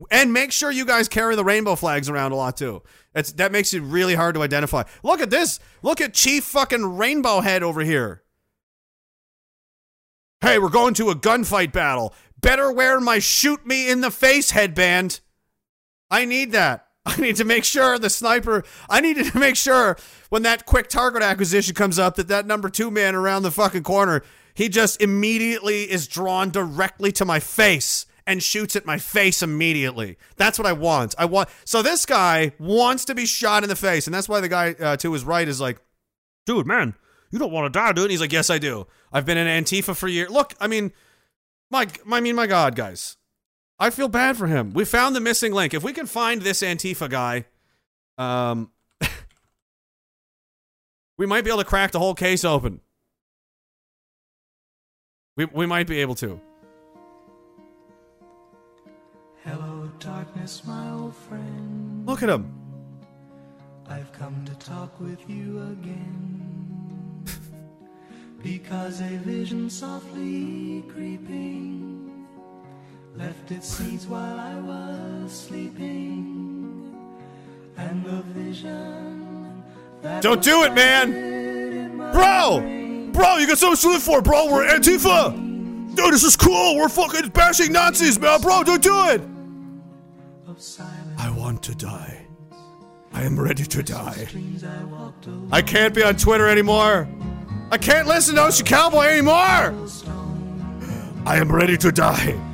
And make sure you guys carry the rainbow flags around a lot too. It's that makes it really hard to identify. Look at this. Look at Chief fucking Rainbow Head over here. Hey, we're going to a gunfight battle. Better wear my shoot me in the face headband. I need that. (laughs) I need to make sure the sniper. I need to make sure when that quick target acquisition comes up that that number two man around the fucking corner, he just immediately is drawn directly to my face and shoots at my face immediately. That's what I want. I want. So this guy wants to be shot in the face, and that's why the guy uh, to his right is like, "Dude, man, you don't want to die, dude." And he's like, "Yes, I do. I've been in Antifa for years." Look, I mean, my, I mean, my God, guys, I feel bad for him. We found the missing link. If we can find this Antifa guy, um, (laughs) we might be able to crack the whole case open. We we might be able to. Hello, darkness, my old friend. Look at him. I've come to talk with you again. (laughs) because a vision softly creeping left its seeds while I was sleeping. And the vision that Don't do it, man. Bro, bro, you got so much to live for, bro. We're Antifa. Dude, this is cool. We're fucking bashing Nazis, man. Bro, don't do it. I want to die. I am ready to die. I can't be on Twitter anymore. I can't listen to Ocean Cowboy anymore. I am ready to die.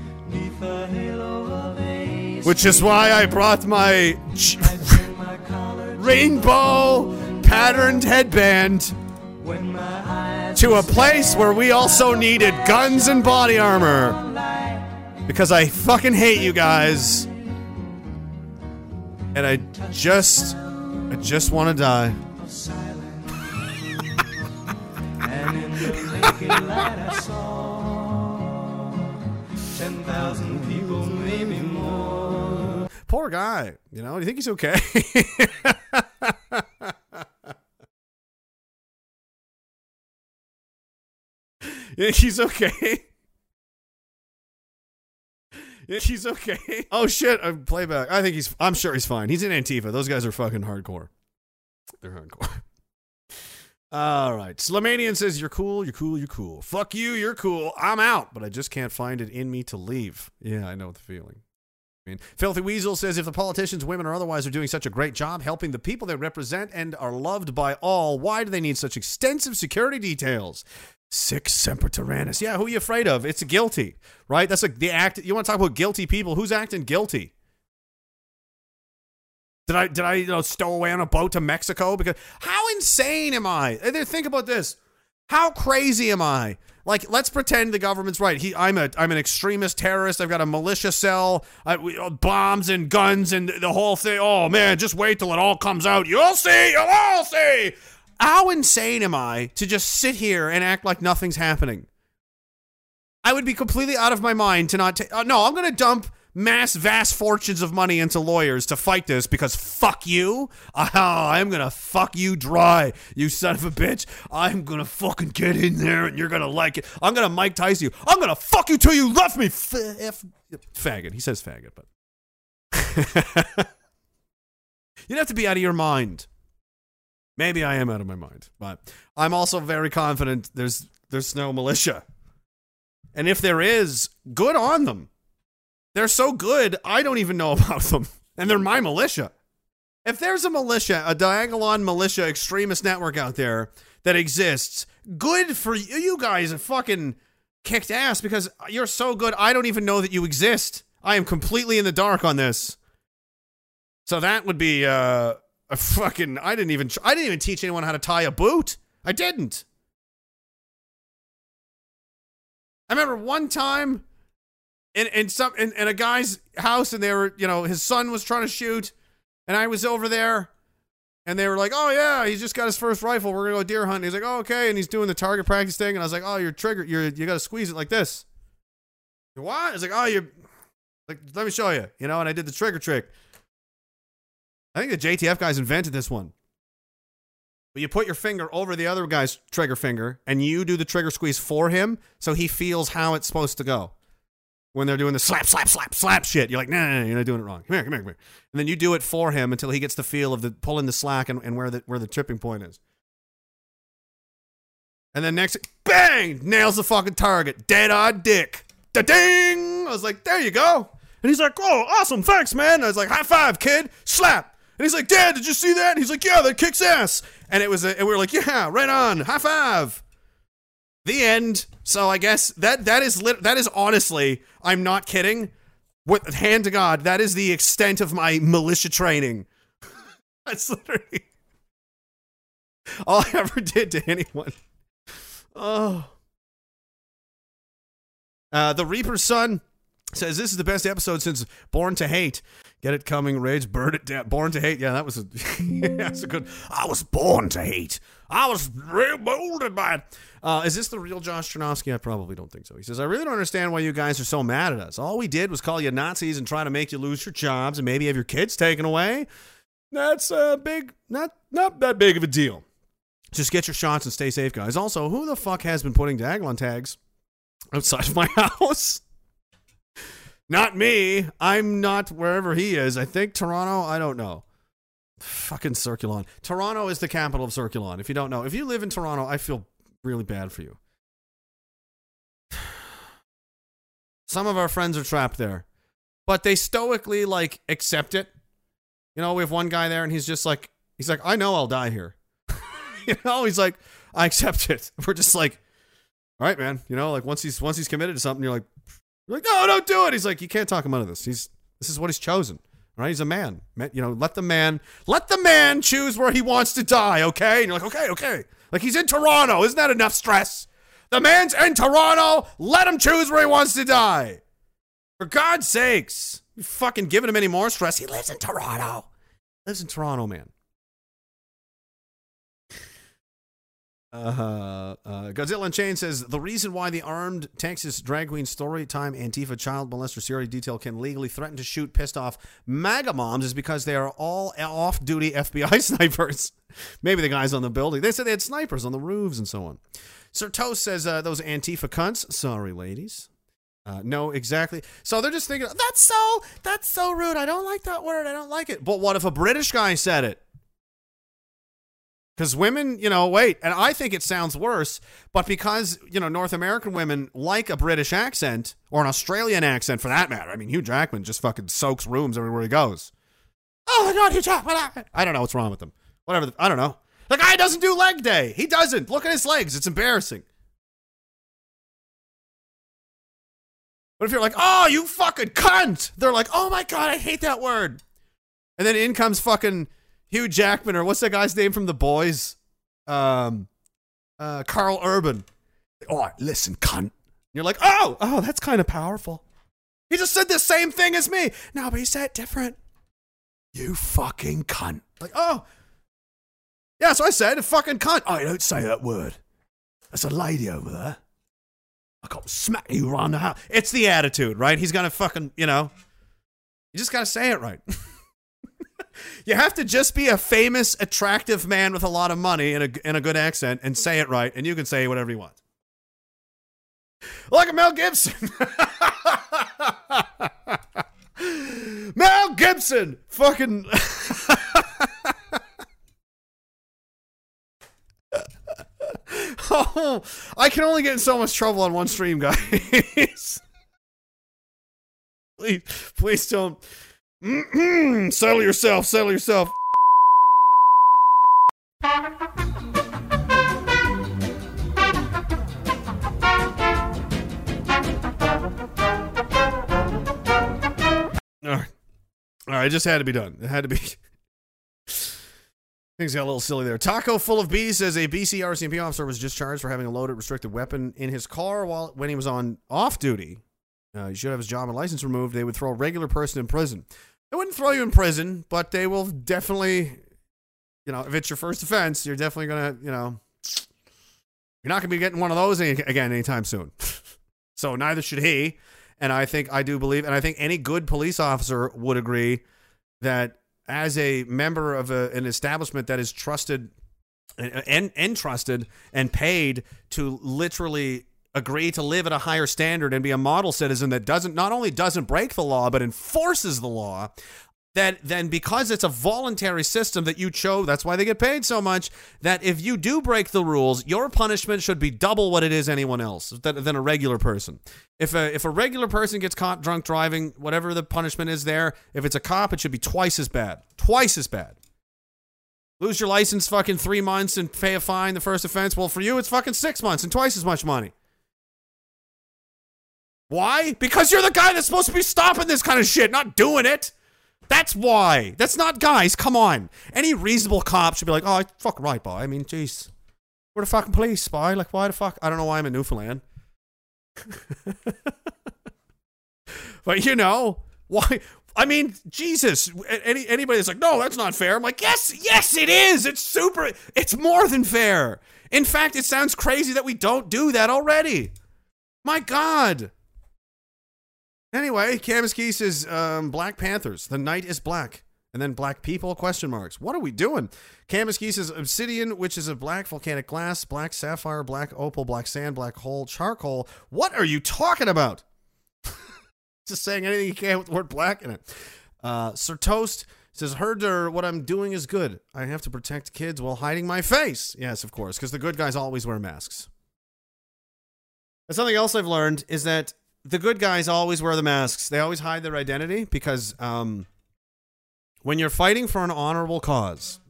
Which is why I brought my rainbow patterned headband to a place where we also needed guns and body armor. Because I fucking hate you guys. And I just, I just want to die. Poor guy. You know, do you think he's okay? (laughs) yeah, he's okay. He's okay. Oh shit! Uh, playback. I think he's. I'm sure he's fine. He's in Antifa. Those guys are fucking hardcore. They're hardcore. All right. Slamanian says, You're cool, you're cool, you're cool. Fuck you, you're cool. I'm out, but I just can't find it in me to leave. Yeah, I know the feeling. Mean, Filthy Weasel says, If the politicians, women, or otherwise are doing such a great job helping the people they represent and are loved by all, why do they need such extensive security details? Sic Semper Tyrannis. Yeah, who are you afraid of? It's guilty, right? That's like the act. You want to talk about guilty people? Who's acting guilty? Did I did I you know stow away on a boat to Mexico? Because how insane am I? Think about this. How crazy am I? Like, let's pretend the government's right. He, I'm a, I'm an extremist terrorist. I've got a militia cell, I, we, uh, bombs and guns and the whole thing. Oh man, just wait till it all comes out. You'll see. You'll all see. How insane am I to just sit here and act like nothing's happening? I would be completely out of my mind to not take. Uh, no, I'm to dump mass, vast fortunes of money into lawyers to fight this because fuck you. Oh, (laughs) I'm going to fuck you dry, you son of a bitch. I'm going to fucking get in there and you're going to like it. I'm going to Mike Tyson you. I'm going to fuck you till you left me. F- F- faggot. He says faggot, but. (laughs) You'd have to be out of your mind. Maybe I am out of my mind, but I'm also very confident there's there's no militia. And if there is, good on them. They're so good, I don't even know (laughs) about them. And they're my militia. If there's a militia, a Diagolon militia extremist network out there that exists, good for you. You guys fucking kicked ass because you're so good, I don't even know that you exist. I am completely in the dark on this. So that would be uh, a fucking. I didn't even. I didn't even teach anyone how to tie a boot. I didn't. I remember one time in in some in a guy's house, and they were, you know, his son was trying to shoot, and I was over there, and they were like, "Oh yeah, he's just got his first rifle. We're gonna go deer hunting." He's like, "Oh okay," and he's doing the target practice thing, and I was like, "Oh, your trigger, you're you got to squeeze it like this." What? It's like, "Oh, you like, let me show you," you know, and I did the trigger trick. I think the JTF guys invented this one. But you put your finger over the other guy's trigger finger and you do the trigger squeeze for him so he feels how it's supposed to go. When they're doing the slap, slap, slap, slap shit, you're like, nah, nah, nah, you're not doing it wrong. Come here, come here, come here. And then you do it for him until he gets the feel of the pulling the slack and, and where the where the tripping point is. And then next, bang, nails the fucking target. Dead odd dick. Da ding! I was like, there you go. And he's like, oh, awesome, thanks, man. I was like, high five, kid. Slap. And he's like, Dad, did you see that? And he's like, yeah, that kicks ass. And it was, a, and we were like, yeah, right on, high five. The end. So I guess that that is lit, that is honestly, I'm not kidding. With hand to God, that is the extent of my militia training. (laughs) That's literally (laughs) all I ever did to anyone. Oh. Uh, the Reaper's son says this is the best episode since Born to Hate. Get it coming, Rage, burn it down. Born to Hate. Yeah, that was a (laughs) that's a good. I was born to hate. I was molded by it. Uh, is this the real Josh Chernovsky? I probably don't think so. He says, I really don't understand why you guys are so mad at us. All we did was call you Nazis and try to make you lose your jobs and maybe have your kids taken away. That's a big, not not that big of a deal. Just get your shots and stay safe, guys. Also, who the fuck has been putting Diagolon tags outside of my (laughs) house? Not me. I'm not wherever he is. I think Toronto. I don't know. Fucking Circulon. Toronto is the capital of Circulon. If you don't know, if you live in Toronto, I feel really bad for you. (sighs) Some of our friends are trapped there, but they stoically like accept it. You know, we have one guy there, and he's just like, he's like, I know I'll die here. (laughs) you know, he's like, I accept it. (laughs) We're just like, all right, man. You know, like once he's once he's committed to something, you're like, you're like, no, don't do it. He's like, you can't talk him out of this. He's this is what he's chosen. Right? He's a man. You know, let the man let the man choose where he wants to die. Okay? And you're like, okay, okay. Like he's in Toronto. Isn't that enough stress? The man's in Toronto. Let him choose where he wants to die. For God's sakes, you fucking giving him any more stress. He lives in Toronto. Lives in Toronto, man. Uh, uh, Godzilla Chain says the reason why the armed Texas drag queen storytime Antifa child molester serial detail can legally threaten to shoot pissed off MAGA moms is because they are all off duty FBI (laughs) snipers. Maybe the guys on the building. They said they had snipers on the roofs and so on. Sir Toast says uh, those Antifa cunts. Sorry, ladies. Uh, no, exactly. So they're just thinking that's so that's so rude. I don't like that word. I don't like it. But what if a British guy said it? Because women, you know, wait, and I think it sounds worse, but because, you know, North American women like a British accent or an Australian accent for that matter. I mean, Hugh Jackman just fucking soaks rooms everywhere he goes. Oh my God, Hugh Jackman. I don't know what's wrong with him. Whatever. The, I don't know. The guy doesn't do leg day. He doesn't. Look at his legs. It's embarrassing. But if you're like, oh, you fucking cunt, they're like, oh my God, I hate that word. And then in comes fucking Hugh Jackman, or what's that guy's name from The Boys? Um, uh, Karl Urban. Oh, listen, cunt. You're like, oh, oh, that's kind of powerful. He just said the same thing as me. No, but he said it different. You fucking cunt. Like, oh. Yeah, so I said, fucking cunt. Oh, you don't say that word. That's a lady over there. I can't smack you around the house. It's the attitude, right? He's gonna fucking, you know. You just gotta say it right. (laughs) you have to just be a famous, attractive man with a lot of money and a, and a good accent and say it right, and you can say whatever you want. Like Mel Gibson. (laughs) Mel Gibson! Fucking. oh, (laughs) I can only get in so much trouble on one stream, guys. (laughs) please, please don't. Mm-mm. Settle yourself. Settle yourself. All right. All right. It just had to be done. It had to be. (laughs) Things got a little silly there. Taco full of bees says a BC RCMP officer was discharged for having a loaded restricted weapon in his car while when he was on off duty. Uh, he should have his job and license removed. They would throw a regular person in prison. They wouldn't throw you in prison, but they will definitely, you know, if it's your first offense, you're definitely gonna, you know, you're not gonna be getting one of those any, again anytime soon. (laughs) so neither should he. And I think I do believe, and I think any good police officer would agree that as a member of a, an establishment that is trusted and en- entrusted and paid to literally agree to live at a higher standard and be a model citizen that doesn't not only doesn't break the law but enforces the law that then because it's a voluntary system that you chose that's why they get paid so much that if you do break the rules your punishment should be double what it is anyone else than, than a regular person. If a if a regular person gets caught drunk driving whatever the punishment is there if it's a cop it should be twice as bad twice as bad. Lose your license fucking three months and pay a fine the first offense well for you it's fucking six months and twice as much money why because you're the guy that's supposed to be stopping this kind of shit not doing it that's why. That's not guys. Come on. Any reasonable cop should be like, oh, fuck right, boy. I mean, jeez. We're the fucking police, boy. Like, why the fuck? I don't know why I'm in Newfoundland. (laughs) but you know, why? I mean, Jesus. Any anybody that's like, no, that's not fair. I'm like, yes, yes, it is. It's super. It's more than fair. In fact, it sounds crazy that we don't do that already. My God. Anyway, Kamiski says um, Black Panthers. The night is black. And then black people, question marks. What are we doing? Kamiski says obsidian, which is a black volcanic glass, black sapphire, black opal, black sand, black hole, charcoal. What are you talking about? (laughs) Just saying anything you can with the word black in it. Uh, Sir Toast says, Herder, what I'm doing is good. I have to protect kids while hiding my face. Yes, of course, because the good guys always wear masks. And something else I've learned is that the good guys always wear the masks. They always hide their identity because um, when you're fighting for an honorable cause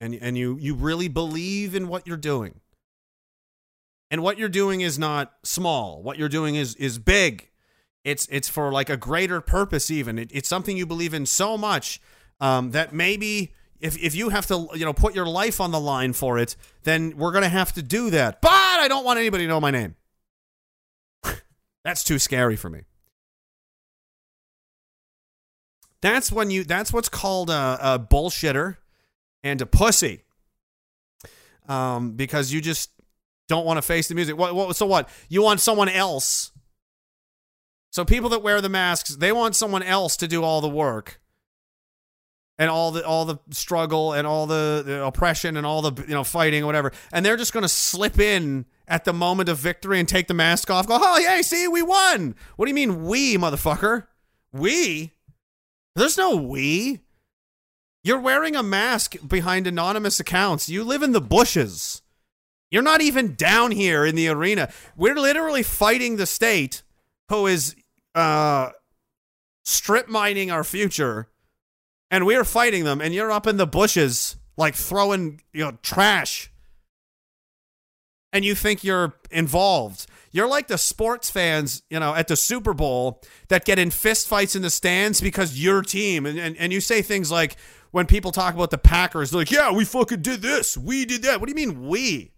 and and you you really believe in what you're doing, and what you're doing is not small. What you're doing is is big. It's it's for like a greater purpose. Even it, it's something you believe in so much um, that maybe. If, if you have to you know put your life on the line for it, then we're gonna have to do that. But I don't want anybody to know my name. That's too scary for me. That's when you. That's what's called a, a bullshitter and a pussy. Um, because you just don't want to face the music. What, what? So what? You want someone else. So people that wear the masks, they want someone else to do all the work and all the all the struggle and all the, the oppression and all the you know fighting whatever, and they're just going to slip in at the moment of victory and take the mask off. Go, oh yeah, see, we won. What do you mean we, motherfucker? We? There's no we. You're wearing a mask behind anonymous accounts. You live in the bushes. You're not even down here in the arena. We're literally fighting the state who is uh strip mining our future and we're fighting them, and you're up in the bushes, like throwing you know trash, and you think you're involved. You're like the sports fans, you know, at the Super Bowl that get in fistfights in the stands because your team, and, and, and you say things like, when people talk about the Packers, they're like, yeah, we fucking did this, we did that. What do you mean we?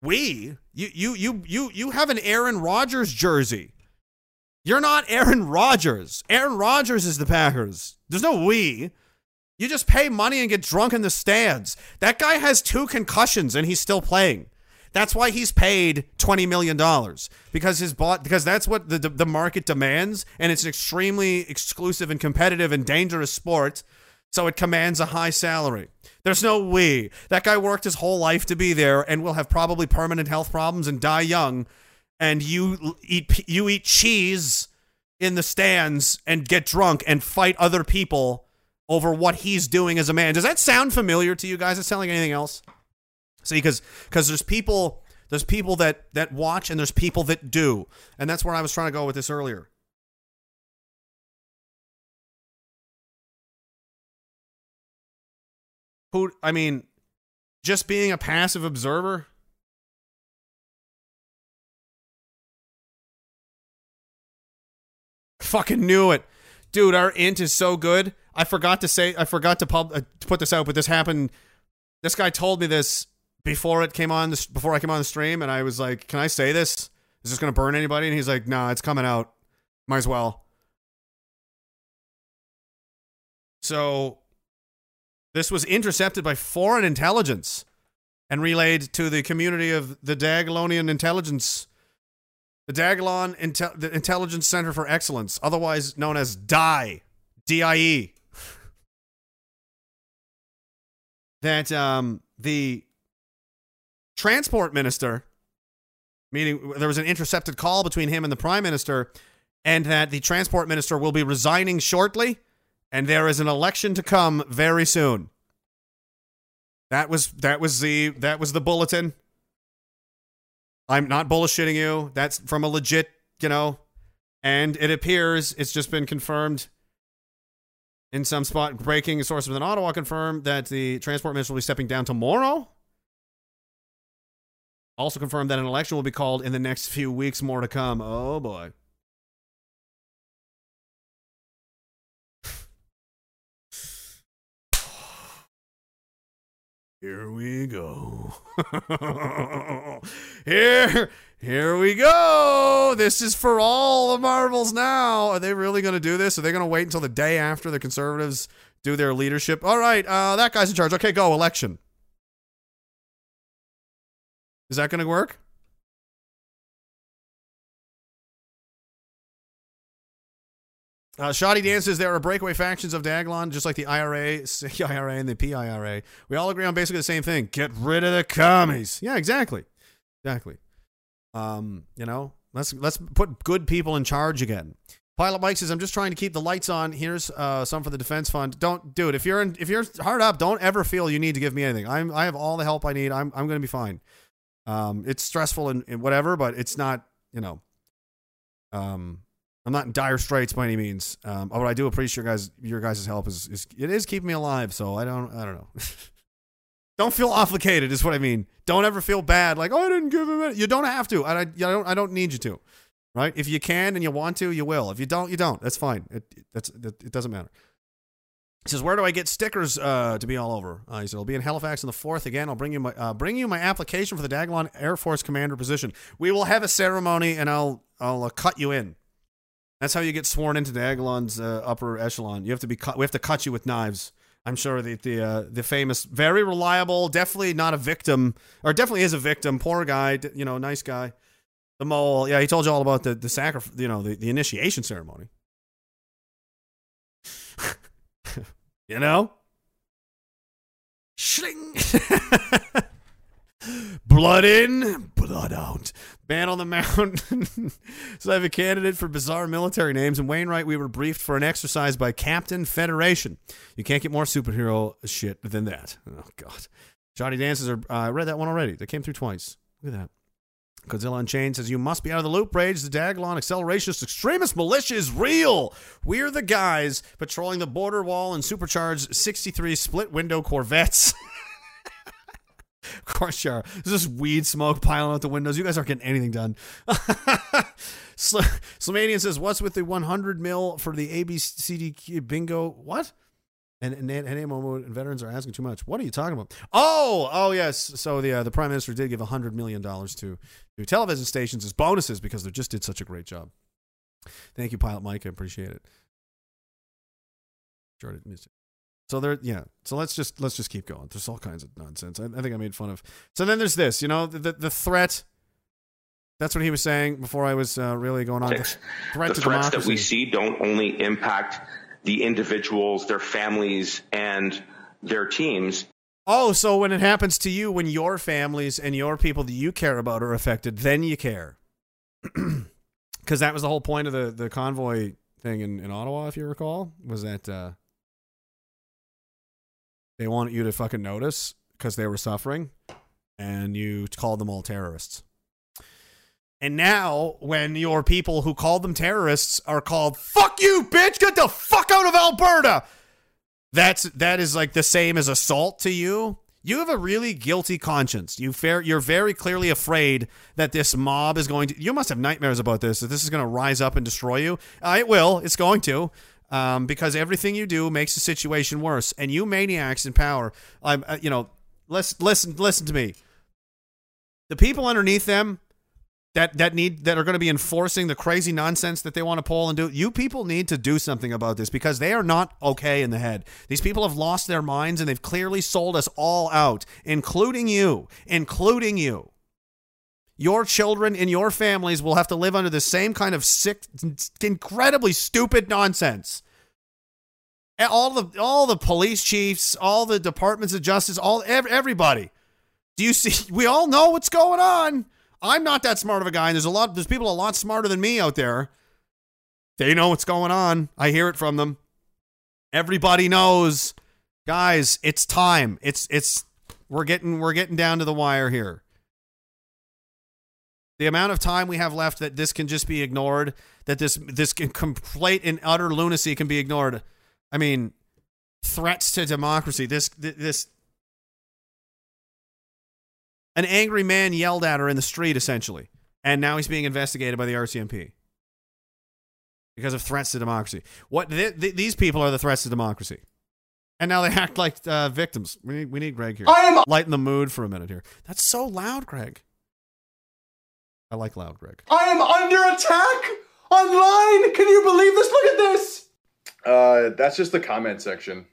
We? You you you you you have an Aaron Rodgers jersey. You're not Aaron Rodgers. Aaron Rodgers is the Packers. There's no we. You just pay money and get drunk in the stands. That guy has two concussions and he's still playing. That's why he's paid twenty million dollars because his bought because that's what the the market demands, and it's an extremely exclusive and competitive and dangerous sport. So it commands a high salary. There's no we. That guy worked his whole life to be there, and will have probably permanent health problems and die young and you eat you eat cheese in the stands and get drunk and fight other people over what he's doing as a man. Does that sound familiar to you guys? Does it sound like anything else? See, because because there's people there's people that that watch and there's people that do, and that's where I was trying to go with this earlier. Who I mean, just being a passive observer Fucking knew it. Dude, our int is so good. I forgot to say, I forgot to, pub, uh, to put this out, but this happened. This guy told me this before it came on, this, before I came on the stream, and I was like, can I say this? Is this going to burn anybody? And he's like, nah, it's coming out. Might as well. So, this was intercepted by foreign intelligence and relayed to the community of the Diagolonian intelligence the Diagolon Intel- the Intelligence Center for Excellence, otherwise known as DIE, D-I-E. that um, the transport minister, meaning there was an intercepted call between him and the prime minister, and that the transport minister will be resigning shortly, and there is an election to come very soon. That was that was the that was the bulletin. I'm not bullshitting you. That's from a legit, you know, and it appears it's just been confirmed in some spot. Breaking source within Ottawa confirmed that the transport minister will be stepping down tomorrow. Also confirmed that an election will be called in the next few weeks. More to come. Oh boy. Here we go. (laughs) here, here we go. This is for all the marbles now. Are they really going to do this? Are they going to wait until the day after the conservatives do their leadership? All right, uh, that guy's in charge. Okay, go election. Is that going to work? Uh, Shoddy Dan says there are breakaway factions of Diagolon, just like the IRA, (laughs) IRA, and the PIRA. We all agree on basically the same thing: get rid of the commies. Yeah, exactly, exactly. Um, you know, let's let's put good people in charge again. Pilot Mike says, "I'm just trying to keep the lights on. Here's uh, some for the defense fund. Don't do it if you're in, if you're hard up. Don't ever feel you need to give me anything. I'm I have all the help I need. I'm I'm going to be fine. Um, it's stressful and, and whatever, but it's not you know. Um, I'm not in dire straits by any means. Um, but I do appreciate your guys your guys' help is, is it is keeping me alive. So I don't I don't know. (laughs) don't feel obligated is what I mean. Don't ever feel bad like oh I didn't give him it. You don't have to. I, I don't I don't need you to. Right? If you can and you want to, you will. If you don't, you don't. That's fine. It that's it, it doesn't matter. He says, "Where do I get stickers uh, to be all over?" Uh, he said, "I'll be in Halifax on the fourth again. I'll bring you my uh, bring you my application for the Diagolon Air Force Commander position. We will have a ceremony, and I'll I'll uh, cut you in. That's how you get sworn into Diagolon's uh, upper echelon. You have to be. We have to cut you with knives. I'm sure that the uh, the famous, very reliable, definitely not a victim, or definitely is a victim. Poor guy, you know, nice guy. The mole, yeah, he told you all about the the sacrifice, you know, the, the initiation ceremony. (laughs) you know, Schling. (laughs) blood in, blood out. Man on the mountain. (laughs) so I have a candidate for bizarre military names. And Wainwright, we were briefed for an exercise by Captain Federation. You can't get more superhero shit than that. Oh, God. Johnny Dances are. Uh, I read that one already. That came through twice. Look at that. Godzilla Unchained says, You must be out of the loop, Rage. The Diagolon accelerationist extremist militia is real. We're the guys patrolling the border wall in supercharged 63 split window Corvettes. (laughs) of course, you are. There's just weed smoke piling out the windows. You guys aren't getting anything done. (laughs) Sl- says, What's with the 100 mil for the ABCD bingo? What? And, and, and and veterans are asking too much. What are you talking about? Oh, oh yes. So the uh, the prime minister did give hundred million dollars to to television stations as bonuses because they just did such a great job. Thank you, Pilot Mike. I appreciate it. Jordan music. So there, yeah. So let's just let's just keep going. There's all kinds of nonsense. I, I think I made fun of. So then there's this. You know, the the, threat. That's what he was saying before I was uh, really going on. The threat the threats democracy. that we see don't only impact the individuals, their families, and their teams. Oh, so when it happens to you, when your families and your people that you care about are affected, then you care. (clears throat) Because that was the whole point of the, the convoy thing in, in Ottawa, if you recall, was that uh, they wanted you to fucking notice because they were suffering, and you called them all terrorists. And now, when your people who called them terrorists are called "fuck you, bitch," get the fuck out of Alberta. That's that is like the same as assault to you. You have a really guilty conscience. You fair, you're very clearly afraid that this mob is going to. You must have nightmares about this. That this is going to rise up and destroy you. Uh, it will. It's going to. Um, because everything you do makes the situation worse. And you maniacs in power, I'm, uh, you know, listen, listen, listen to me. The people underneath them that that need that are going to be enforcing the crazy nonsense that they want to pull and do. You people need to do something about this because they are not okay in the head. These people have lost their minds and they've clearly sold us all out, including you, including you. Your children and your families will have to live under the same kind of sick, incredibly stupid nonsense. All the all the police chiefs, all the departments of justice, all everybody Do you see? (laughs) We all know what's going on. I'm not that smart of a guy, and there's a lot. There's people a lot smarter than me out there. They know what's going on. I hear it from them. Everybody knows, guys. It's time. It's it's we're getting we're getting down to the wire here. The amount of time we have left that this can just be ignored, that this this can complete and utter lunacy can be ignored. I mean, threats to democracy. This this an angry man yelled at her in the street essentially, and now he's being investigated by the RCMP because of threats to democracy. What th- th- these people are the threats to democracy. And now they act like uh, victims. We need, we need Greg here. I am- lighten the mood for a minute here. That's so loud, Greg. I like loud, Greg. I am under attack online. Can you believe this? Look at this. Uh, that's just the comment section.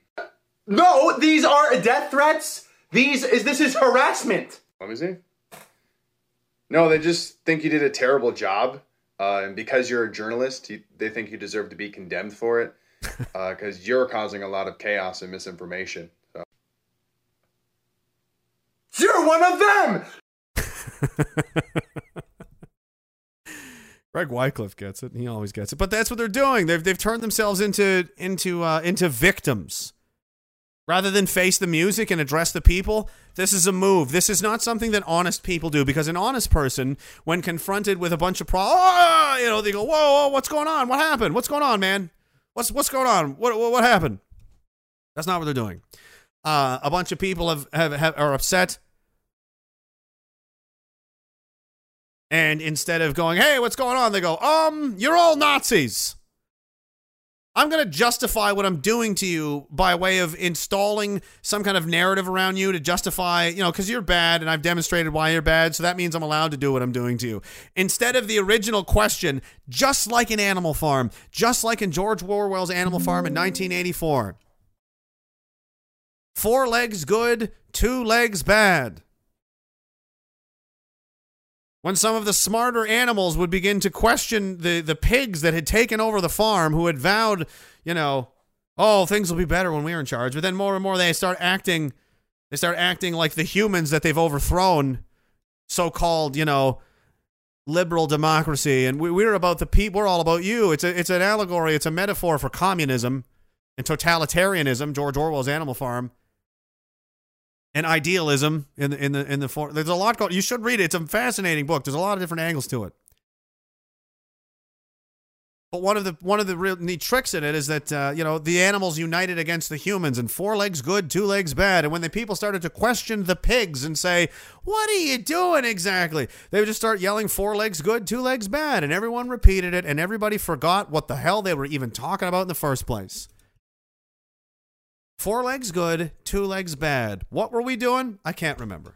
No, these are death threats. These is this is harassment. Let me see. No, they just think you did a terrible job, uh, and because you're a journalist, you, they think you deserve to be condemned for it, (laughs) because you're causing a lot of chaos and misinformation. So. You're one of them. (laughs) Greg Wycliffe gets it. He always gets it. But that's what they're doing. They've they've turned themselves into into uh, into victims. Rather than face the music and address the people, this is a move. This is not something that honest people do because an honest person, when confronted with a bunch of problems, oh, you know, they go, whoa, whoa, what's going on? What happened? What's going on, man? What's what's going on? What what, what happened? That's not what they're doing. Uh, a bunch of people have, have, have are upset. And instead of going, hey, what's going on? They go, um, you're all Nazis. I'm going to justify what I'm doing to you by way of installing some kind of narrative around you to justify, you know, because you're bad and I've demonstrated why you're bad. So that means I'm allowed to do what I'm doing to you. Instead of the original question, just like in Animal Farm, just like in George Orwell's Animal Farm in 1984 four legs good, two legs bad. When some of the smarter animals would begin to question the, the pigs that had taken over the farm, who had vowed, you know, oh, things will be better when we're in charge. But then more and more they start acting, they start acting like the humans that they've overthrown, so called, you know, liberal democracy. And we, we're about the people, we're all about you. It's, a, it's an allegory, it's a metaphor for communism and totalitarianism, George Orwell's Animal Farm and idealism in the in the in the for, there's a lot going you should read it. It's a fascinating book. There's a lot of different angles to it. But one of the one of the real neat tricks in it is that uh, you know the animals united against the humans and four legs good two legs bad. And when the people started to question the pigs and say what are you doing exactly? they would just start yelling four legs good two legs bad. And everyone repeated it and everybody forgot what the hell they were even talking about in the first place Four legs good, two legs bad. What were we doing? I can't remember.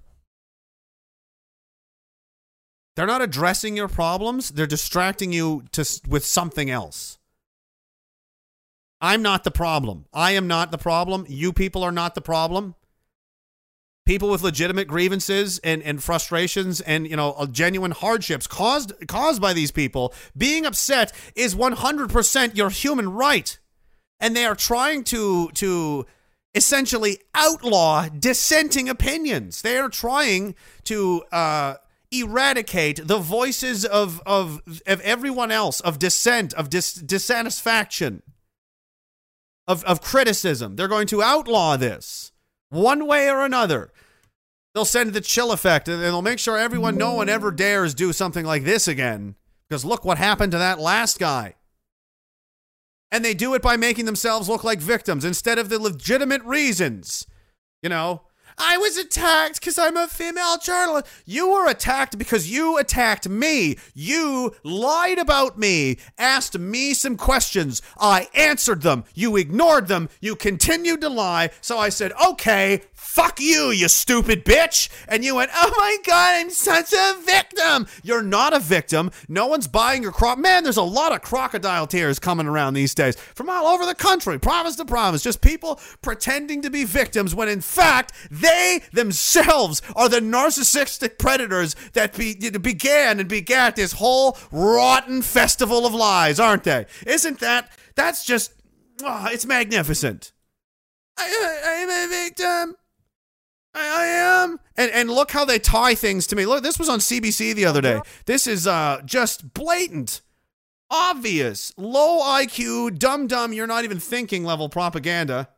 They're not addressing your problems, they're distracting you to, with something else. I'm not the problem. I am not the problem. You people are not the problem. People with legitimate grievances and, and frustrations and you know uh, genuine hardships caused caused by these people being upset is 100% your human right and they are trying to to essentially outlaw dissenting opinions. They are trying to uh, eradicate the voices of of of everyone else of dissent, of dis- dissatisfaction, of of criticism. They're going to outlaw this one way or another. They'll send the chill effect, and they'll make sure everyone, no one ever dares do something like this again. Because look what happened to that last guy. And they do it by making themselves look like victims instead of the legitimate reasons. You know, I was attacked because I'm a female journalist. You were attacked because you attacked me. You lied about me, asked me some questions. I answered them. You ignored them. You continued to lie. So I said, okay, fuck you, you stupid bitch. And you went, oh my God, I'm such a victim. You're not a victim. No one's buying your crop. Man, there's a lot of crocodile tears coming around these days from all over the country, province to province. Just people pretending to be victims when in fact they themselves are the narcissistic predators that be, began and begat this whole rotten festival of lies, aren't they? Isn't that? That's just, oh, it's magnificent. I, I, I'm a victim. I, I am, And and look how they tie things to me. Look, this was on CBC the other day. This is uh just blatant, obvious, low IQ, dumb dumb. You're not even thinking level propaganda.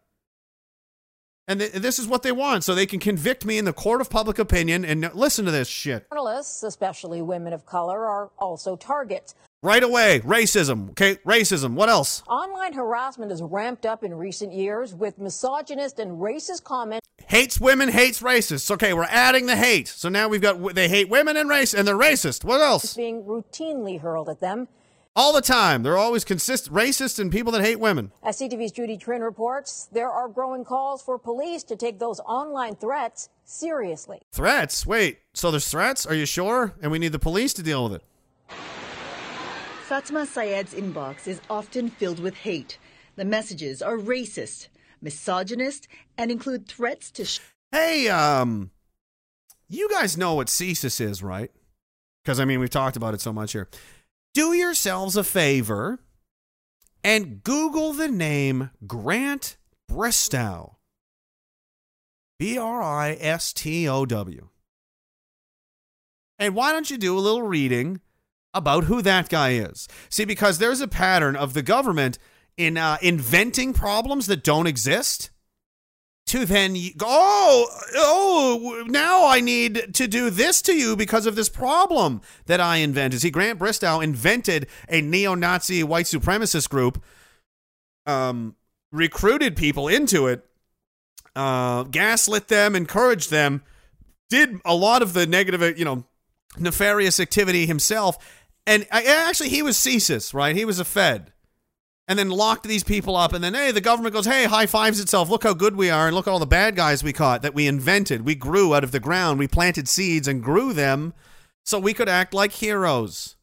And th- this is what they want, so they can convict me in the court of public opinion. And listen to this shit Journalists, especially women of color, are also targets. Right away. Racism. Okay, racism. What else? Online harassment has ramped up in recent years with misogynist and racist comments Hates women, hates racists. Okay, we're adding the hate. So now we've got they hate women and race, and they're racist. What else? being routinely hurled at them. All the time. They're always consist racist and people that hate women. As CTV's Judy Trinh reports, there are growing calls for police to take those online threats seriously. Threats? Wait, so there's threats? Are you sure? And we need the police to deal with it. Fatma Syed's inbox is often filled with hate. The messages are racist, misogynist, and include threats to. Sh- Hey, um, you guys know what CSIS is, right? Because I mean, we've talked about it so much here. Do yourselves a favor and Google the name Grant Bristow. B R I S T O W. And why don't you do a little reading about who that guy is? See, because there's a pattern of the government in uh, inventing problems that don't exist to then oh oh now I need to do this to you because of this problem that I invented. See, Grant Bristow invented a neo-Nazi white supremacist group, um, recruited people into it, uh, gaslit them, encouraged them, did a lot of the negative, you know, nefarious activity himself. And I, actually, he was CSIS, right? He was a Fed and then locked these people up. And then, hey, the government goes, hey, high fives itself. Look how good we are. And look at all the bad guys we caught that we invented. We grew out of the ground. We planted seeds and grew them so we could act like heroes.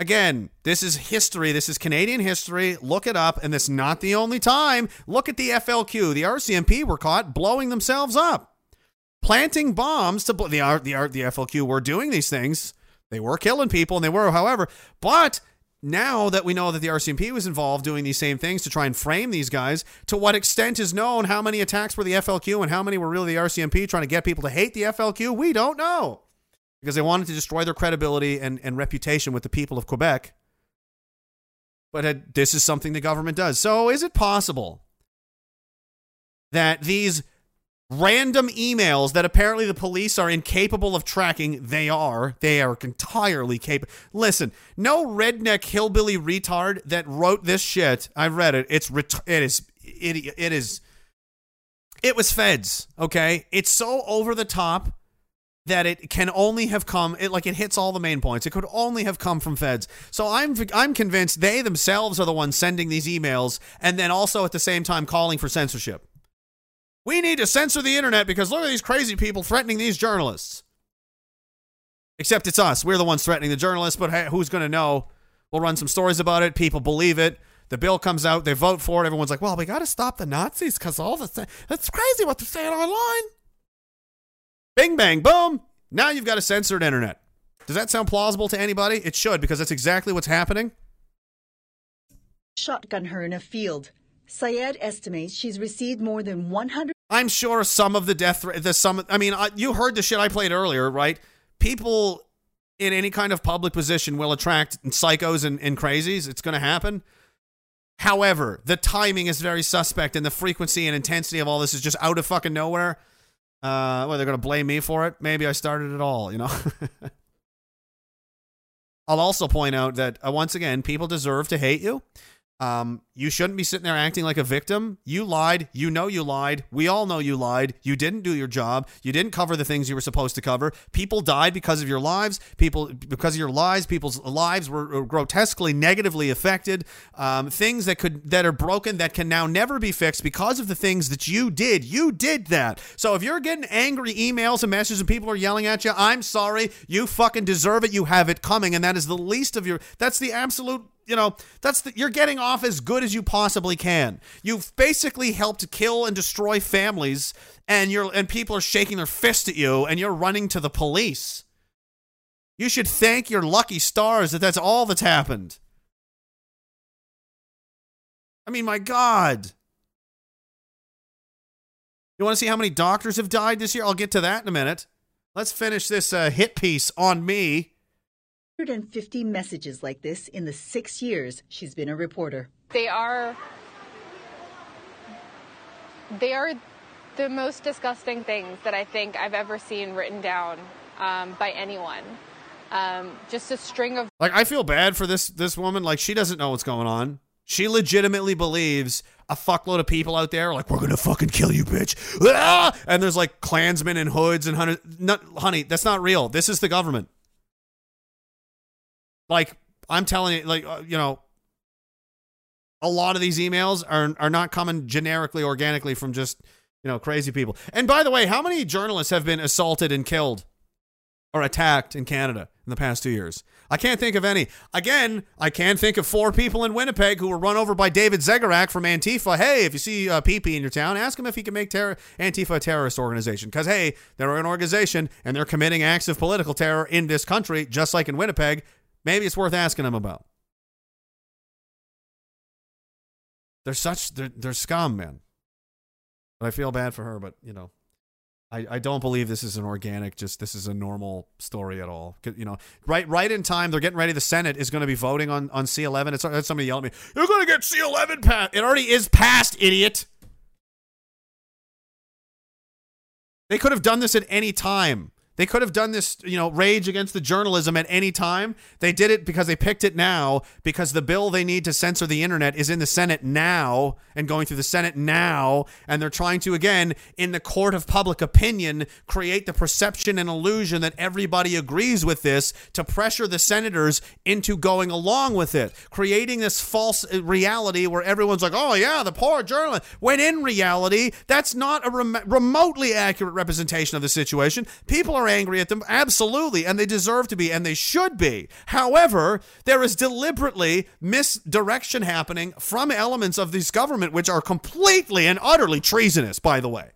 Again, this is history. This is Canadian history. Look it up. And this is not the only time. Look at the FLQ. The RCMP were caught blowing themselves up, planting bombs to bl- the, the, the FLQ were doing these things. They were killing people and they were, however, but now that we know that the RCMP was involved doing these same things to try and frame these guys, to what extent is known how many attacks were the FLQ and how many were really the RCMP trying to get people to hate the FLQ? We don't know. Because they wanted to destroy their credibility and, and reputation with the people of Quebec. But this is something the government does. So is it possible that these random emails that apparently the police are incapable of tracking. They are. They are entirely capable. Listen, no redneck hillbilly retard that wrote this shit. I read it. It's ret- it is it, it is it was feds, okay? It's so over the top that it can only have come it like it hits all the main points. It could only have come from feds. So I'm I'm convinced they themselves are the ones sending these emails and then also at the same time calling for censorship. We need to censor the internet because look at these crazy people threatening these journalists. Except it's us. We're the ones threatening the journalists, but hey, who's going to know? We'll run some stories about it. People believe it. The bill comes out. They vote for it. Everyone's like, well, we got to stop the Nazis because all the th- That's crazy what they're saying online. Bing, bang, boom. Now you've got a censored internet. Does that sound plausible to anybody? It should because that's exactly what's happening. Shotgun her in a field. Syed estimates she's received more than 100. I'm sure some of the death the some. I mean, I, you heard the shit I played earlier, right? People in any kind of public position will attract psychos and, and crazies. It's going to happen. However, the timing is very suspect, and the frequency and intensity of all this is just out of fucking nowhere. Uh, well, they're going to blame me for it. Maybe I started it all, you know. (laughs) I'll also point out that uh, once again, people deserve to hate you. Um, you shouldn't be sitting there acting like a victim. You lied. You know you lied. We all know you lied. You didn't do your job. You didn't cover the things you were supposed to cover. People died because of your lives. People because of your lies. People's lives were, grotesquely negatively affected. Um, things that could that are broken that can now never be fixed because of the things that you did. You did that. So if you're getting angry emails and messages and people are yelling at you, I'm sorry. You fucking deserve it. You have it coming, and that is the least of your. That's the absolute you know that's the, you're getting off as good as you possibly can you've basically helped kill and destroy families and you're and people are shaking their fist at you and you're running to the police you should thank your lucky stars that that's all that's happened i mean my god You want to see how many doctors have died this year? I'll get to that in a minute. Let's finish this uh, hit piece on me. 150 messages like this in the six years she's been a reporter. They are they are the most disgusting things that I think I've ever seen written down um, by anyone. Um, just a string of Like I feel bad for this this woman. Like she doesn't know what's going on. She legitimately believes a fuckload of people out there are like we're gonna fucking kill you, bitch. Ah! And there's like Klansmen in hoods and hundred. Not, honey, that's not real. This is the government. Like I'm telling you, like uh, you know, a lot of these emails are are not coming generically, organically from just you know crazy people. And by the way, how many journalists have been assaulted and killed or attacked in Canada in the past two years? I can't think of any. Again, I can think of four people in Winnipeg who were run over by David Zegarak from Antifa. Hey, if you see uh, PP in your town, ask him if he can make terror- Antifa a terrorist organization. Because, hey, they're an organization and they're committing acts of political terror in this country, just like in Winnipeg. Maybe it's worth asking them about. They're such, they're, they're scum, man. But I feel bad for her, but, you know. I, I don't believe this is an organic, just this is a normal story at all. You know, right right in time, they're getting ready. The Senate is going to be voting on, on C11. It's, it's somebody yelling at me, You're going to get C11 passed. It already is passed, idiot. They could have done this at any time. They could have done this, you know, rage against the journalism at any time. They did it because they picked it now because the bill they need to censor the internet is in the Senate now and going through the Senate now. And they're trying to, again, in the court of public opinion, create the perception and illusion that everybody agrees with this to pressure the senators into going along with it, creating this false uh, reality where everyone's like, oh, yeah, the poor journalist. When in reality, that's not a rem- remotely accurate representation of the situation. People are angry at them, absolutely, and they deserve to be, and they should be. However, there is deliberately misdirection happening from elements of this government which are completely and utterly treasonous, by the way.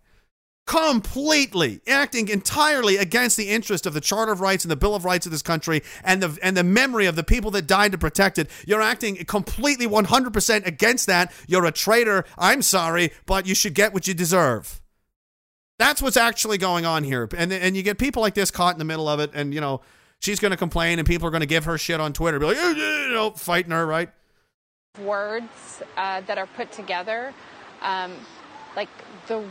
Completely acting entirely against the interest of the Charter of Rights and the Bill of Rights of this country and the and the memory of the people that died to protect it. You're acting completely 100% against that. You're a traitor. I'm sorry, but you should get what you deserve. That's what's actually going on here. And and you get people like this caught in the middle of it and you know, she's going to complain and people are going to give her shit on Twitter. Be like, you know, fighting her, right? words uh, that are put together, um, like the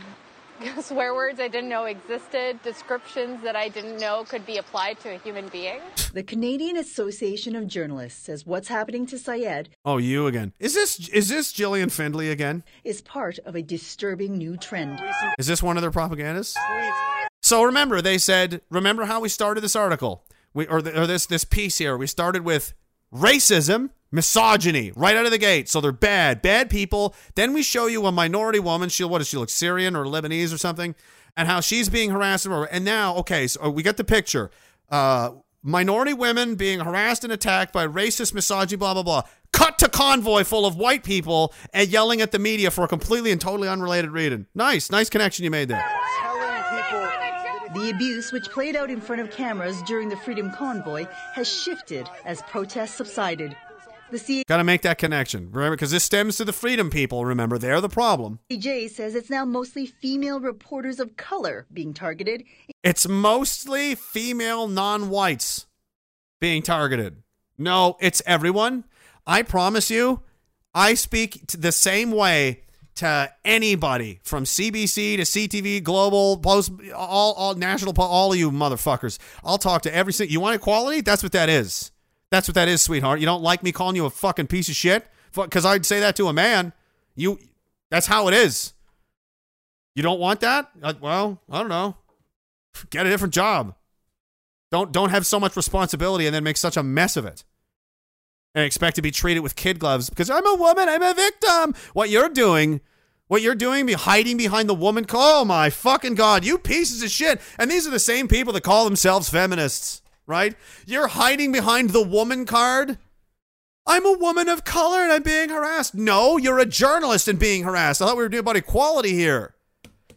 (laughs) swear words I didn't know existed, descriptions that I didn't know could be applied to a human being. The Canadian Association of Journalists says what's happening to Syed Oh, you again. Is this is this Gillian Findlay again? is part of a disturbing new trend. Is this one of their propagandists? So remember, they said, remember how we started this article, we or, the, or this this piece here. We started with racism, misogyny, right out of the gate. So they're bad, bad people. Then we show you a minority woman. She what does she look Syrian or Lebanese or something, and how she's being harassed. And now, okay, so we get the picture. Uh, minority women being harassed and attacked by racist misogyny, blah blah blah. Cut to convoy full of white people and yelling at the media for a completely and totally unrelated reason. Nice, nice connection you made there. The abuse, which played out in front of cameras during the Freedom Convoy, has shifted as protests subsided. The Got to make that connection. Remember, because this stems to the freedom people. Remember, they're the problem. CJ says it's now mostly female reporters of color being targeted. It's mostly female non whites being targeted. No, it's everyone. I promise you, I speak the same way to anybody from CBC to CTV, Global, Post, all, all national, all of you motherfuckers. I'll talk to every single. You want equality? That's what that is. That's what that is, sweetheart. You don't like me calling you a fucking piece of shit? Because I'd say that to a man. You, that's how it is. You don't want that? Uh, well, I don't know. Get a different job. Don't don't have so much responsibility and then make such a mess of it. And expect to be treated with kid gloves because I'm a woman, I'm a victim. What you're doing, what you're doing, be hiding behind the woman. Oh my fucking god, you pieces of shit. And these are the same people that call themselves feminists, right? You're hiding behind the woman card. I'm a woman of color and I'm being harassed. No, you're a journalist and being harassed. I thought we were doing about equality here.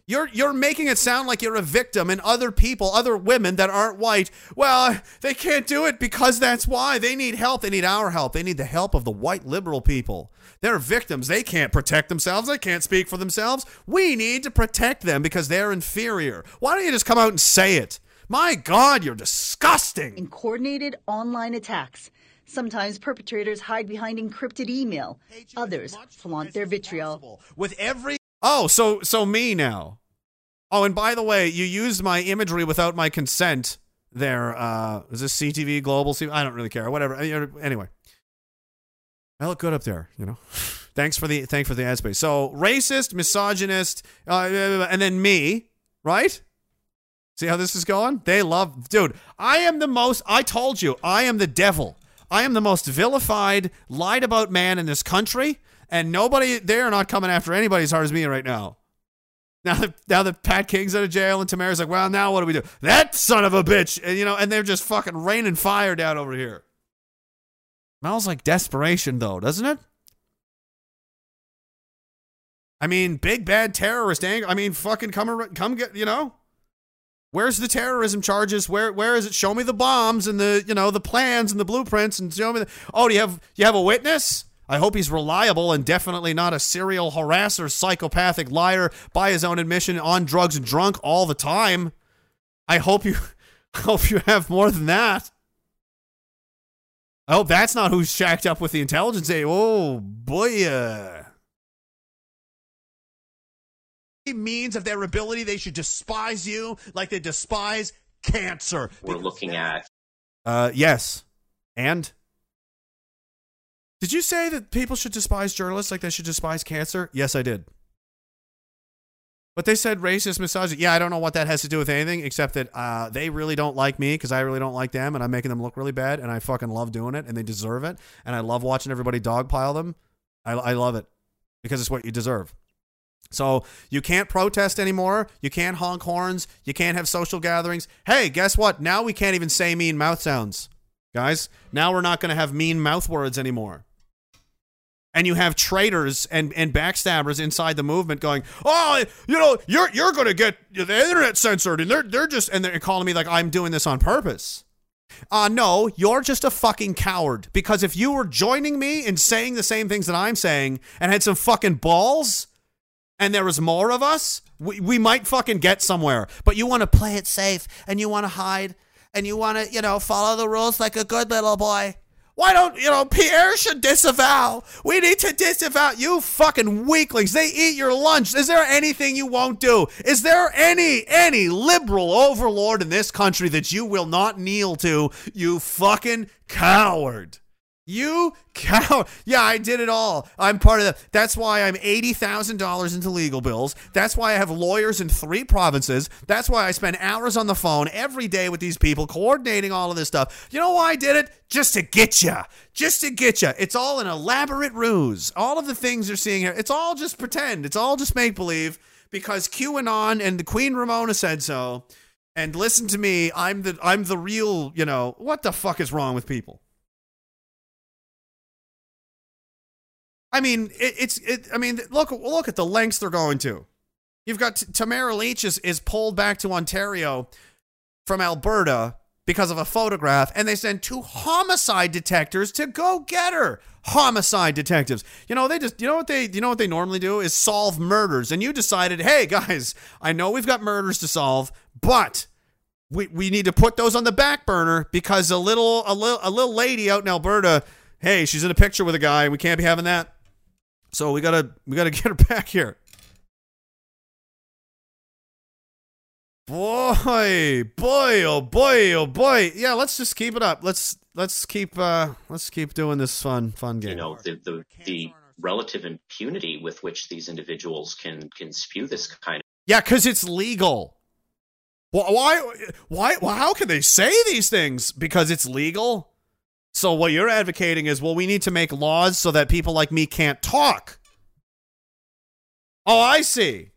You're you're making it sound like you're a victim and other people, other women that aren't white, well, they can't do it because that's why. They need help. They need our help. They need the help of the white liberal people. They're victims. They can't protect themselves. They can't speak for themselves. We need to protect them because they're inferior. Why don't you just come out and say it? My God, you're disgusting. In coordinated online attacks. Sometimes perpetrators hide behind encrypted email. Others flaunt their vitriol. With every Oh, so so me now. Oh, and by the way, you used my imagery without my consent. There, uh, is this CTV Global? I don't really care. Whatever. Uh, Anyway, I look good up there. You know. (laughs) thanks for the thanks for the ad space. So racist, misogynist, uh, and then me, right? See how this is going? They love, dude. I am the most. I told you, I am the devil. I am the most vilified, lied about man in this country, and nobody. They are not coming after anybody as hard as me right now. Now that now that Pat King's out of jail and Tamara's like, well, now what do we do? That son of a bitch, and, you know, and they're just fucking raining fire down over here. Smells like desperation, though, doesn't it? I mean, big bad terrorist anger. I mean, fucking come come get you know. Where's the terrorism charges? Where where is it? Show me the bombs and the you know the plans and the blueprints and show me. The, oh, do you have you have a witness? I hope he's reliable and definitely not a serial harasser, psychopathic liar by his own admission, on drugs and drunk all the time. I hope you (laughs) I hope you have more than that. I hope that's not who's shacked up with the intelligence. Oh boy. Means of their ability, they should despise you like they despise cancer. We're looking at Uh, yes. And? Did you say that people should despise journalists like they should despise cancer? Yes, I did. But they said racist, misogynist. Yeah, I don't know what that has to do with anything except that uh, they really don't like me because I really don't like them and I'm making them look really bad and I fucking love doing it and they deserve it. And I love watching everybody dogpile them. I, I love it because it's what you deserve. So you can't protest anymore. You can't honk horns. You can't have social gatherings. Hey, guess what? Now we can't even say mean mouth sounds, guys. Now we're not going to have mean mouth words anymore. And you have traitors and, and backstabbers inside the movement going, oh, you know, you're you're going to get the internet censored, and they're they're just and they're calling me like I'm doing this on purpose. Uh, no, you're just a fucking coward. Because if you were joining me in saying the same things that I'm saying and had some fucking balls, and there was more of us, we, we might fucking get somewhere. But you want to play it safe and you want to hide and you want to, you know, follow the rules like a good little boy. Why don't, you know, Pierre should disavow. We need to disavow. You fucking weaklings. They eat your lunch. Is there anything you won't do? Is there any, any liberal overlord in this country that you will not kneel to? You fucking coward. You cow. (laughs) Yeah, I did it all. I'm part of that. That's why I'm $80,000 into legal bills. That's why I have lawyers in three provinces. That's why I spend hours on the phone every day with these people coordinating all of this stuff. You know why I did it? Just to get you. Just to get you. It's all an elaborate ruse. All of the things you're seeing here, it's all just pretend. It's all just make believe because QAnon and the Queen Romana said so. And listen to me, I'm the I'm the real, you know, what the fuck is wrong with people? I mean, it, it's it. I mean, look look at the lengths they're going to. You've got T- Tamara Lich is, is pulled back to Ontario from Alberta because of a photograph, and they send two homicide detectives to go get her. Homicide detectives. You know, they just you know what they you know what they normally do is solve murders. And you decided, hey (laughs) guys, I know we've got murders to solve, but we, we need to put those on the back burner because a little a little a little lady out in Alberta, hey, she's in a picture with a guy, we can't be having that. So we gotta we gotta (laughs) get her back here. Boy, boy, oh boy, oh boy. Yeah, let's just keep it up. Let's let's keep uh let's keep doing this fun fun game. you know the the, the relative impunity with which these individuals can can spew this kind of Yeah, because it's legal. Wh- Why, why, why, how can they say these things? Because it's legal? So what you're advocating is, well, we need to make laws so that people like me can't talk. Oh, I see.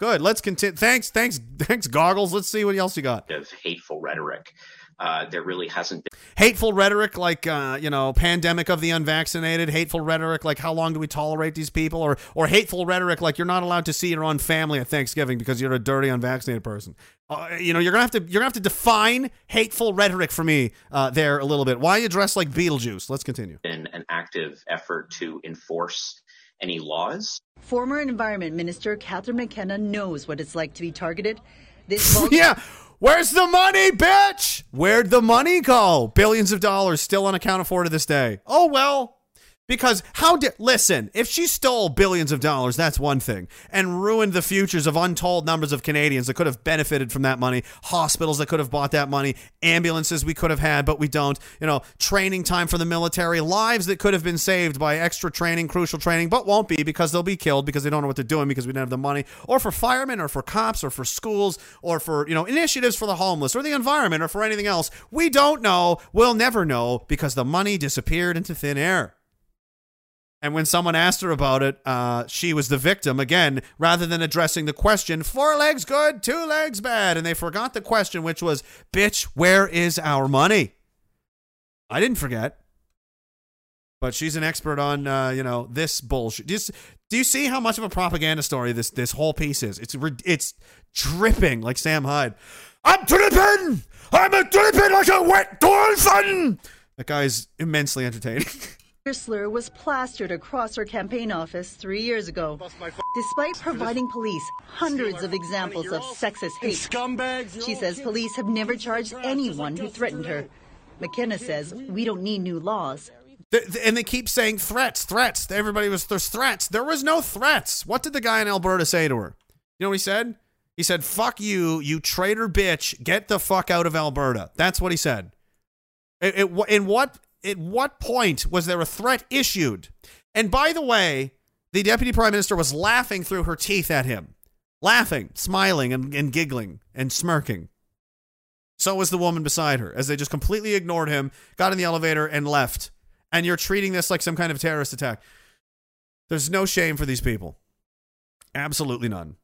Good. Let's continue. Thanks, thanks, (laughs) thanks, goggles. Let's see what else you got. of hateful rhetoric uh, there really hasn't been. Hateful rhetoric like uh, you know, pandemic of the unvaccinated, hateful rhetoric like how long do we tolerate these people or or hateful rhetoric like you're not allowed to see your own family at Thanksgiving because you're a dirty unvaccinated person. Uh, you know, you're going to have to you're going to have to define hateful rhetoric for me uh, there a little bit. Why you dress like Beetlejuice? Let's continue. been an active effort to enforce any laws. Former Environment Minister Catherine McKenna knows what it's like to be targeted. This (laughs) yeah. Where's the money, bitch? Where'd the money go? Billions of dollars still unaccounted for to this day. Oh well. Because how did listen, if she stole billions of dollars, that's one thing, and ruined the futures of untold numbers of Canadians that could have benefited from that money, hospitals that could have bought that money, ambulances we could have had, but we don't, you know, training time for the military, lives that could have been saved by extra training, crucial training, but won't be because they'll be killed because they don't know what they're doing because we don't have the money, or for firemen, or for cops, or for schools, or for, you know, initiatives for the homeless, or the environment, or for anything else. We don't know. We'll never know because the money disappeared into thin air. And when someone asked her about it, uh, she was the victim again, rather than addressing the question, four legs good, two legs bad. And they forgot the question, which was, bitch, where is our money? I didn't forget. But she's an expert on, uh, you know, this bullshit. Do you, do you see how much of a propaganda story this this whole piece is? It's it's dripping like Sam Hyde. I'm dripping. I'm a dripping like a wet dolphin. That guy's immensely entertaining. (laughs) Her slur was plastered across her campaign office three years ago. Despite providing police hundreds of examples of sexist hate, scumbags, she says police have never charged anyone who threatened her. McKenna says we don't need new laws. Th- th- and they keep saying threats, threats. Everybody was there's threats. There was no threats. What did the guy in Alberta say to her? You know what he said? He said, "Fuck you, you traitor bitch. Get the fuck out of Alberta." That's what he said. It, it, in what at what point was there a threat issued? And by the way, the deputy prime minister was laughing through her teeth at him, laughing, smiling, and, and giggling and smirking. So was the woman beside her, as they just completely ignored him, got in the elevator, and left. And you're treating this like some kind of terrorist attack. There's no shame for these people. Absolutely none.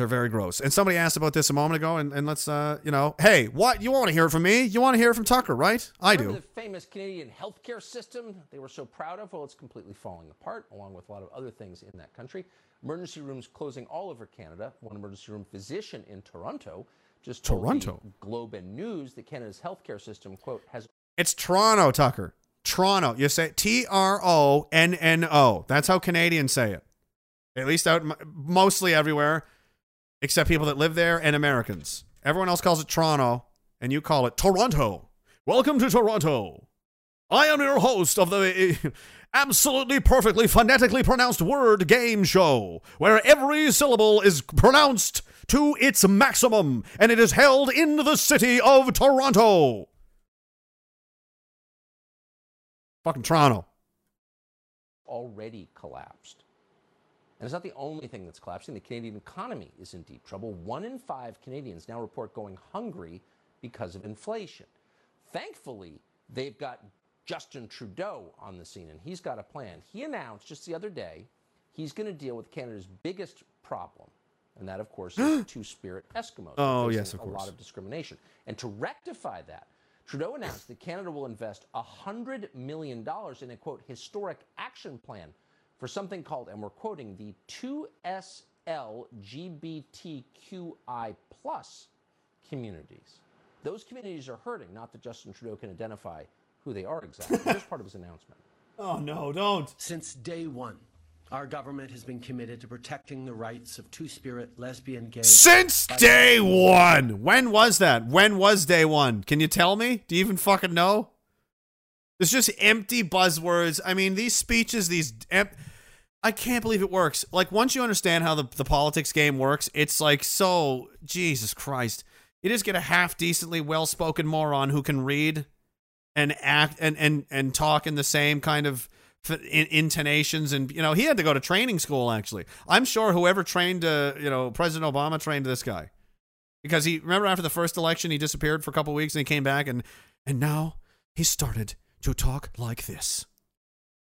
They're very gross. And somebody asked about this a moment ago, and, and let's, uh, you know, hey, what? You want to hear from me? You want to hear from Tucker, right? I Remember do. the famous Canadian healthcare system they were so proud of? Well, it's completely falling apart, along with a lot of other things in that country. Emergency rooms closing all over Canada. One emergency room physician in Toronto just Toronto? Globe and News that Canada's healthcare system, quote, has It's Toronto, Tucker. Toronto. You say T R O N N O. That's how Canadians say it. At least out m- mostly everywhere, except people that live there and Americans. Everyone else calls it Toronto, and you call it Toronto. Welcome to Toronto. I am your host of the (laughs) absolutely perfectly phonetically pronounced word game show, where every syllable is pronounced to its maximum, and it is held in the city of Toronto. Fucking Toronto. already collapsed. And it's not the only thing that's collapsing. The Canadian economy is in deep trouble. One in five Canadians now report going hungry because of inflation. Thankfully, they've got Justin Trudeau on the scene, and he's got a plan. He announced just the other day he's going to deal with Canada's biggest problem, and that, of course, is (gasps) two spirit Eskimos. Oh, yes, of course. A lot of discrimination. And to rectify that, Trudeau announced that Canada will invest $100 million in a quote historic action plan for something called, and we're quoting, the 2SLGBTQI plus communities. Those communities are hurting, not that Justin Trudeau can identify who they are exactly. (laughs) Here's part of his announcement. Oh, no, don't. Since day one, our government has been committed to protecting the rights of two spirit, lesbian, gay. Since day one. When was that? When was day one? Can you tell me? Do you even fucking know? It's just empty buzzwords. I mean, these speeches, these. Em- I can't believe it works. Like, once you understand how the, the politics game works, it's like so. Jesus Christ. You just get a half decently well spoken moron who can read and act and, and, and talk in the same kind of intonations and you know he had to go to training school actually i'm sure whoever trained uh, you know president obama trained this guy because he remember after the first election he disappeared for a couple weeks and he came back and and now he started to talk like this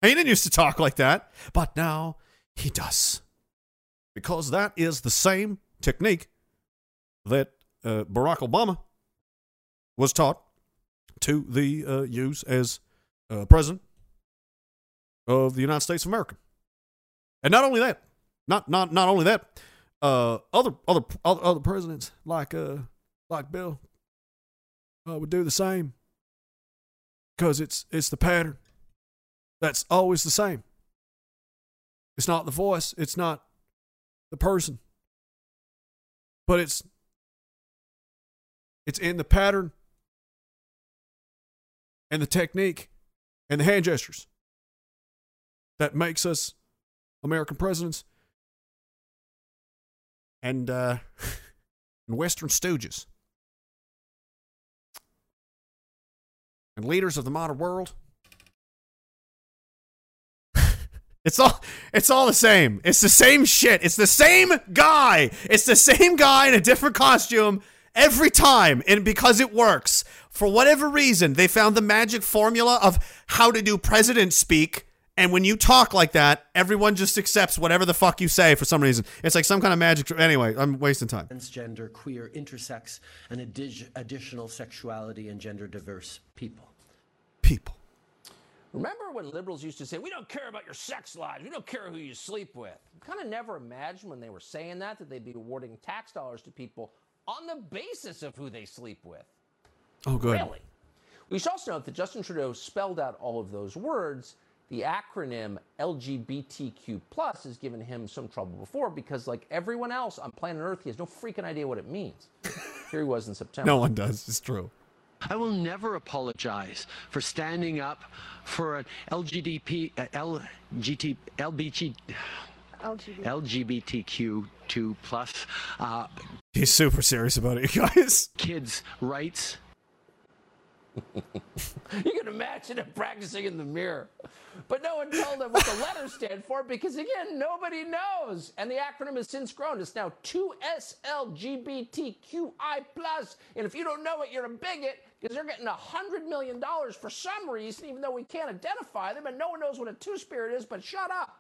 he didn't used to talk like that but now he does. Because that is the same technique that uh, barack obama was taught to the uh, use as uh, president of the United States of America. And not only that, not not not only that, uh, other other other, presidents like uh like Bill uh, would do the same. Because it's it's the pattern that's always the same. It's not the voice, it's not the person, but it's it's in the pattern and the technique and the hand gestures that makes us American presidents and uh, (laughs) and Western stooges and leaders of the modern world. It's all it's all the same. It's the same shit. It's the same guy. It's the same guy in a different costume every time and because it works. For whatever reason, they found the magic formula of how to do president speak and when you talk like that, everyone just accepts whatever the fuck you say for some reason. It's like some kind of magic. Anyway, I'm wasting time. Transgender, queer, intersex, and addi- additional sexuality and gender diverse people. People. Remember when liberals used to say, We don't care about your sex lives, we don't care who you sleep with? Kind of never imagined when they were saying that that they'd be awarding tax dollars to people on the basis of who they sleep with. Oh, good. Really? We should also note that Justin Trudeau spelled out all of those words. The acronym LGBTQ plus has given him some trouble before because, like everyone else on planet Earth, he has no freaking idea what it means. (laughs) Here he was in September. No one does. It's true. I will never apologize for standing up for an LGDP, uh, LGT, LBG, LGBTQ2 plus uh, He's super serious about it, you (laughs) guys. kids' rights. (laughs) You can imagine him practicing in the mirror. But no one told him what the letters stand for because, again, nobody knows. And the acronym has since grown. It's now 2SLGBTQI. And if you don't know it, you're a bigot because they're getting $100 million for some reason, even though we can't identify them. And no one knows what a two spirit is, but shut up.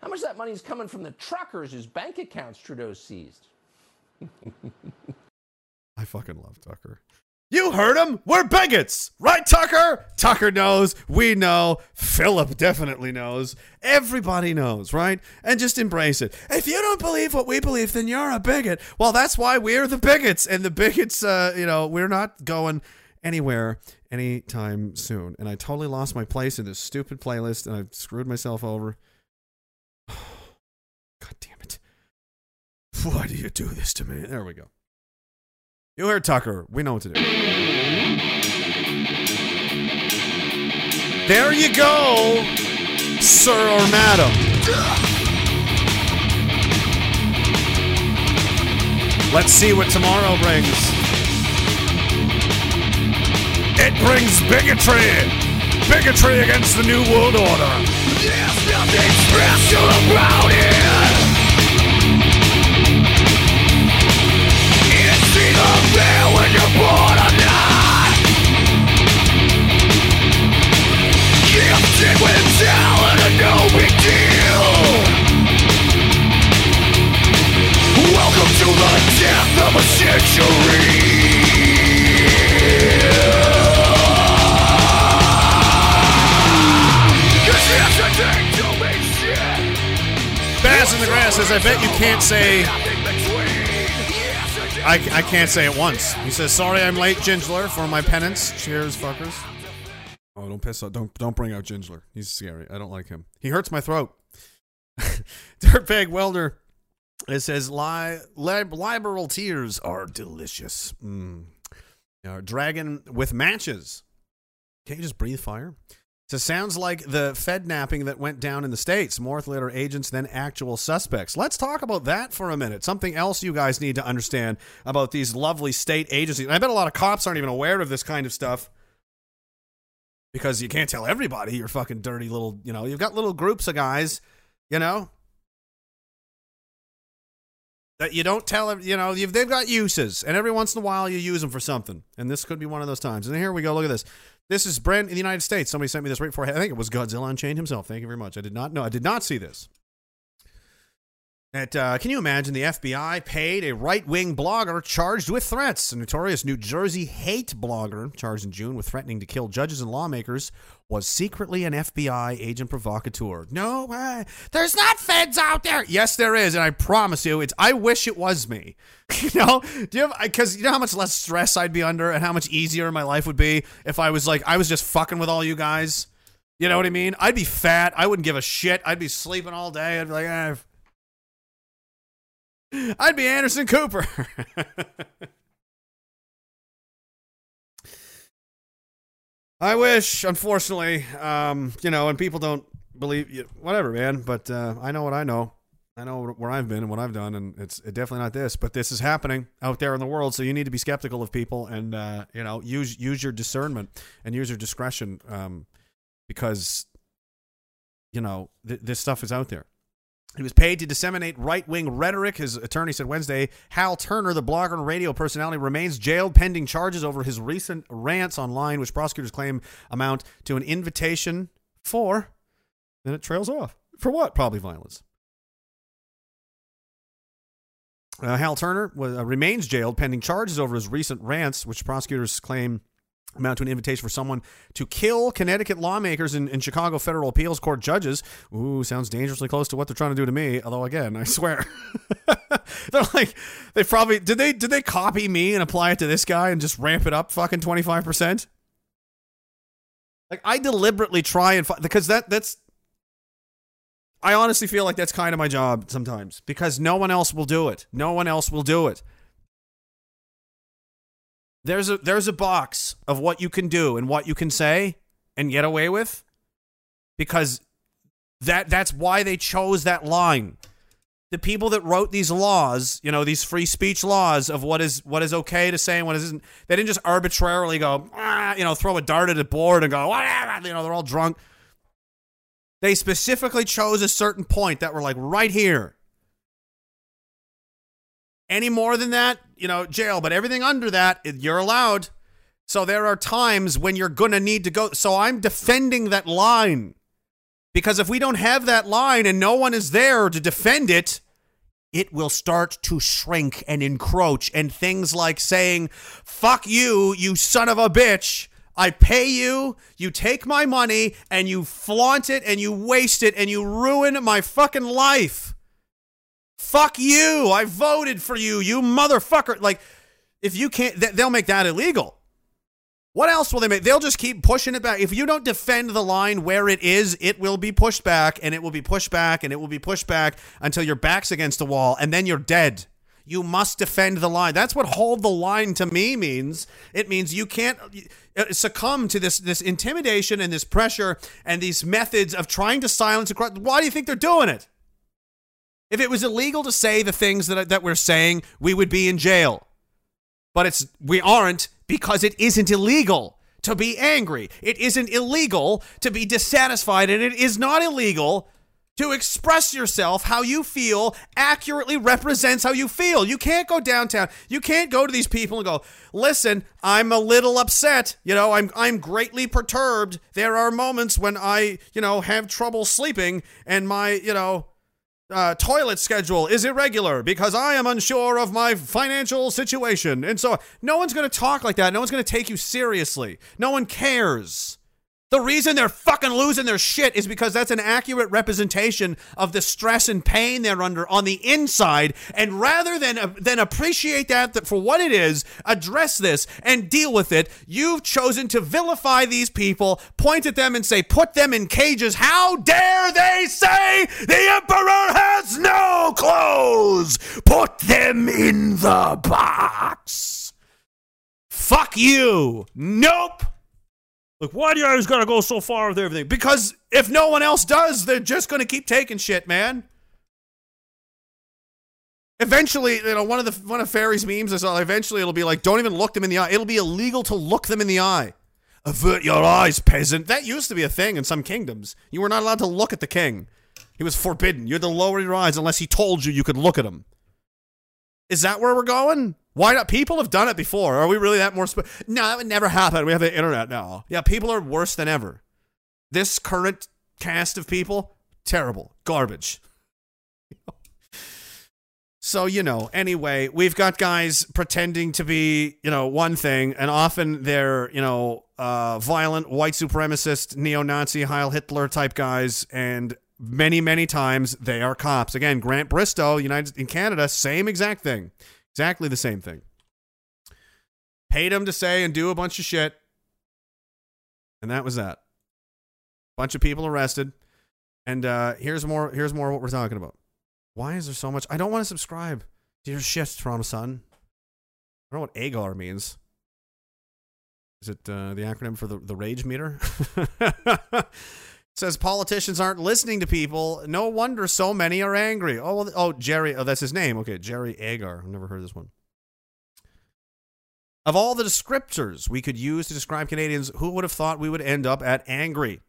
How much of that money is coming from the truckers whose bank accounts Trudeau seized? (laughs) I fucking love Tucker. You heard him. We're bigots, right, Tucker? Tucker knows. We know. Philip definitely knows. Everybody knows, right? And just embrace it. If you don't believe what we believe, then you're a bigot. Well, that's why we're the bigots, and the bigots. Uh, you know, we're not going anywhere anytime soon. And I totally lost my place in this stupid playlist, and I've screwed myself over. (sighs) God damn it! Why do you do this to me? There we go. You heard Tucker. We know what to do. There you go, sir or madam. Let's see what tomorrow brings. It brings bigotry. Bigotry against the New World Order. There's nothing special about it. Bass in the grass says, I bet you can't say. I, I can't say it once. He says, "Sorry, I'm late, Gingler, for my penance. Cheers, fuckers." Oh, don't piss off! Don't don't bring out Gingler. He's scary. I don't like him. He hurts my throat. (laughs) Dirtbag welder. It says, Li- lib- "Liberal tears are delicious." Mm. Now, dragon with matches. Can't you just breathe fire? So sounds like the Fed napping that went down in the States. More later agents than actual suspects. Let's talk about that for a minute. Something else you guys need to understand about these lovely state agencies. And I bet a lot of cops aren't even aware of this kind of stuff. Because you can't tell everybody you're fucking dirty little, you know, you've got little groups of guys, you know, that you don't tell, them, you know, they've got uses. And every once in a while you use them for something. And this could be one of those times. And here we go. Look at this. This is brand in the United States. Somebody sent me this right before. I think it was Godzilla Unchained himself. Thank you very much. I did not know. I did not see this. That, uh, can you imagine the FBI paid a right wing blogger charged with threats? A notorious New Jersey hate blogger charged in June with threatening to kill judges and lawmakers was secretly an FBI agent provocateur. No. There's not feds out there. Yes, there is. And I promise you, it's, I wish it was me. (laughs) you know, do you have, because you know how much less stress I'd be under and how much easier my life would be if I was like, I was just fucking with all you guys. You know what I mean? I'd be fat. I wouldn't give a shit. I'd be sleeping all day. I'd be like, eh, I'd be Anderson Cooper. (laughs) I wish, unfortunately, um, you know, and people don't believe you, whatever, man. But uh, I know what I know. I know where I've been and what I've done, and it's definitely not this. But this is happening out there in the world, so you need to be skeptical of people, and uh, you know, use use your discernment and use your discretion, um, because you know th- this stuff is out there. He was paid to disseminate right wing rhetoric. His attorney said Wednesday Hal Turner, the blogger and radio personality, remains jailed pending charges over his recent rants online, which prosecutors claim amount to an invitation for. Then it trails off. For what? Probably violence. Uh, Hal Turner was, uh, remains jailed pending charges over his recent rants, which prosecutors claim amount to an invitation for someone to kill Connecticut lawmakers and, and Chicago federal appeals court judges. Ooh, sounds dangerously close to what they're trying to do to me. Although, again, I (laughs) swear, (laughs) they're like they probably did they did they copy me and apply it to this guy and just ramp it up fucking twenty five percent. Like I deliberately try and because that that's. I honestly feel like that's kind of my job sometimes because no one else will do it. No one else will do it. There's a there's a box of what you can do and what you can say and get away with because that that's why they chose that line. The people that wrote these laws, you know, these free speech laws of what is what is okay to say and what isn't, they didn't just arbitrarily go, ah, you know, throw a dart at a board and go, whatever, you know, they're all drunk. They specifically chose a certain point that were like right here. Any more than that, you know, jail. But everything under that, you're allowed. So there are times when you're going to need to go. So I'm defending that line. Because if we don't have that line and no one is there to defend it, it will start to shrink and encroach. And things like saying, fuck you, you son of a bitch. I pay you, you take my money, and you flaunt it and you waste it and you ruin my fucking life. Fuck you. I voted for you, you motherfucker. Like, if you can't, th- they'll make that illegal. What else will they make? They'll just keep pushing it back. If you don't defend the line where it is, it will be pushed back and it will be pushed back and it will be pushed back until your back's against the wall and then you're dead. You must defend the line. That's what hold the line to me means. It means you can't uh, succumb to this this intimidation and this pressure and these methods of trying to silence a crowd. Why do you think they're doing it? If it was illegal to say the things that that we're saying, we would be in jail. But it's we aren't because it isn't illegal to be angry. It isn't illegal to be dissatisfied and it is not illegal to express yourself how you feel accurately represents how you feel. You can't go downtown. You can't go to these people and go, "Listen, I'm a little upset. You know, I'm I'm greatly perturbed. There are moments when I, you know, have trouble sleeping and my, you know, uh, toilet schedule is irregular because I am unsure of my financial situation. And so no one's going to talk like that. No one's going to take you seriously. No one cares. The reason they're fucking losing their shit is because that's an accurate representation of the stress and pain they're under on the inside. And rather than uh, than appreciate that, that for what it is, address this and deal with it, you've chosen to vilify these people, point at them and say, put them in cages. How dare they say the emperor has no clothes? Put them in the box. Fuck you. Nope. Like, why do you always gotta go so far with everything? Because if no one else does, they're just gonna keep taking shit, man. Eventually, you know, one of the one of Fairy's memes is uh, eventually it'll be like, don't even look them in the eye. It'll be illegal to look them in the eye. Avert your eyes, peasant. That used to be a thing in some kingdoms. You were not allowed to look at the king. He was forbidden. You had to lower your eyes unless he told you you could look at him. Is that where we're going? Why not? People have done it before. Are we really that more? Sp- no, that would never happen. We have the internet now. Yeah, people are worse than ever. This current cast of people, terrible, garbage. (laughs) So, you know, anyway, we've got guys pretending to be, you know, one thing, and often they're, you know, uh, violent, white supremacist, neo Nazi, Heil Hitler type guys, and many, many times they are cops. Again, Grant Bristow, United in Canada, same exact thing. Exactly the same thing. Paid him to say and do a bunch of shit. And that was that. Bunch of people arrested. And uh here's more here's more what we're talking about. Why is there so much? I don't want to subscribe to your shit, Toronto Sun. I don't know what AGAR means. Is it uh, the acronym for the, the rage meter? (laughs) Says politicians aren't listening to people. No wonder so many are angry. Oh, oh, Jerry. Oh, that's his name. Okay, Jerry Agar. I've never heard this one. Of all the descriptors we could use to describe Canadians, who would have thought we would end up at angry?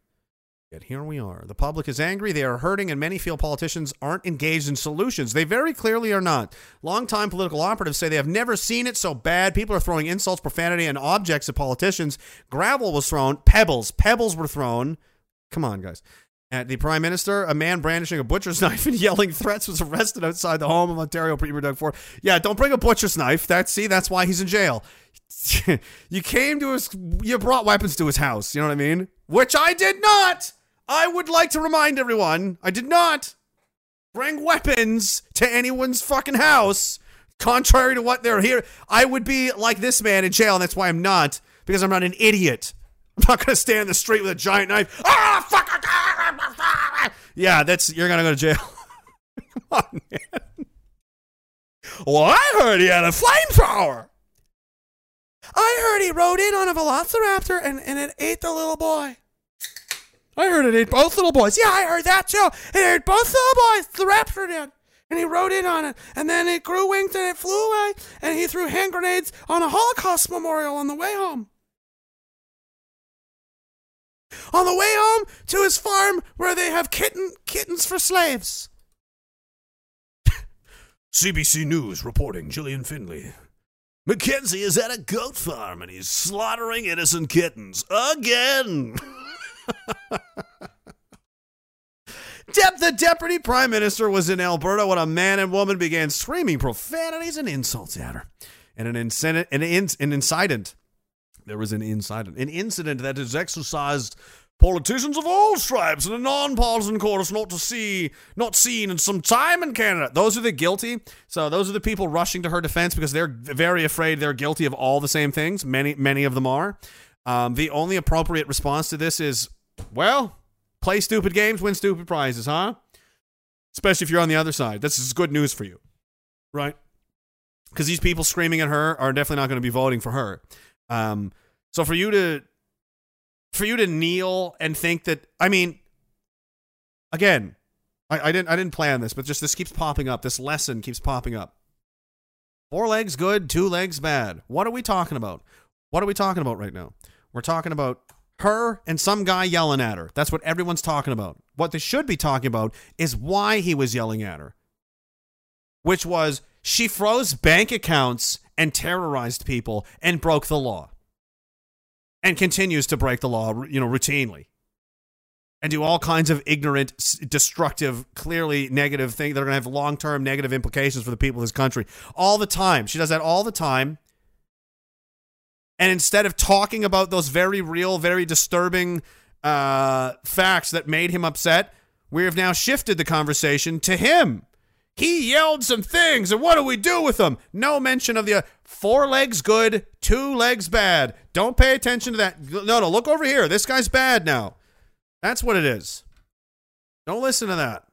Yet here we are. The public is angry, they are hurting, and many feel politicians aren't engaged in solutions. They very clearly are not. Longtime political operatives say they have never seen it so bad. People are throwing insults, profanity, and objects at politicians. Gravel was thrown, pebbles, pebbles were thrown. Come on, guys. At the Prime Minister, a man brandishing a butcher's (laughs) knife and yelling threats was arrested outside the home of Ontario Premier Doug Ford. Yeah, don't bring a butcher's knife. That's see, that's why he's in jail. (laughs) you came to his, you brought weapons to his house. You know what I mean? Which I did not. I would like to remind everyone, I did not bring weapons to anyone's fucking house. Contrary to what they're here, I would be like this man in jail, and that's why I'm not because I'm not an idiot. I'm not gonna stand in the street with a giant knife. Ah, fuck! Yeah, that's you're gonna go to jail. (laughs) Come on, man. Well, I heard he had a flamethrower. I heard he rode in on a velociraptor and, and it ate the little boy. I heard it ate both little boys. Yeah, I heard that too. It ate both little boys. The raptor did. And he rode in on it. And then it grew wings and it flew away. And he threw hand grenades on a Holocaust memorial on the way home. On the way home to his farm where they have kitten kittens for slaves. (laughs) CBC News reporting Gillian Findlay. MacKenzie is at a goat farm and he's slaughtering innocent kittens again. (laughs) Dep- the deputy prime minister was in Alberta when a man and woman began screaming profanities and insults at her. And an incident, an, in, an incident, there was an incident, an incident that has exercised politicians of all stripes in a non-partisan course not to see, not seen in some time in Canada. Those are the guilty. So those are the people rushing to her defense because they're very afraid they're guilty of all the same things. Many, many of them are. Um, the only appropriate response to this is, well, play stupid games, win stupid prizes, huh? Especially if you're on the other side. This is good news for you, right? Because these people screaming at her are definitely not going to be voting for her. Um, so for you to, for you to kneel and think that, I mean, again, I, I didn't, I didn't plan this, but just this keeps popping up. This lesson keeps popping up. Four legs good, two legs bad. What are we talking about? What are we talking about right now? We're talking about her and some guy yelling at her. That's what everyone's talking about. What they should be talking about is why he was yelling at her, which was she froze bank accounts and terrorized people and broke the law and continues to break the law, you know, routinely and do all kinds of ignorant, destructive, clearly negative things that are going to have long term negative implications for the people of this country all the time. She does that all the time. And instead of talking about those very real, very disturbing uh, facts that made him upset, we have now shifted the conversation to him. He yelled some things, and what do we do with them? No mention of the uh, four legs good, two legs bad. Don't pay attention to that. No, no, look over here. This guy's bad now. That's what it is. Don't listen to that.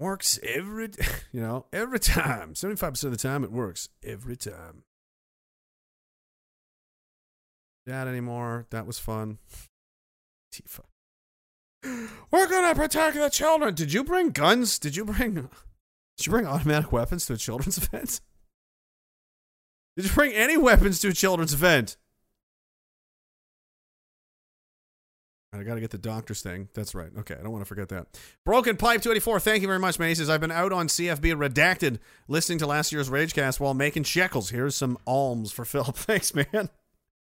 Works every, (laughs) you know, every time. 75% of the time, it works every time. That anymore. That was fun. Tifa. We're gonna protect the children. Did you bring guns? Did you bring Did you bring automatic weapons to a children's (laughs) event? Did you bring any weapons to a children's event? I got to get the doctor's thing. That's right. Okay, I don't want to forget that. Broken Pipe 284, thank you very much, man. I've been out on CFB Redacted listening to last year's Ragecast while making shekels. Here's some alms for Phil. (laughs) Thanks, man.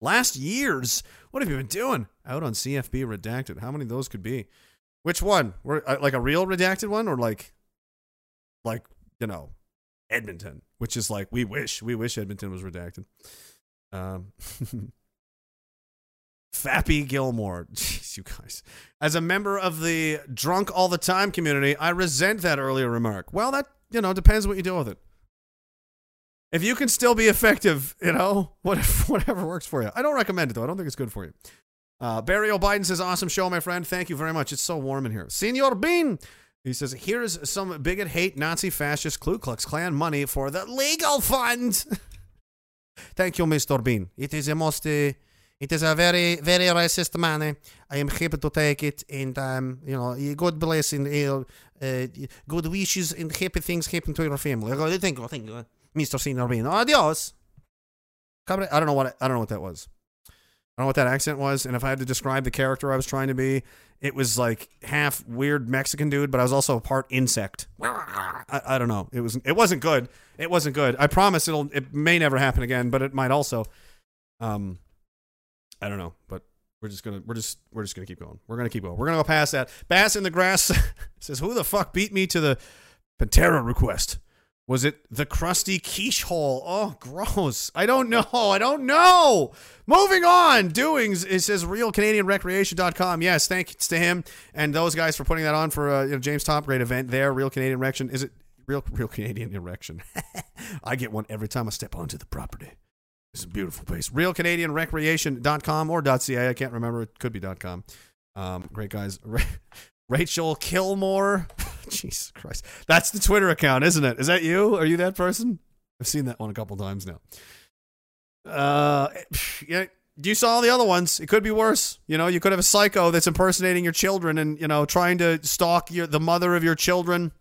Last year's? What have you been doing? Out on CFB Redacted. How many of those could be? Which one? Were, uh, like a real redacted one or like like you know Edmonton, which is like we wish we wish Edmonton was redacted. Um, (laughs) Fappy Gilmore, (laughs) jeez, you guys. As a member of the drunk all the time community, I resent that earlier remark. Well, that you know depends what you do with it. If you can still be effective, you know, whatever, (laughs) whatever works for you. I don't recommend it though. I don't think it's good for you. Uh, Barry O'Biden says, "Awesome show, my friend. Thank you very much. It's so warm in here." Senor Bean, he says, "Here's some bigot, hate, Nazi, fascist, Ku Klux Klan money for the legal fund." (laughs) Thank you, Mr. Bean. It is a most, uh, it is a very, very racist money. I am happy to take it, and um, you know, God bless and uh, uh, good wishes and happy things happen to your family. Thank you, thank you, Mr. Senor Bean. Adios. I don't know what I don't know what that was. I don't know what that accent was, and if I had to describe the character I was trying to be, it was like half weird Mexican dude, but I was also part insect. I, I don't know. It was it wasn't good. It wasn't good. I promise it'll it may never happen again, but it might also. Um, I don't know, but we're just gonna we're just we're just gonna keep going. We're gonna keep going. We're gonna go past that. Bass in the grass (laughs) says, "Who the fuck beat me to the Pantera request?" Was it the crusty quiche hole? Oh, gross. I don't know. I don't know. Moving on. Doings. It says realcanadianrecreation.com. Yes, thanks to him and those guys for putting that on for uh, you know, James Top Great event there. Real Canadian Erection. Is it Real Real Canadian Erection? (laughs) I get one every time I step onto the property. It's a beautiful place. RealCanadianRecreation.com or .ca. I can't remember. It could be .com. Um, great guys. (laughs) Ra- Rachel Kilmore. (laughs) (laughs) Jesus Christ. That's the Twitter account, isn't it? Is that you? Are you that person? I've seen that one a couple times now. Uh, (sighs) yeah. You saw the other ones. It could be worse. You know, you could have a psycho that's impersonating your children and you know trying to stalk your the mother of your children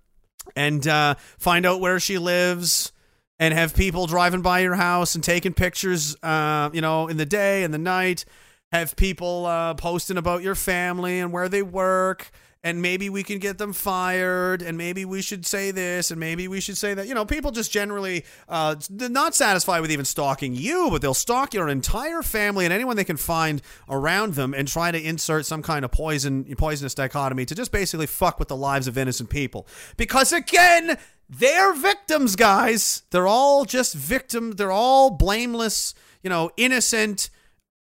and uh, find out where she lives and have people driving by your house and taking pictures. Uh, you know, in the day and the night. Have people uh, posting about your family and where they work and maybe we can get them fired and maybe we should say this and maybe we should say that. You know people just generally uh, not satisfied with even stalking you but they'll stalk your entire family and anyone they can find around them and try to insert some kind of poison poisonous dichotomy to just basically fuck with the lives of innocent people. Because again they're victims guys. They're all just victims they're all blameless you know innocent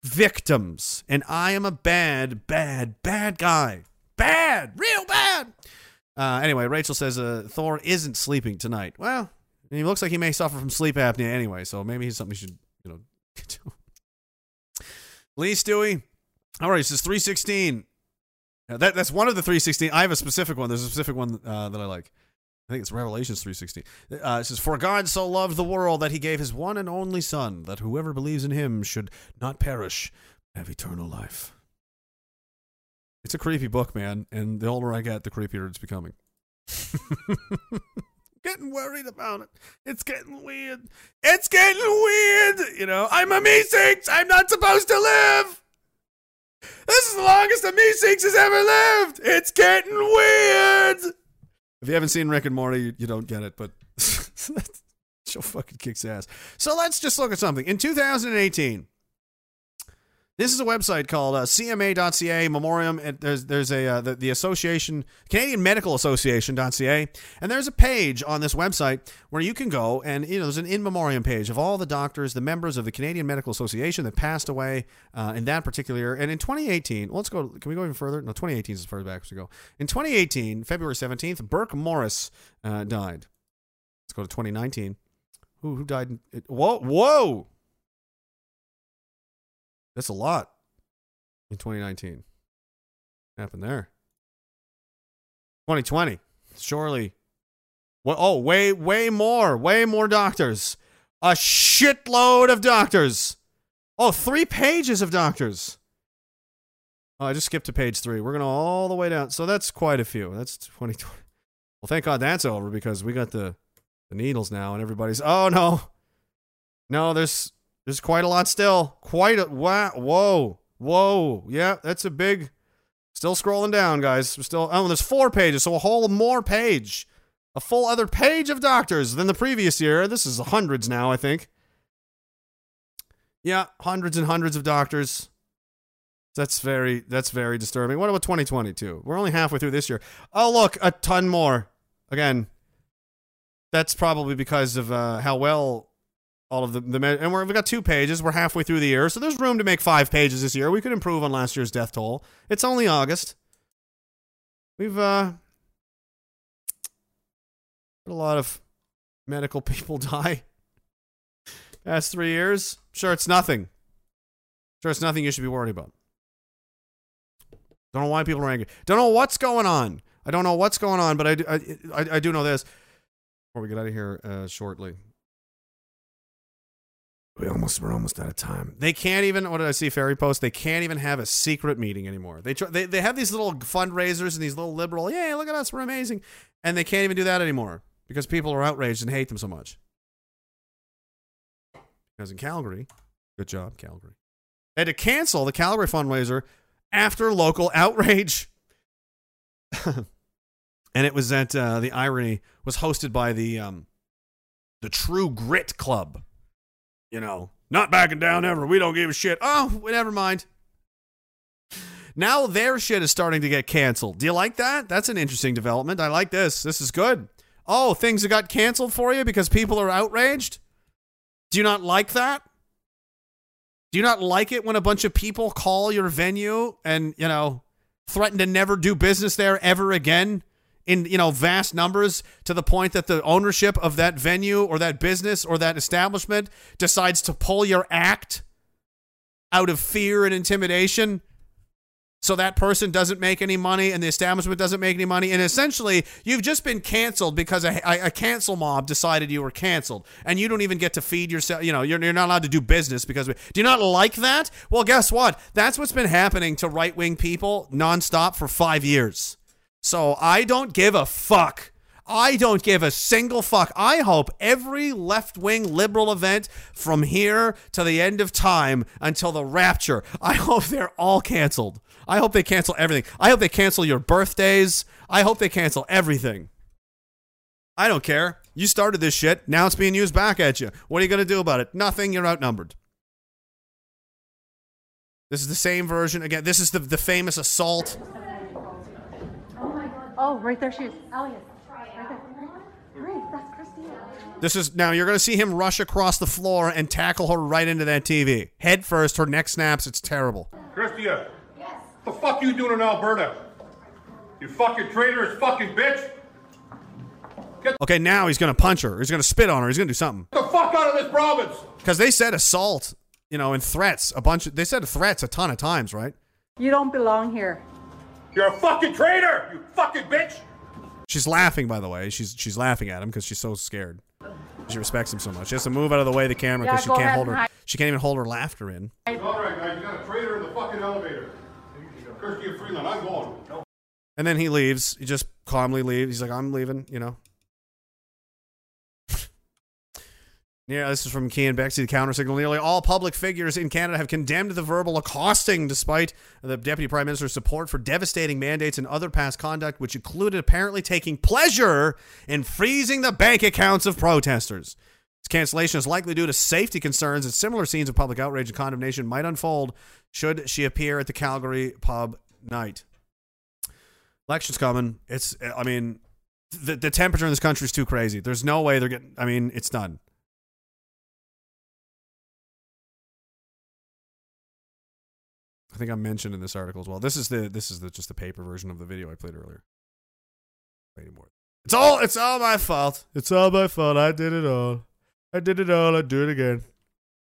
victims. And i am a bad bad bad guy bad, real bad. Uh, anyway, Rachel says uh, Thor isn't sleeping tonight. Well, he looks like he may suffer from sleep apnea anyway, so maybe he's something you should, you know, (laughs) get to. Lee Stewie. All right, is 316. Uh, that, that's one of the 316. I have a specific one. There's a specific one uh, that I like. I think it's Revelations 316. Uh, it says, For God so loved the world that he gave his one and only Son, that whoever believes in him should not perish, but have eternal life. It's a creepy book, man, and the older I get, the creepier it's becoming. (laughs) getting worried about it. It's getting weird. It's getting weird. You know, I'm a Meeseeks. I'm not supposed to live. This is the longest a Meeseeks has ever lived. It's getting weird. If you haven't seen Rick and Morty, you, don't get it, but (laughs) show fucking kicks ass. So let's just look at something. In 2018, this is a website called uh, CMA.ca Memoriam. And there's there's a uh, the, the association Canadian Medical Association.ca, and there's a page on this website where you can go and you know there's an in memoriam page of all the doctors, the members of the Canadian Medical Association that passed away uh, in that particular year. And in 2018, well, let's go. Can we go even further? No, 2018 is as far back as we go. In 2018, February 17th, Burke Morris uh, died. Let's go to 2019. Who who died? In, it, whoa whoa. That's a lot in 2019. What happened there? 2020. Surely. Oh, way, way more. Way more doctors. A shitload of doctors. Oh, three pages of doctors. Oh, I just skipped to page three. We're going to all the way down. So that's quite a few. That's 2020. Well, thank God that's over because we got the, the needles now and everybody's. Oh, no. No, there's there's quite a lot still. Quite a wow. Whoa. Whoa. Yeah, that's a big. Still scrolling down, guys. We're still. Oh, there's four pages, so a whole more page. A full other page of doctors than the previous year. This is hundreds now, I think. Yeah, hundreds and hundreds of doctors. That's very that's very disturbing. What about 2022? We're only halfway through this year. Oh, look, a ton more. Again, that's probably because of uh, how well all of the, the and we're, we've got two pages. We're halfway through the year, so there's room to make five pages this year. We could improve on last year's death toll. It's only August. We've uh, a lot of medical (laughs) people die (laughs) past three years. Sure, it's nothing. Sure, it's nothing you should be worried about. Don't know why people are angry. Don't know what's going on. I don't know what's going on, but I do, I, I, I do know this. Before we get out of here uh, shortly, we almost we're almost out of time. They can't even. What did I see? Fairy post. They can't even have a secret meeting anymore. They try, they they have these little fundraisers and these little liberal. Yeah, look at us, we're amazing, and they can't even do that anymore because people are outraged and hate them so much. Because in Calgary, good job, Calgary. They had to cancel the Calgary fundraiser after local outrage. (laughs) and it was at uh, the irony was hosted by the um, the True Grit Club. You know, not backing down ever. We don't give a shit. Oh, never mind. Now their shit is starting to get canceled. Do you like that? That's an interesting development. I like this. This is good. Oh, things that got canceled for you because people are outraged? Do you not like that? Do you not like it when a bunch of people call your venue and, you know, threaten to never do business there ever again in, you know, vast numbers to the point that the ownership of that venue or that business or that establishment decides to pull your act out of fear and intimidation? So that person doesn't make any money and the establishment doesn't make any money. And essentially, you've just been canceled because a, a, cancel mob decided you were canceled. And you don't even get to feed yourself. You know, you're, you're not allowed to do business because. We, do you not like that? Well, guess what? That's what's been happening to right wing people nonstop for five years. So I don't give a fuck. I don't give a single fuck. I hope every left wing liberal event from here to the end of time until the rapture, I hope they're all canceled. I hope they cancel everything. I hope they cancel your birthdays. I hope they cancel everything. I don't care. You started this shit. Now it's being used back at you. What are you going to do about it? Nothing. You're outnumbered. This is the same version. Again, this is the, the famous assault. Oh, right there she is. Elliot. Right there. Hurry, that's Christina. This is now you're going to see him rush across the floor and tackle her right into that TV. Head first, her neck snaps. It's terrible. Chrystia. Yes. What the fuck are you doing in Alberta? You fucking traitorous fucking bitch. Get Okay, now he's going to punch her. He's going to spit on her. He's going to do something. Get the fuck out of this province. Because they said assault, you know, and threats a bunch. Of, they said threats a ton of times, right? You don't belong here. You're a fucking traitor. You fucking bitch. She's laughing, by the way. She's she's laughing at him because she's so scared. She respects him so much. She has to move out of the way of the camera Yeah, because she can't hold her. hide. She can't even hold her laughter in. All right, guys. You got a traitor in the fucking elevator. Chrystia Freeland, I'm going. And then he leaves. He just calmly leaves. He's like, I'm leaving, you know. Yeah, this is from Keean Bexte, the counter signal. Nearly all public figures in Canada have condemned the verbal accosting despite the Deputy Prime Minister's support for devastating mandates and other past conduct, which included apparently taking pleasure in freezing the bank accounts of protesters. This cancellation is likely due to safety concerns, and similar scenes of public outrage and condemnation might unfold should she appear at the Calgary pub night. Election's coming. It's, I mean, the, the temperature in this country is too crazy. There's no way they're getting, I mean, it's done. I think I mentioned in this article as well. This is the this is the just the paper version of the video I played earlier. Anymore. It's all it's all my fault. It's all my fault. I did it all. I did it all. I'd do it again.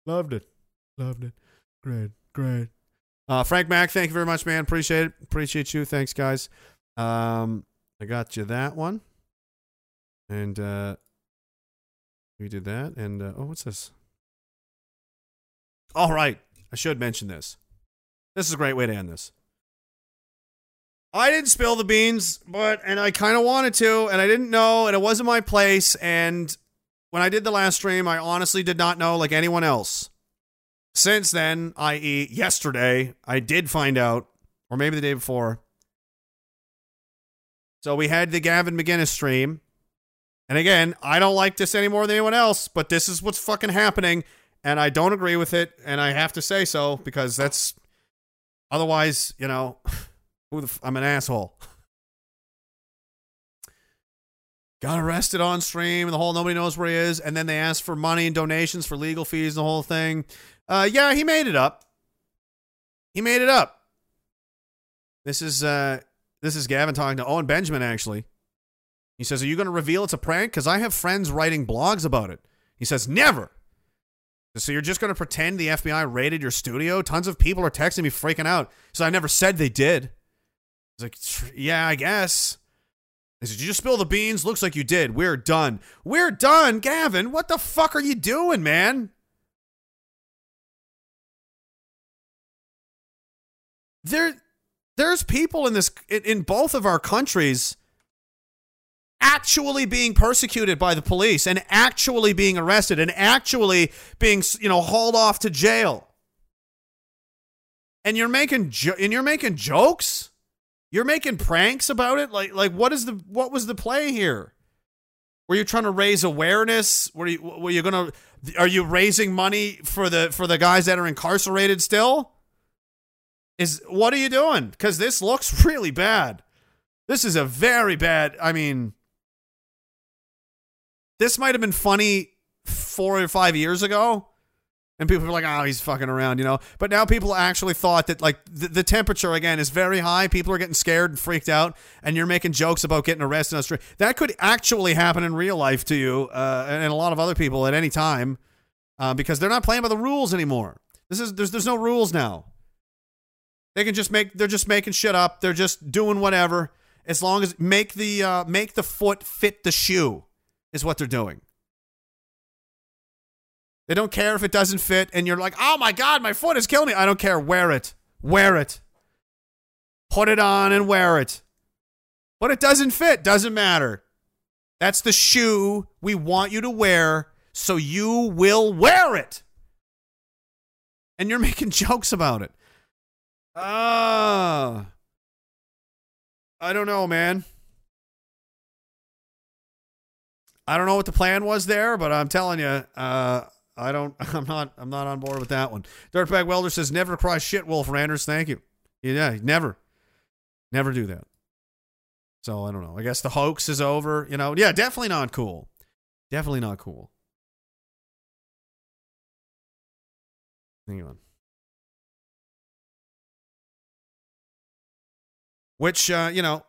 Loved it. Loved it. Great. Great. Uh, Frank Mack, thank you very much, man. Appreciate it. Appreciate you. Thanks, guys. Um, I got you that one. And uh, we did that. And uh, oh, what's this? All right. I should mention this. This is a great way to end this. I didn't spill the beans, but and I kind of wanted to, and I didn't know, and it wasn't my place. And when I did the last stream, I honestly did not know like anyone else. Since then, i.e., yesterday, I did find out, or maybe the day before. So we had the Gavin McInnes stream. And again, I don't like this any more than anyone else, but this is what's fucking happening. And I don't agree with it. And I have to say so because that's otherwise, you know, (sighs) I'm an asshole. got arrested on stream and the whole nobody knows where he is and then they asked for money and donations for legal fees and the whole thing. Uh yeah he made it up. He made it up. This is uh this is gavin talking to owen benjamin actually. He says are you going to reveal it's a prank? Because i have friends writing blogs about it. He says never so you're just going to pretend the fbi raided your studio tons of people are texting me freaking out so i never said they did He's like, yeah, I guess. He said, you just spill the beans? Looks like you did. We're done. We're done, Gavin. What the fuck are you doing, man? There, there's people in this in both of our countries actually being persecuted by the police and actually being arrested and actually being you know hauled off to jail. And you're making jo- and you're making jokes. You're making pranks about it. Like like what is the what was the play here? Were you trying to raise awareness? Were you were you gonna are you raising money for the for the guys that are incarcerated still? Is what are you doing? Because this looks (laughs) really bad. This is a very bad. I mean, this might have been funny four or five years ago, and people were like, "Oh, he's fucking around," you know. But now people actually thought that like the, the temperature again is very high. People are getting scared and freaked out, and you're making jokes about getting arrested on the street. That could actually happen in real life to you uh, and, a lot of other people at any time, uh, because they're not playing by the rules anymore. This is there's there's no rules now. They can just make they're just making shit up. They're just doing whatever as long as make the uh, make the foot fit the shoe is what they're doing. They don't care if it doesn't fit and you're like, "Oh my god, my foot is killing me." I don't care. Wear it. Wear it. Put it on and wear it. But it doesn't fit, doesn't matter. That's the shoe we want you to wear, so you will wear it. And you're (laughs) making jokes about it. Ah. I don't know, man. I don't know what the plan was there, but I'm telling you, uh, I don't. (laughs) I'm not. I'm not on board with that one. Dirtbag Welder says never cry shit, Wolf Randers. Thank you. Yeah, never, never do that. So I don't know. I guess the hoax is over. You know. Yeah, definitely not cool. Definitely not cool. Hang on. Which uh, you know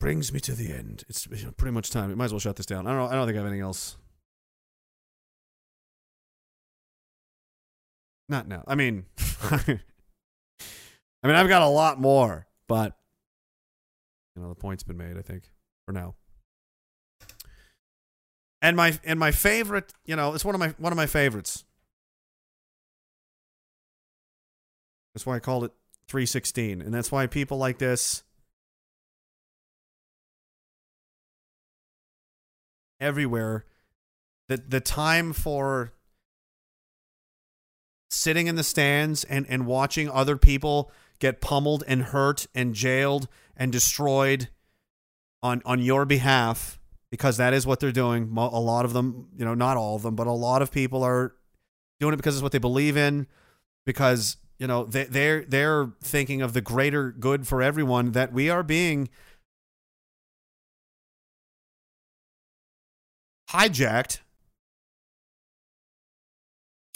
brings me to the end. It's pretty much time. We might as well shut this down. I don't know. I don't think I have anything else. Not now. I mean, (laughs) I mean, I've got a lot more, but you know, the point's been made. I think for now. And my and my favorite, you know, it's one of my one of my favorites. That's why I called it 316, and that's why people like this everywhere. The the time for sitting in the stands and, and watching other people get pummeled and hurt and jailed and destroyed on on your behalf because that is what they're doing. A lot of them, you know, not all of them, but a lot of people are doing it because it's what they believe in because you know they they're they're thinking of the greater good for everyone that we are being hijacked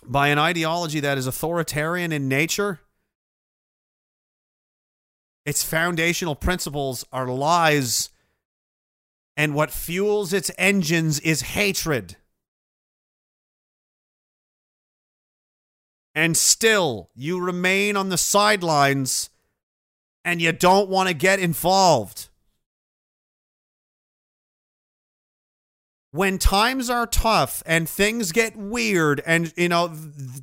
by an ideology that is authoritarian in nature. Its foundational principles are lies, and what fuels its engines is hatred. And still, you remain on the sidelines and you don't want to get involved. When times are tough and things get weird and you know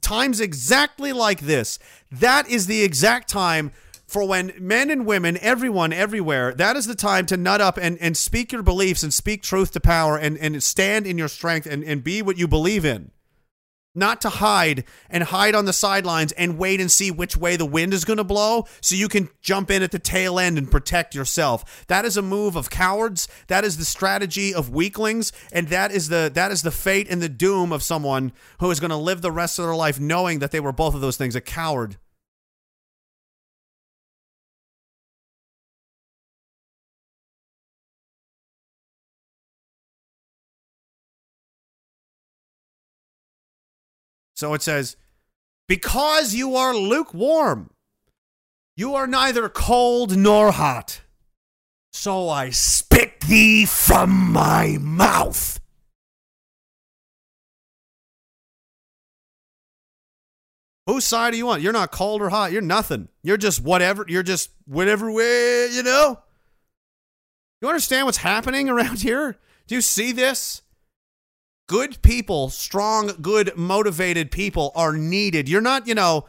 times exactly like this that is the exact time for when men and women everyone everywhere that is the time to nut up and, and speak your beliefs and speak truth to power and, and stand in your strength and, and be what you believe in not to hide and hide on the sidelines and wait and see which way the wind is going to blow so you can jump in at the tail end and protect yourself. That is a move of cowards. That is the strategy of weaklings and that is the that is the fate and the doom of someone who is going to live the rest of their life knowing that they were both of those things, a coward. So it says, Because you are lukewarm, you are neither cold nor hot. So I spit thee from my mouth. Whose side do you want? You're not cold or hot. You're nothing. You're just whatever. You're just whatever way, you know? You understand what's happening around (laughs) here? Do you see this? Good people, strong, good, motivated people are needed. You're not, you know,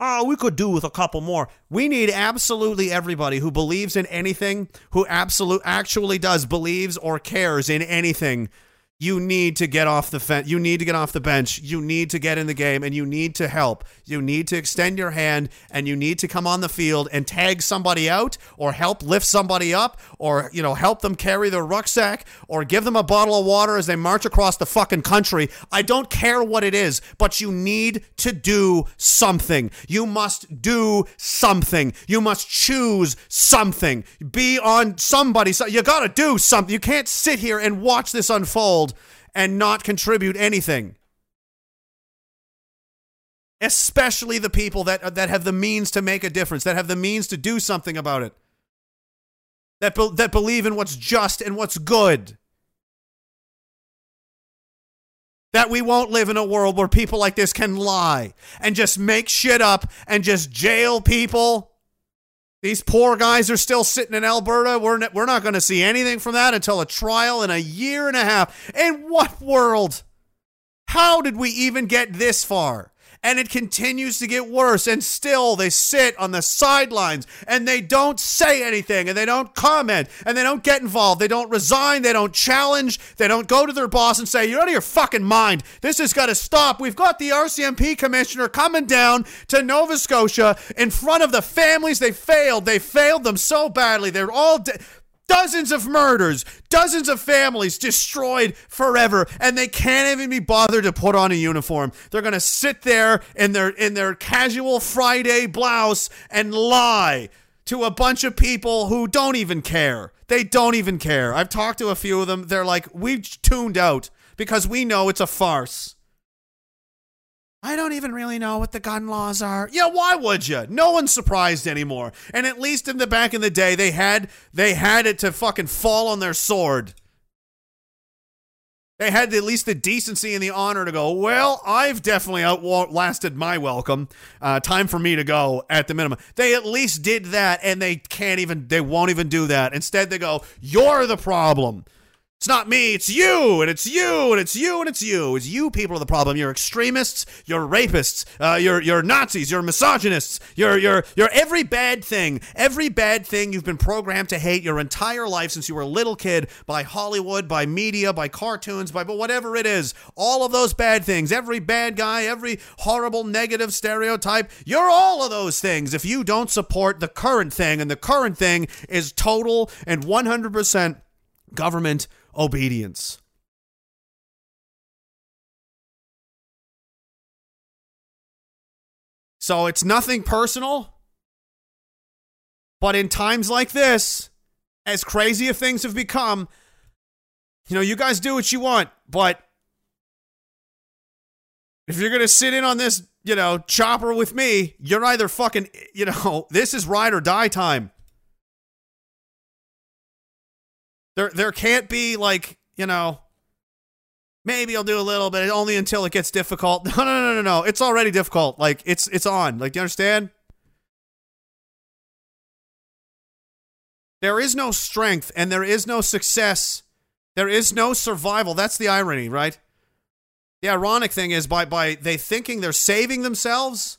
oh, we could do with a couple more. We need absolutely everybody who believes in anything, who absolute actually does believes or cares in anything. You need to get off the fence. You need to get off the bench. You need to get in the game and you need to help. You need to extend your hand and you need to come on the field and tag somebody out or help lift somebody up or, you know, help them carry their rucksack or give them a bottle of water as they march across the fucking country. I don't care what it is, but you need to do something. You must do something. You must choose something. Be on somebody. So you got to do something. You can't sit here and watch this unfold and not contribute anything. Especially the people that that have the means to make a difference, that have the means to do something about it. That be- that believe in what's just and what's good. That we won't live in a world where people like this can lie and just make shit up and just jail people. These poor guys are still sitting in Alberta. We're, n- we're not going to see anything from that until a trial in a year and a half. In what world? How did we even get this far? And it continues to get worse. And still, they sit on the sidelines and they don't say anything and they don't comment and they don't get involved. They don't resign. They don't challenge. They don't go to their boss and say, You're out of your fucking mind. This has got to stop. We've got the RCMP commissioner coming down to Nova Scotia in front of the families they failed. They failed them so badly. They're all. De- Dozens of murders, dozens of families destroyed forever, and they can't even be bothered to put on a uniform. They're gonna sit there in their in their casual Friday blouse and lie to a bunch of people who don't even care. They don't even care. I've talked to a few of them. They're like, we've tuned out because we know it's a farce. I don't even really know what the gun laws are. Yeah, why would you? No one's surprised anymore. And at least in the back in the day, they had they had it to fucking fall on their sword. They had at least the decency and the honor to go, well, I've definitely outlasted my welcome. Uh, time for me to go at the minimum. They at least did that, and they can't even, they won't even do that. Instead, they go, you're the problem. It's not me, it's you, and it's you, and it's you, and it's you. It's you people are the problem. You're extremists, you're rapists, uh, you're you're Nazis, you're misogynists, you're you're you're every bad thing, every bad thing you've been programmed to hate your entire life since you were a little kid by Hollywood, by media, by cartoons, by but whatever it is. All of those bad things, every bad guy, every horrible negative stereotype, you're all of those things if you don't support the current thing, and the current thing is total and 100% government obedience. So it's nothing personal. But in times like this, as crazy as things have become, you know, you guys do what you want, but if you're going to sit in on this, you know, chopper with me, you're either fucking, you know, (laughs) this is ride or die time. There there can't be like, you know, maybe I'll do a little bit only until it gets difficult. (laughs) No, no, no, no, no. It's already difficult. Like it's it's on. Like you understand? There is no strength and there is no success. There is no survival. That's the irony, right? The ironic thing is by by they thinking they're saving themselves,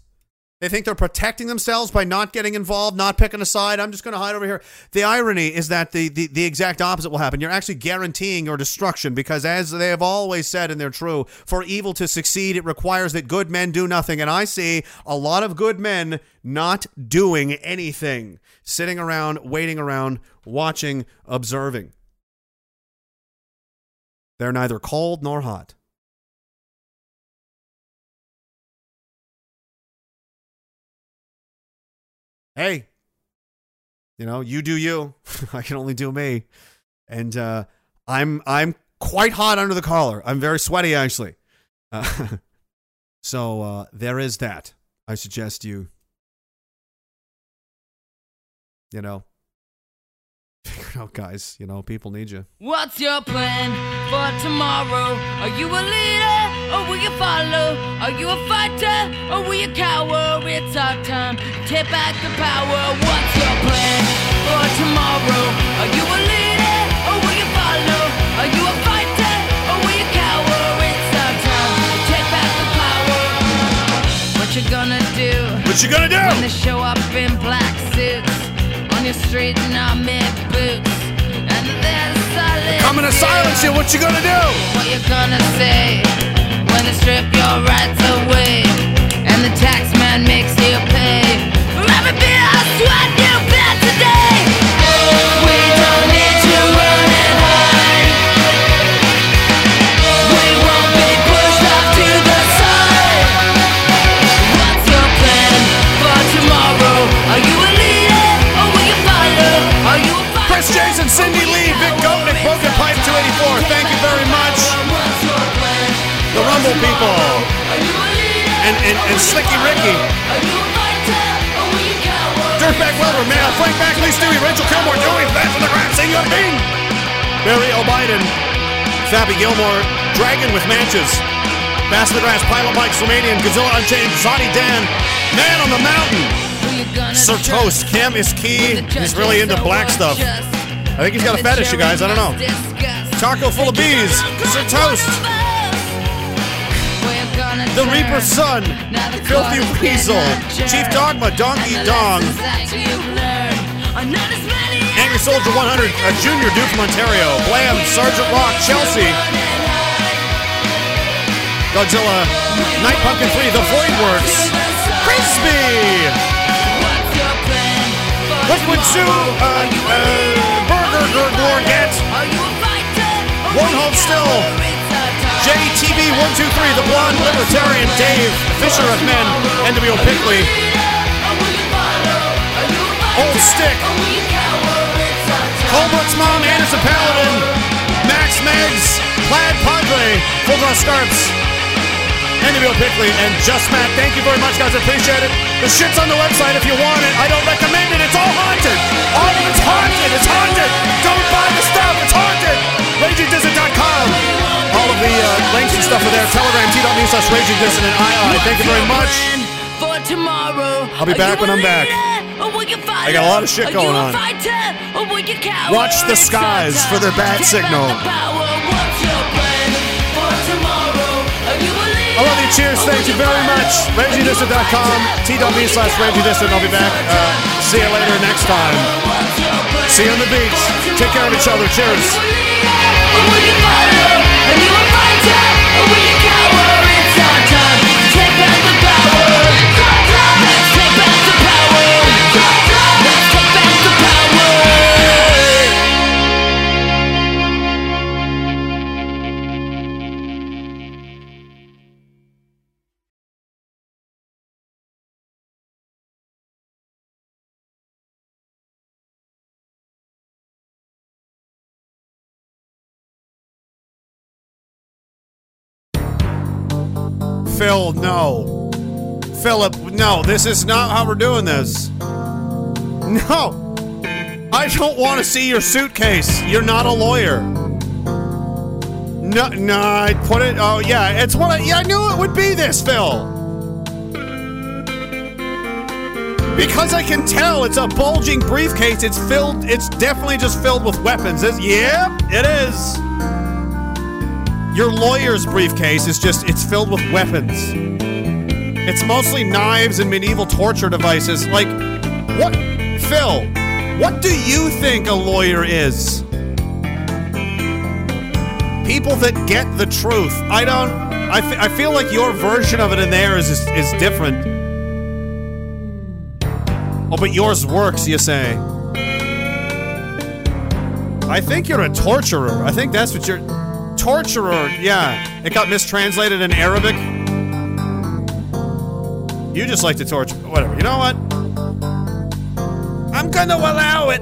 they think they're protecting themselves by not getting involved, not picking a side. I'm just going to hide over here. The irony is that the, the, the exact opposite will happen. You're actually guaranteeing your destruction because, as they have always said, and they're true, for evil to succeed, it requires that good men do nothing. And I see a lot of good men not doing anything, sitting around, waiting around, watching, observing. They're neither cold nor hot. Hey, you know, you do you. (laughs) I can only do me. And uh, I'm I'm quite hot under the collar. I'm very sweaty actually. Uh, (laughs) So uh, there is that. I suggest you, you know, (laughs) figure it out, guys. You know, people need you. What's your plan for tomorrow? Are you a leader or will you follow? Are you a fighter or will you cower? It's our time to take back the power. What's your plan for tomorrow? Are you a leader or will you follow? Are you a fighter or will you cower? It's our time to take back the power. What you gonna do? What you gonna do? When they show up in black suits on your street in army boots. And they're silent. Coming to silence you. What you gonna do? What you gonna say when they strip your rights away and the tax man makes you pay for every bit of sweat you bled today? We don't And, and, Slicky Ricky. Dirtbag Weller, man, Frank Bagley, Stewie, Rachel Kilmore, Joey, Back from the Grass, Senior King. Barry O'Biden, Fabi Gilmore, Dragon with Manches. Bass the Grass, Pilot Mike, Romanian, Godzilla Unchained, Zodi Dan, Man on the Mountain. Sir Toast, Cam is key. He's really into black stuff. I think he's got a fetish, you guys. I don't know. Taco full of bees. Sir Toast. The Reaper's Son. Filthy Weasel. Chief Dogma. Donkey Dong. Angry Soldier 100. A Junior Duke from Ontario. Blam. Sergeant Rock. Chelsea. Godzilla. Night Pumpkin 3. The Void Works. Crispy. Liquid Zoo. Uh, uh, Burger Gorget. One Hold Still. JTV123, The Blonde Libertarian, Dave, Fisher of Men, NWO Pickley, Old Stick, Colbert's Mom, Anderson Paladin, Max Megs, Plaid Padre, Full Draw Scarps, NWO Pickley, and Just Matt. Thank you very much, guys. I appreciate it. The shit's on the website if you want it. I don't recommend it. It's all haunted. All of it's haunted. It's haunted. Don't buy the stuff. It's haunted. RagingDissident.com. All of the uh, links and stuff are there. Telegram, t.me slash RagingDissident. I, thank you very much. For tomorrow. I'll be back when I'm back. I got a lot of shit going on. Watch the skies for their bad signal. I love you. Cheers. Thank you very much. RagingDissident.com. T.me slash RagingDissident. I'll be back. Uh, see you later next time. See you on the beach. Take care of each other. Cheers we can fight it, and you will find it, Phil, no. Philip, no. This is not how we're doing this. No. I don't want to see your suitcase. You're not a lawyer. No, no, I put it. Oh, yeah, it's what I. Yeah, I knew it would be this, Phil. Because I can tell it's a bulging briefcase. It's filled. It's definitely just filled with weapons. It's, yep, it is. Your lawyer's briefcase is just. It's filled with weapons. It's mostly knives and medieval torture devices. Like, what, Phil? What do you think a lawyer is? People that get the truth. I don't. I, f- I feel like your version of it in there is, is is different. Oh, but yours works, you say. I think you're a torturer. I think that's what you're. Torturer, yeah. It got mistranslated in Arabic. You just like to torture. Whatever. You know what? I'm gonna allow it.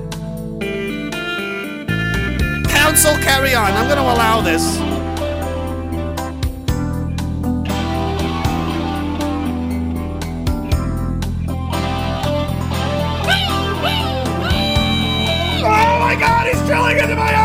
Counsel, carry on. I'm gonna allow this. Oh my god, he's drilling into my